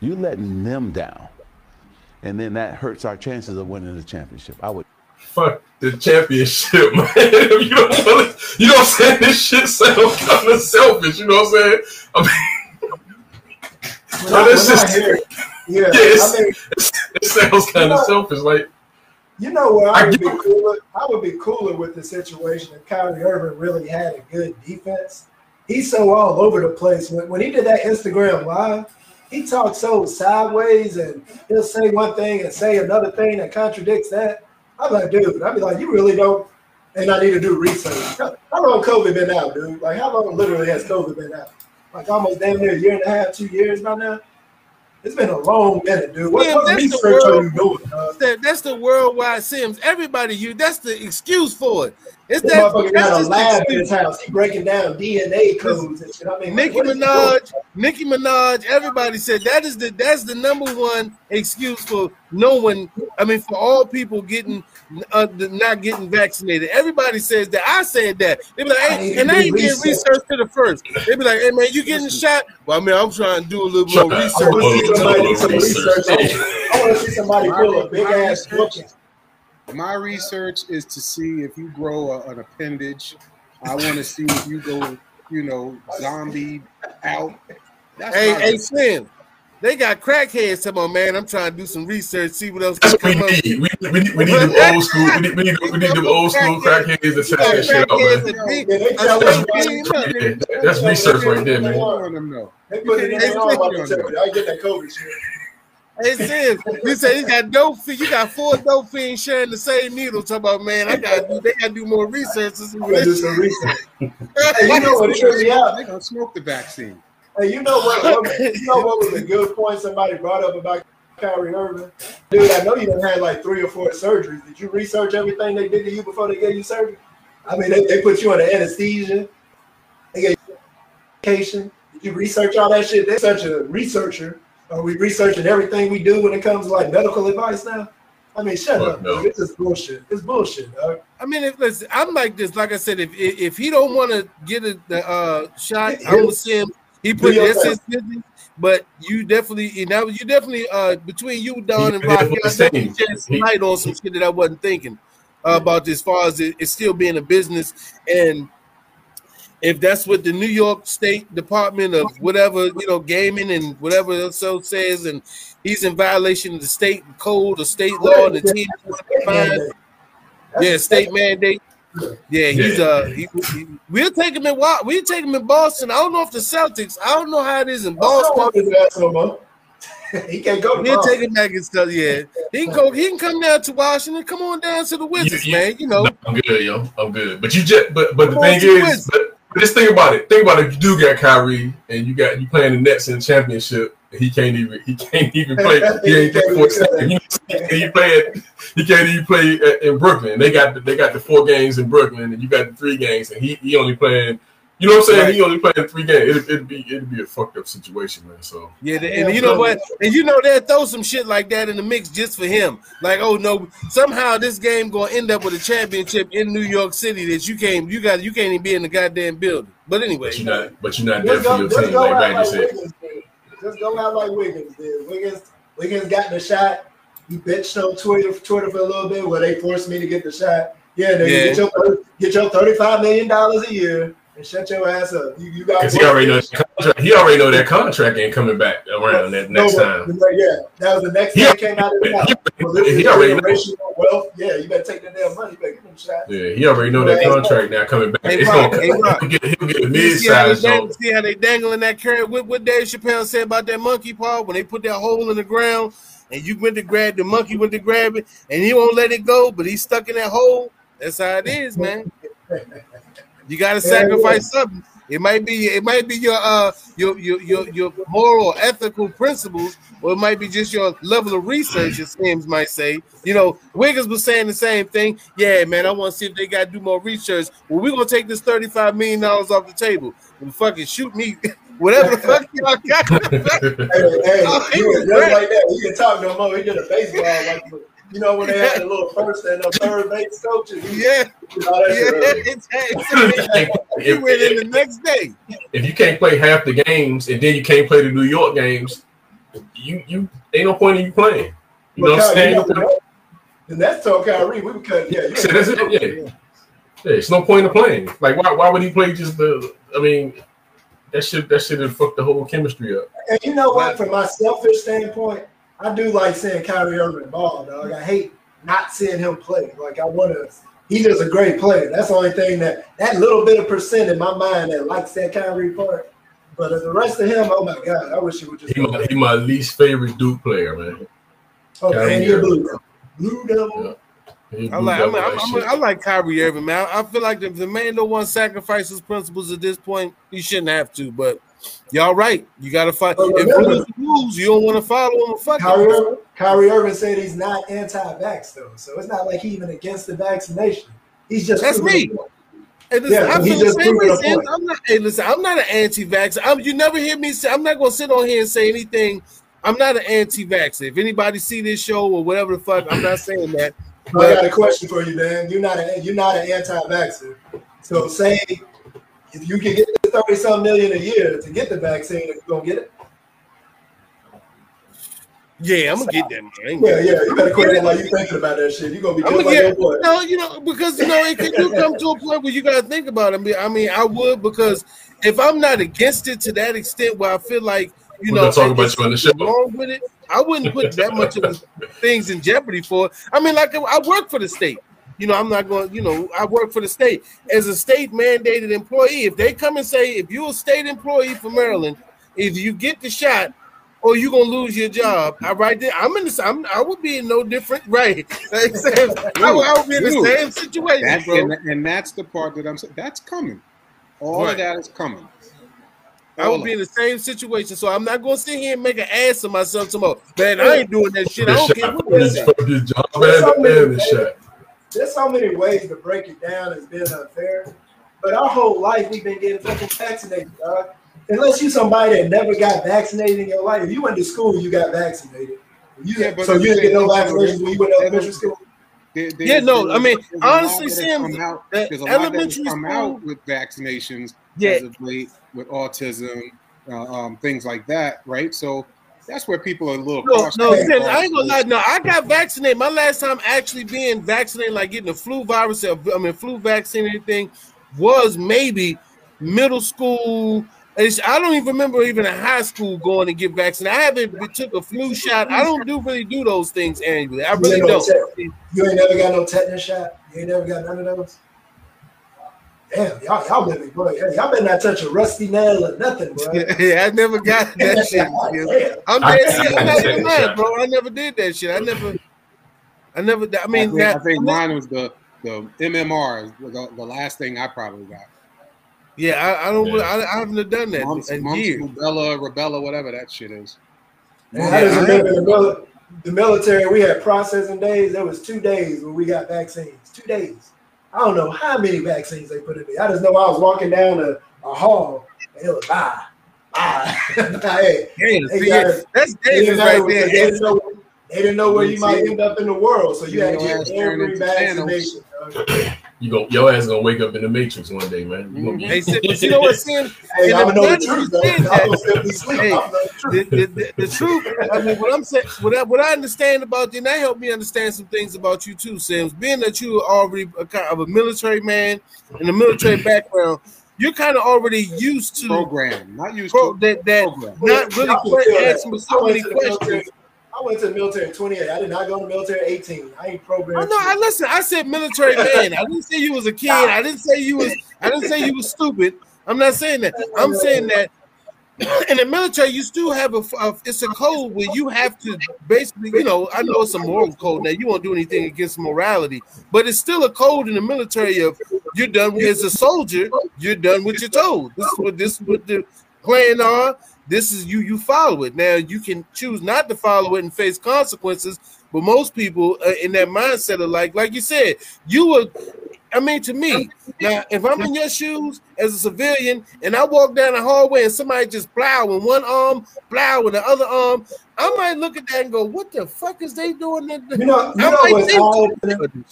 you're letting them down and then that hurts our chances of winning the championship i would
Fuck the championship, man. you don't want to, you know what I'm saying? This shit sounds kind of selfish. You know what I'm saying? I mean,
When
No, that's just-
yeah,
yeah,
I mean,
it sounds kind of selfish. Like,
You know what?
I
I would be cooler. I would be cooler with the situation if Kyrie Irving really had a good defense. He's so all over the place. When, when he did that Instagram live, he talks so sideways and he'll say one thing and say another thing that contradicts that. I'm like, dude, I'd be like, you really don't. And I need to do research. How how long COVID been out, dude? Like, how long literally has COVID been out? Like almost damn near a year and a half, two years by now. It's been a long minute, dude. What,
Yeah,
what
that's the
research are you doing?
That, that's the worldwide Sims. Everybody, you that's the excuse for it. It's that.
motherfucker
That's
got a
just
lab in
excuse.
his house. He breaking down DNA codes and shit. I mean,
Nicki
he
Minaj, Nicki Minaj, everybody said that is the that's the number one excuse for no one. I mean, for all people getting uh, not getting vaccinated. Everybody says that. I said that. They be like, hey,
need
and
to
I
do
ain't getting
research.
research to the first. They be like, hey man, you getting shot? Well, I mean, I'm trying to do a little
Shut
more research.
I want to see somebody do
Research.
research. I see somebody pull a big ass book.
My research is to see if you grow a, an appendage. I want to see if you go, you know, zombie out. That's
Hey, hey, Slim. They got crackheads. Come on, man. I'm trying to do some research, see what else.
That's what we
can come
need. We, we, need, we need them old school. We need, we need, we need them old school crackheads to check that shit out,
Crackheads
man.
and beat-
Yeah, they
I
tell us-
yeah,
Yeah, that's research right there, man.
on them though.
They put it in their arm like they tell I get that COVID shit.
Hey, Sid, you say you got dope fiend, you got four dope fiends sharing the same needle. Talk about man, I gotta do. They gotta do more research to see what
do
this
some research. Hey, you know what tripped me out?
They gonna smoke the vaccine.
Hey, you know what, what? You know what was a good point somebody brought up about Kyrie Irving? Dude, I know you done had like three or four surgeries. Did you research everything they did to you before they gave you surgery? I mean, they, they put you under anesthesia. They gave you medication. Did you research all that shit? They're such a researcher. Are we researching everything we do when it comes to like medical advice now? I mean, shut
Fuck
up,
no.
dude. It's just bullshit. It's bullshit, dog.
I mean, if listen, I'm like this. Like I said, if if, if he don't want to get a, the uh, shot, I'm gonna see him. He put
Do your
that's business. But you definitely, you know, you definitely uh between you, Don, and
He-
Rock,
that's
you
what I'm
definitely shed light on some shit that I wasn't thinking uh, about as far as it, it's still being a business and. If that's what the New York State Department of whatever you know, gaming and whatever else so says, and he's in violation of the state code or state law, the team. Yeah, state mandate. Yeah, he's
Yeah.
uh, he, he- we'll take him in. Wa- We'll take him in Boston. I don't know if the Celtics. I don't know how it is in Boston.
want his ass no he can't go to
We'll take him back and stuff. Yeah, he can go. He can come down to Washington. Come on down to the Wizards,
you-
man. You know,
No, I'm good, yo. I'm good. But you just but but the
Come on,
thing is, but, but just think about it. Think about it. If you do get Kyrie and you got you playing the Nets in the championship, he can't even he can't even play. He ain't got four seconds. He, he playing. He can't even play in Brooklyn. They got the, they got the four games in Brooklyn, and you got the three games, and he he only playing. You know what I'm saying?
Right.
He only playing three games. It'd, it'd be it'd be a fucked up situation, man. So
yeah. And you know what? And you know they'll throw some shit like that in the mix just for him. Like, oh no, somehow this game gonna end up with a championship in New York City that you can't. You got. You can't even be in the goddamn building. But anyway,
but you're not but you're not there
Just
for your team, like
out
Randy
like
said.
Did. Just go out like Wiggins did. Wiggins, Wiggins got the shot. He bitched on Twitter, Twitter for a little bit where they forced me to get the shot. Yeah, nigga,
Yeah.
get your get your thirty five million dollars a year and shut your ass up. You, you got
Because he already knows that contract, he already know that contract ain't coming back around that next
No,
time.
Yeah, that was the next
He
thing that came out of his mouth.
he-
Well,
he already know.
generational wealth. Yeah, you better take that damn money. You better get them shot.
Yeah, he already know that contract now coming back.
Hey,
It's
Rock,
gonna,
hey, Rock.
he'll, get, he'll get a
You see how, they
mid-size
see how they dangling that carrot? What, what Dave Chappelle said about that monkey paw when they put that hole in the ground and you went to grab the monkey went to grab it and he won't let it go, but he's stuck in that hole. That's how it is, man. You got to
Yeah,
sacrifice something. It might be it might be your uh your your your your moral ethical principles, or it might be just your level of research. As Sims might say, you know, Wiggins was saying the same thing. Yeah, man, I want to see if they got to do more research. Well, we're gonna take this thirty five million dollars off the table and fucking shoot me, whatever the fuck y'all got.
Hey, hey,
Oh, he
he
was
was just like that. He can talk no more. He did a baseball like you know when they had the little first and the third base coaches. He,
yeah,
he did all that shit early.
yeah. He went in the next day.
if you can't play half the games and then you can't play the New York games, you you ain't no point in you playing. You know what I'm saying?
you know, The Nets told Kyrie we would cut. Yeah, you
So that's it, yeah. Yeah, it's no point in playing. Like, why, why would he play just the? I mean, that shit that shit have fucked the whole chemistry up.
And you know what? From my selfish standpoint, I do like seeing Kyrie Irving ball, dog. I hate not seeing him play. Like I want to. He's just a great player. That's the only thing that that little bit of percent in my mind that likes that Kyrie part. But the rest of him, oh my god, I wish he would just.
He my, he my least favorite Duke player, man.
Oh,
Kyrie
and you're
Irving.
blue. Blue devil.
He
I like, I,
that
mean,
like
I'm, I'm. I like Kyrie Irving, man. I, I feel like if the man don't want to sacrifice his principles at this point, he shouldn't have to. But y'all right, you got to fight.
But
If
remember-
rules you don't want to follow them. Fuck
Kyrie. Irving, Kyrie Irving said he's not anti-vax though, so it's not like he even against the vaccination. He's just
That's me. Hey, listen,
Yeah,
I'm the same way
since
I'm not. Hey, listen, I'm not an anti-vax. You never hear me say. I'm not gonna sit on here and say anything. I'm not an anti-vax. If anybody see this show or whatever the fuck, I'm not saying that.
I got a question for you, man. You're not a, you're not an anti-vaxxer. So say if you can get thirty some million a year to get the vaccine, if you gonna get it?
yeah, I'm gonna get that. Man.
Yeah, yeah. You better
I'm
quit
gonna
acting like you thinking about that shit. You're gonna be
I'm
just
gonna
like
get
your boy.
no, you know, because you know it could do come to a point where you gotta think about it. I mean, I mean, I would because if I'm not against it to that extent where I feel like you
We're
know,
talk about
there's
you on the show.
Wrong with it? I wouldn't put that much of the things in jeopardy for. it. I mean, like I work for the state. You know, I'm not going. You know, I work for the state as a state mandated employee. If they come and say, if you're a state employee for Maryland, if you get the shot, or you're gonna lose your job. I right there. I'm in the. I'm, I would be in no different. Right. Like, I, would, I would be in the
Dude,
same situation,
That-
bro.
and, and that's the part that I'm saying. That's coming. All
Right.
of that is coming.
I would be in the same situation, so I'm not gonna sit here and make an ass of myself tomorrow. Man, I ain't doing that shit. I don't care what they say.
Fuck this job
There's so
and, the
ways-
shot.
There's so many ways to break it down as being unfair, but our whole life we've been getting fucking vaccinated, dog. Unless you somebody that never got vaccinated in your life, if you went to school, you got vaccinated. You,
Yeah, but
so you didn't get no vaccinations when you went to
There's-
elementary school.
There- there's-
Yeah, no, I mean,
there's a lot
honestly,
that has
Sam,
out- there's a lot
elementary
come
school-
out with vaccinations
Yeah.
as of late with autism, uh, um, things like that, right? So that's where people are a little
No, no, Sam, I ain't gonna lie. No, I got vaccinated. My last time actually being vaccinated, like getting the flu virus, uh, I mean, flu vaccine, anything, was maybe middle school. It's, I don't even remember even in high school going to get vaccinated. I haven't been- took a flu shot. I don't do really do those things annually. I really
ain't no
don't.
tet- You ain't never got no tetanus shot. You ain't never got none of those. Damn, y'all, y'all living boy. Hey, y'all better not touch a rusty nail or nothing, bro.
yeah, I never got that shit. I'm
I-
dead serious. I'm not even lying, bro. I never did that shit. I never, I never. I mean,
I think,
that,
I think mine was the the MMR, the, the last thing I probably got.
yeah, I, I don't. I, I haven't done that
Mumps,
in
mumps,
years.
rubella, rubella, whatever that shit is.
Man, I just remember the, mili- the military, we had processing days. There was two days where we got vaccines. Two days. I don't know how many vaccines they put in me. I just know I was walking down a, a hall and it was bye, ah, bye. Ah. hey,
Damn,
they got
yeah, that's
They
dangerous
didn't know-
right
They
there.
didn't know, they didn't know where you might end up in the world, so you had to
Your ass
get
turned
every
into Thanos.
vaccination. dog.
You go, your ass gonna wake up in the matrix one day, man. You
Hey, you know what, Sam?
Hey, I'm
the
know the truth,
you
though.
said
I'm
that-
gonna still be asleep.
Hey,
I'm know the truth.
the, the, the, the truth. I mean, what I'm saying, what I, what I understand about you, and that helped me understand some things about you too, Sam. Being that you are already a kind of a military man in a military background, you're kind of already used to
Program, not used
pro,
to
that that
program.
not really
Y'all can feel that.
asking so many
to military-
questions.
I went to the military at 28. I did not go to the military at 18. I ain't programmed.
No, I listen. I said military man. I didn't say you was a kid. I didn't say you was. I didn't say you was stupid. I'm not saying that. I'm saying that in the military, you still have a, a. It's a code where you have to basically, you know. I know it's a moral code now. You won't do anything against morality, but it's still a code in the military of you're done with, as a soldier. You're done what you're told. This is what this is what the plan are. This is you. You follow it. Now you can choose not to follow it and face consequences. But most people uh, in that mindset are like, like you said, you would. I mean, to me, now if I'm in your shoes as a civilian and I walk down the hallway and somebody just plow with one arm, plow with the other arm, I might look at that and go, "What the fuck is they doing?"
You know, you
I
know what's eye-opening?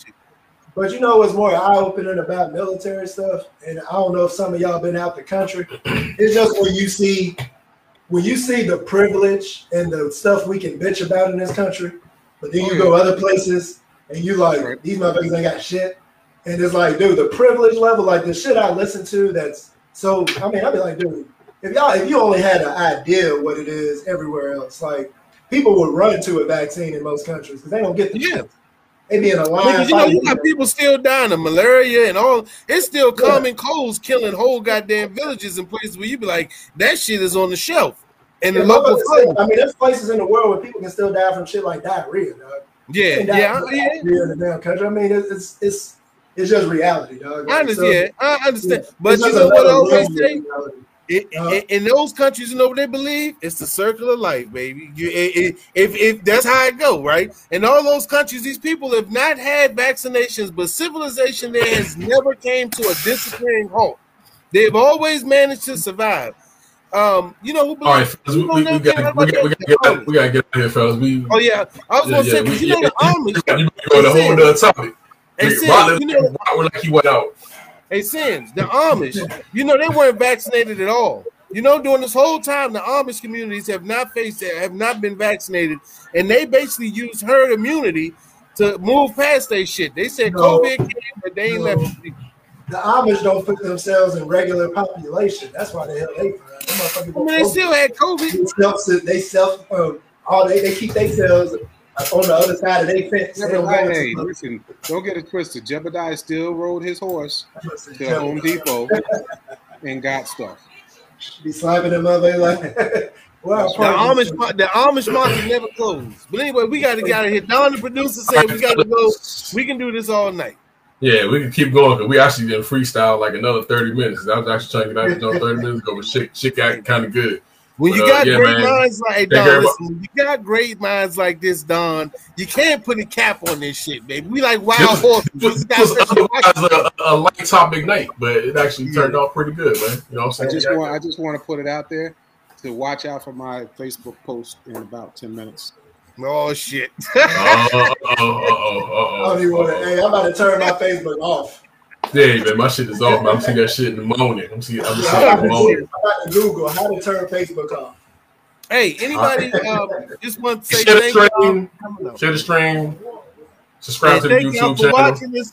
But you know what's more eye-opening about military stuff, and I don't know if some of y'all been out the country. It's just when you see, when you see the privilege and the stuff we can bitch about in this country, but then you oh, go other places and you like these motherfuckers ain't got shit, and it's like, dude, the privilege level, like the shit I listen to, that's so. I mean, I'd be like, dude, if y'all, if you only had an idea what it is everywhere else, like people would run to a vaccine in most countries because they don't get the
Yeah.
They be in a line.
Because you know, you got people still dying of malaria and all. It's still common colds killing whole goddamn villages and places where you be like, that shit is on the shelf. And the local
still- I mean, there's places in the world where people can still die from shit like diarrhea, dog.
Yeah,
You can die
yeah, yeah.
in the damn country. I mean, it's it's it's, just reality, dog.
I understand. I understand.
Yeah.
But you know what I always say?
reality.
In, in, in those countries, you know what they believe? It's the circle of life, baby. You, it, it, if, if that's how it go, right? In all those countries, these people have not had vaccinations, but civilization there has never came to a disappearing halt. They've always managed to survive. Um, you know who
All right, fellas, we, we, we, got,
things
we,
about
got, we, got, to get out, we gotta get out of here, fellas. We,
Oh yeah, I was gonna say because you know the Amish.
You go to a whole nother topic.
Hey,
We-
Sid,
Ronald-
you know-
Ronald like he went out.
Hey, Sims, the Amish, you know, they weren't vaccinated at all. You know, during this whole time, the Amish communities have not faced it, have not been vaccinated, and they basically used herd immunity to move past their shit. They said
No.
COVID came, but they ain't
No.
left.
The Amish don't put themselves in regular population. That's why the hell they.
I mean, they still had COVID.
They self, they self, um, all they, they keep themselves Oh, on the other side of their fence. Don't
Jebediah,
into
hey, listen, don't get it twisted. Jebediah still rode his horse to Home Depot and got stuff.
Be slapping them up. They like, well,
The Amish, mar- the Amish market never closed. But anyway, we got to get out of here. Don, the producer, said we got to go. We can do this all night.
Yeah, we can keep going because we actually did freestyle like another 30 minutes. I was actually trying to get out the joint 30 minutes ago, but shit, shit got kind of good.
When you
But, uh,
got
yeah,
great
man.
minds like
Thank
Don,
you
listen, when you got great minds like this, Don, you can't put a cap on this shit, baby. We like wild horses.
This
This
was
a
otherwise a, a light topic night, but it actually turned out pretty good, man. You know what I'm
I
saying?
just want I just want to put it out there to watch out for my Facebook post in about ten minutes.
Oh shit!
Uh oh, oh,
I don't even want to. Hey, I'm about to turn my Facebook off.
Yeah, man, my shit is off, man. I'm seeing that shit in the morning. I'm seeing, I'm
I'm
seeing it
about
in the
to,
morning.
I'm about to Google how to turn Facebook off.
Hey, anybody uh, just want to say
Share the
thank y'all
stream,
for coming up.
share the stream, subscribe
Hey,
to the
thank y'all
YouTube
for
channel.
watching this.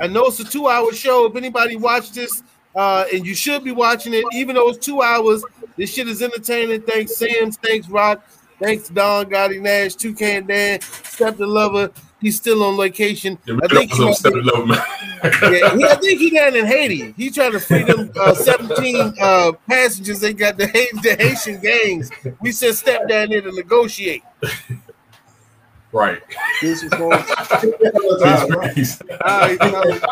I know it's a two-hour show. If anybody watched this, uh, and you should be watching it, even though it's two hours, this shit is entertaining. Thanks, Sims. Thanks, Rock. Thanks, Don Gotti Nash, Toucan Dan, Step the Lover. He's still on location.
Yeah,
I think
was on
he-
step low, man.
yeah, he, I think he down in Haiti. He trying to free them uh, 17 uh, passengers. They got the, the Haitian gangs. We said step down there to negotiate.
Right.
This is folks.
Peace, peace.
All right, fellas.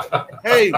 hey.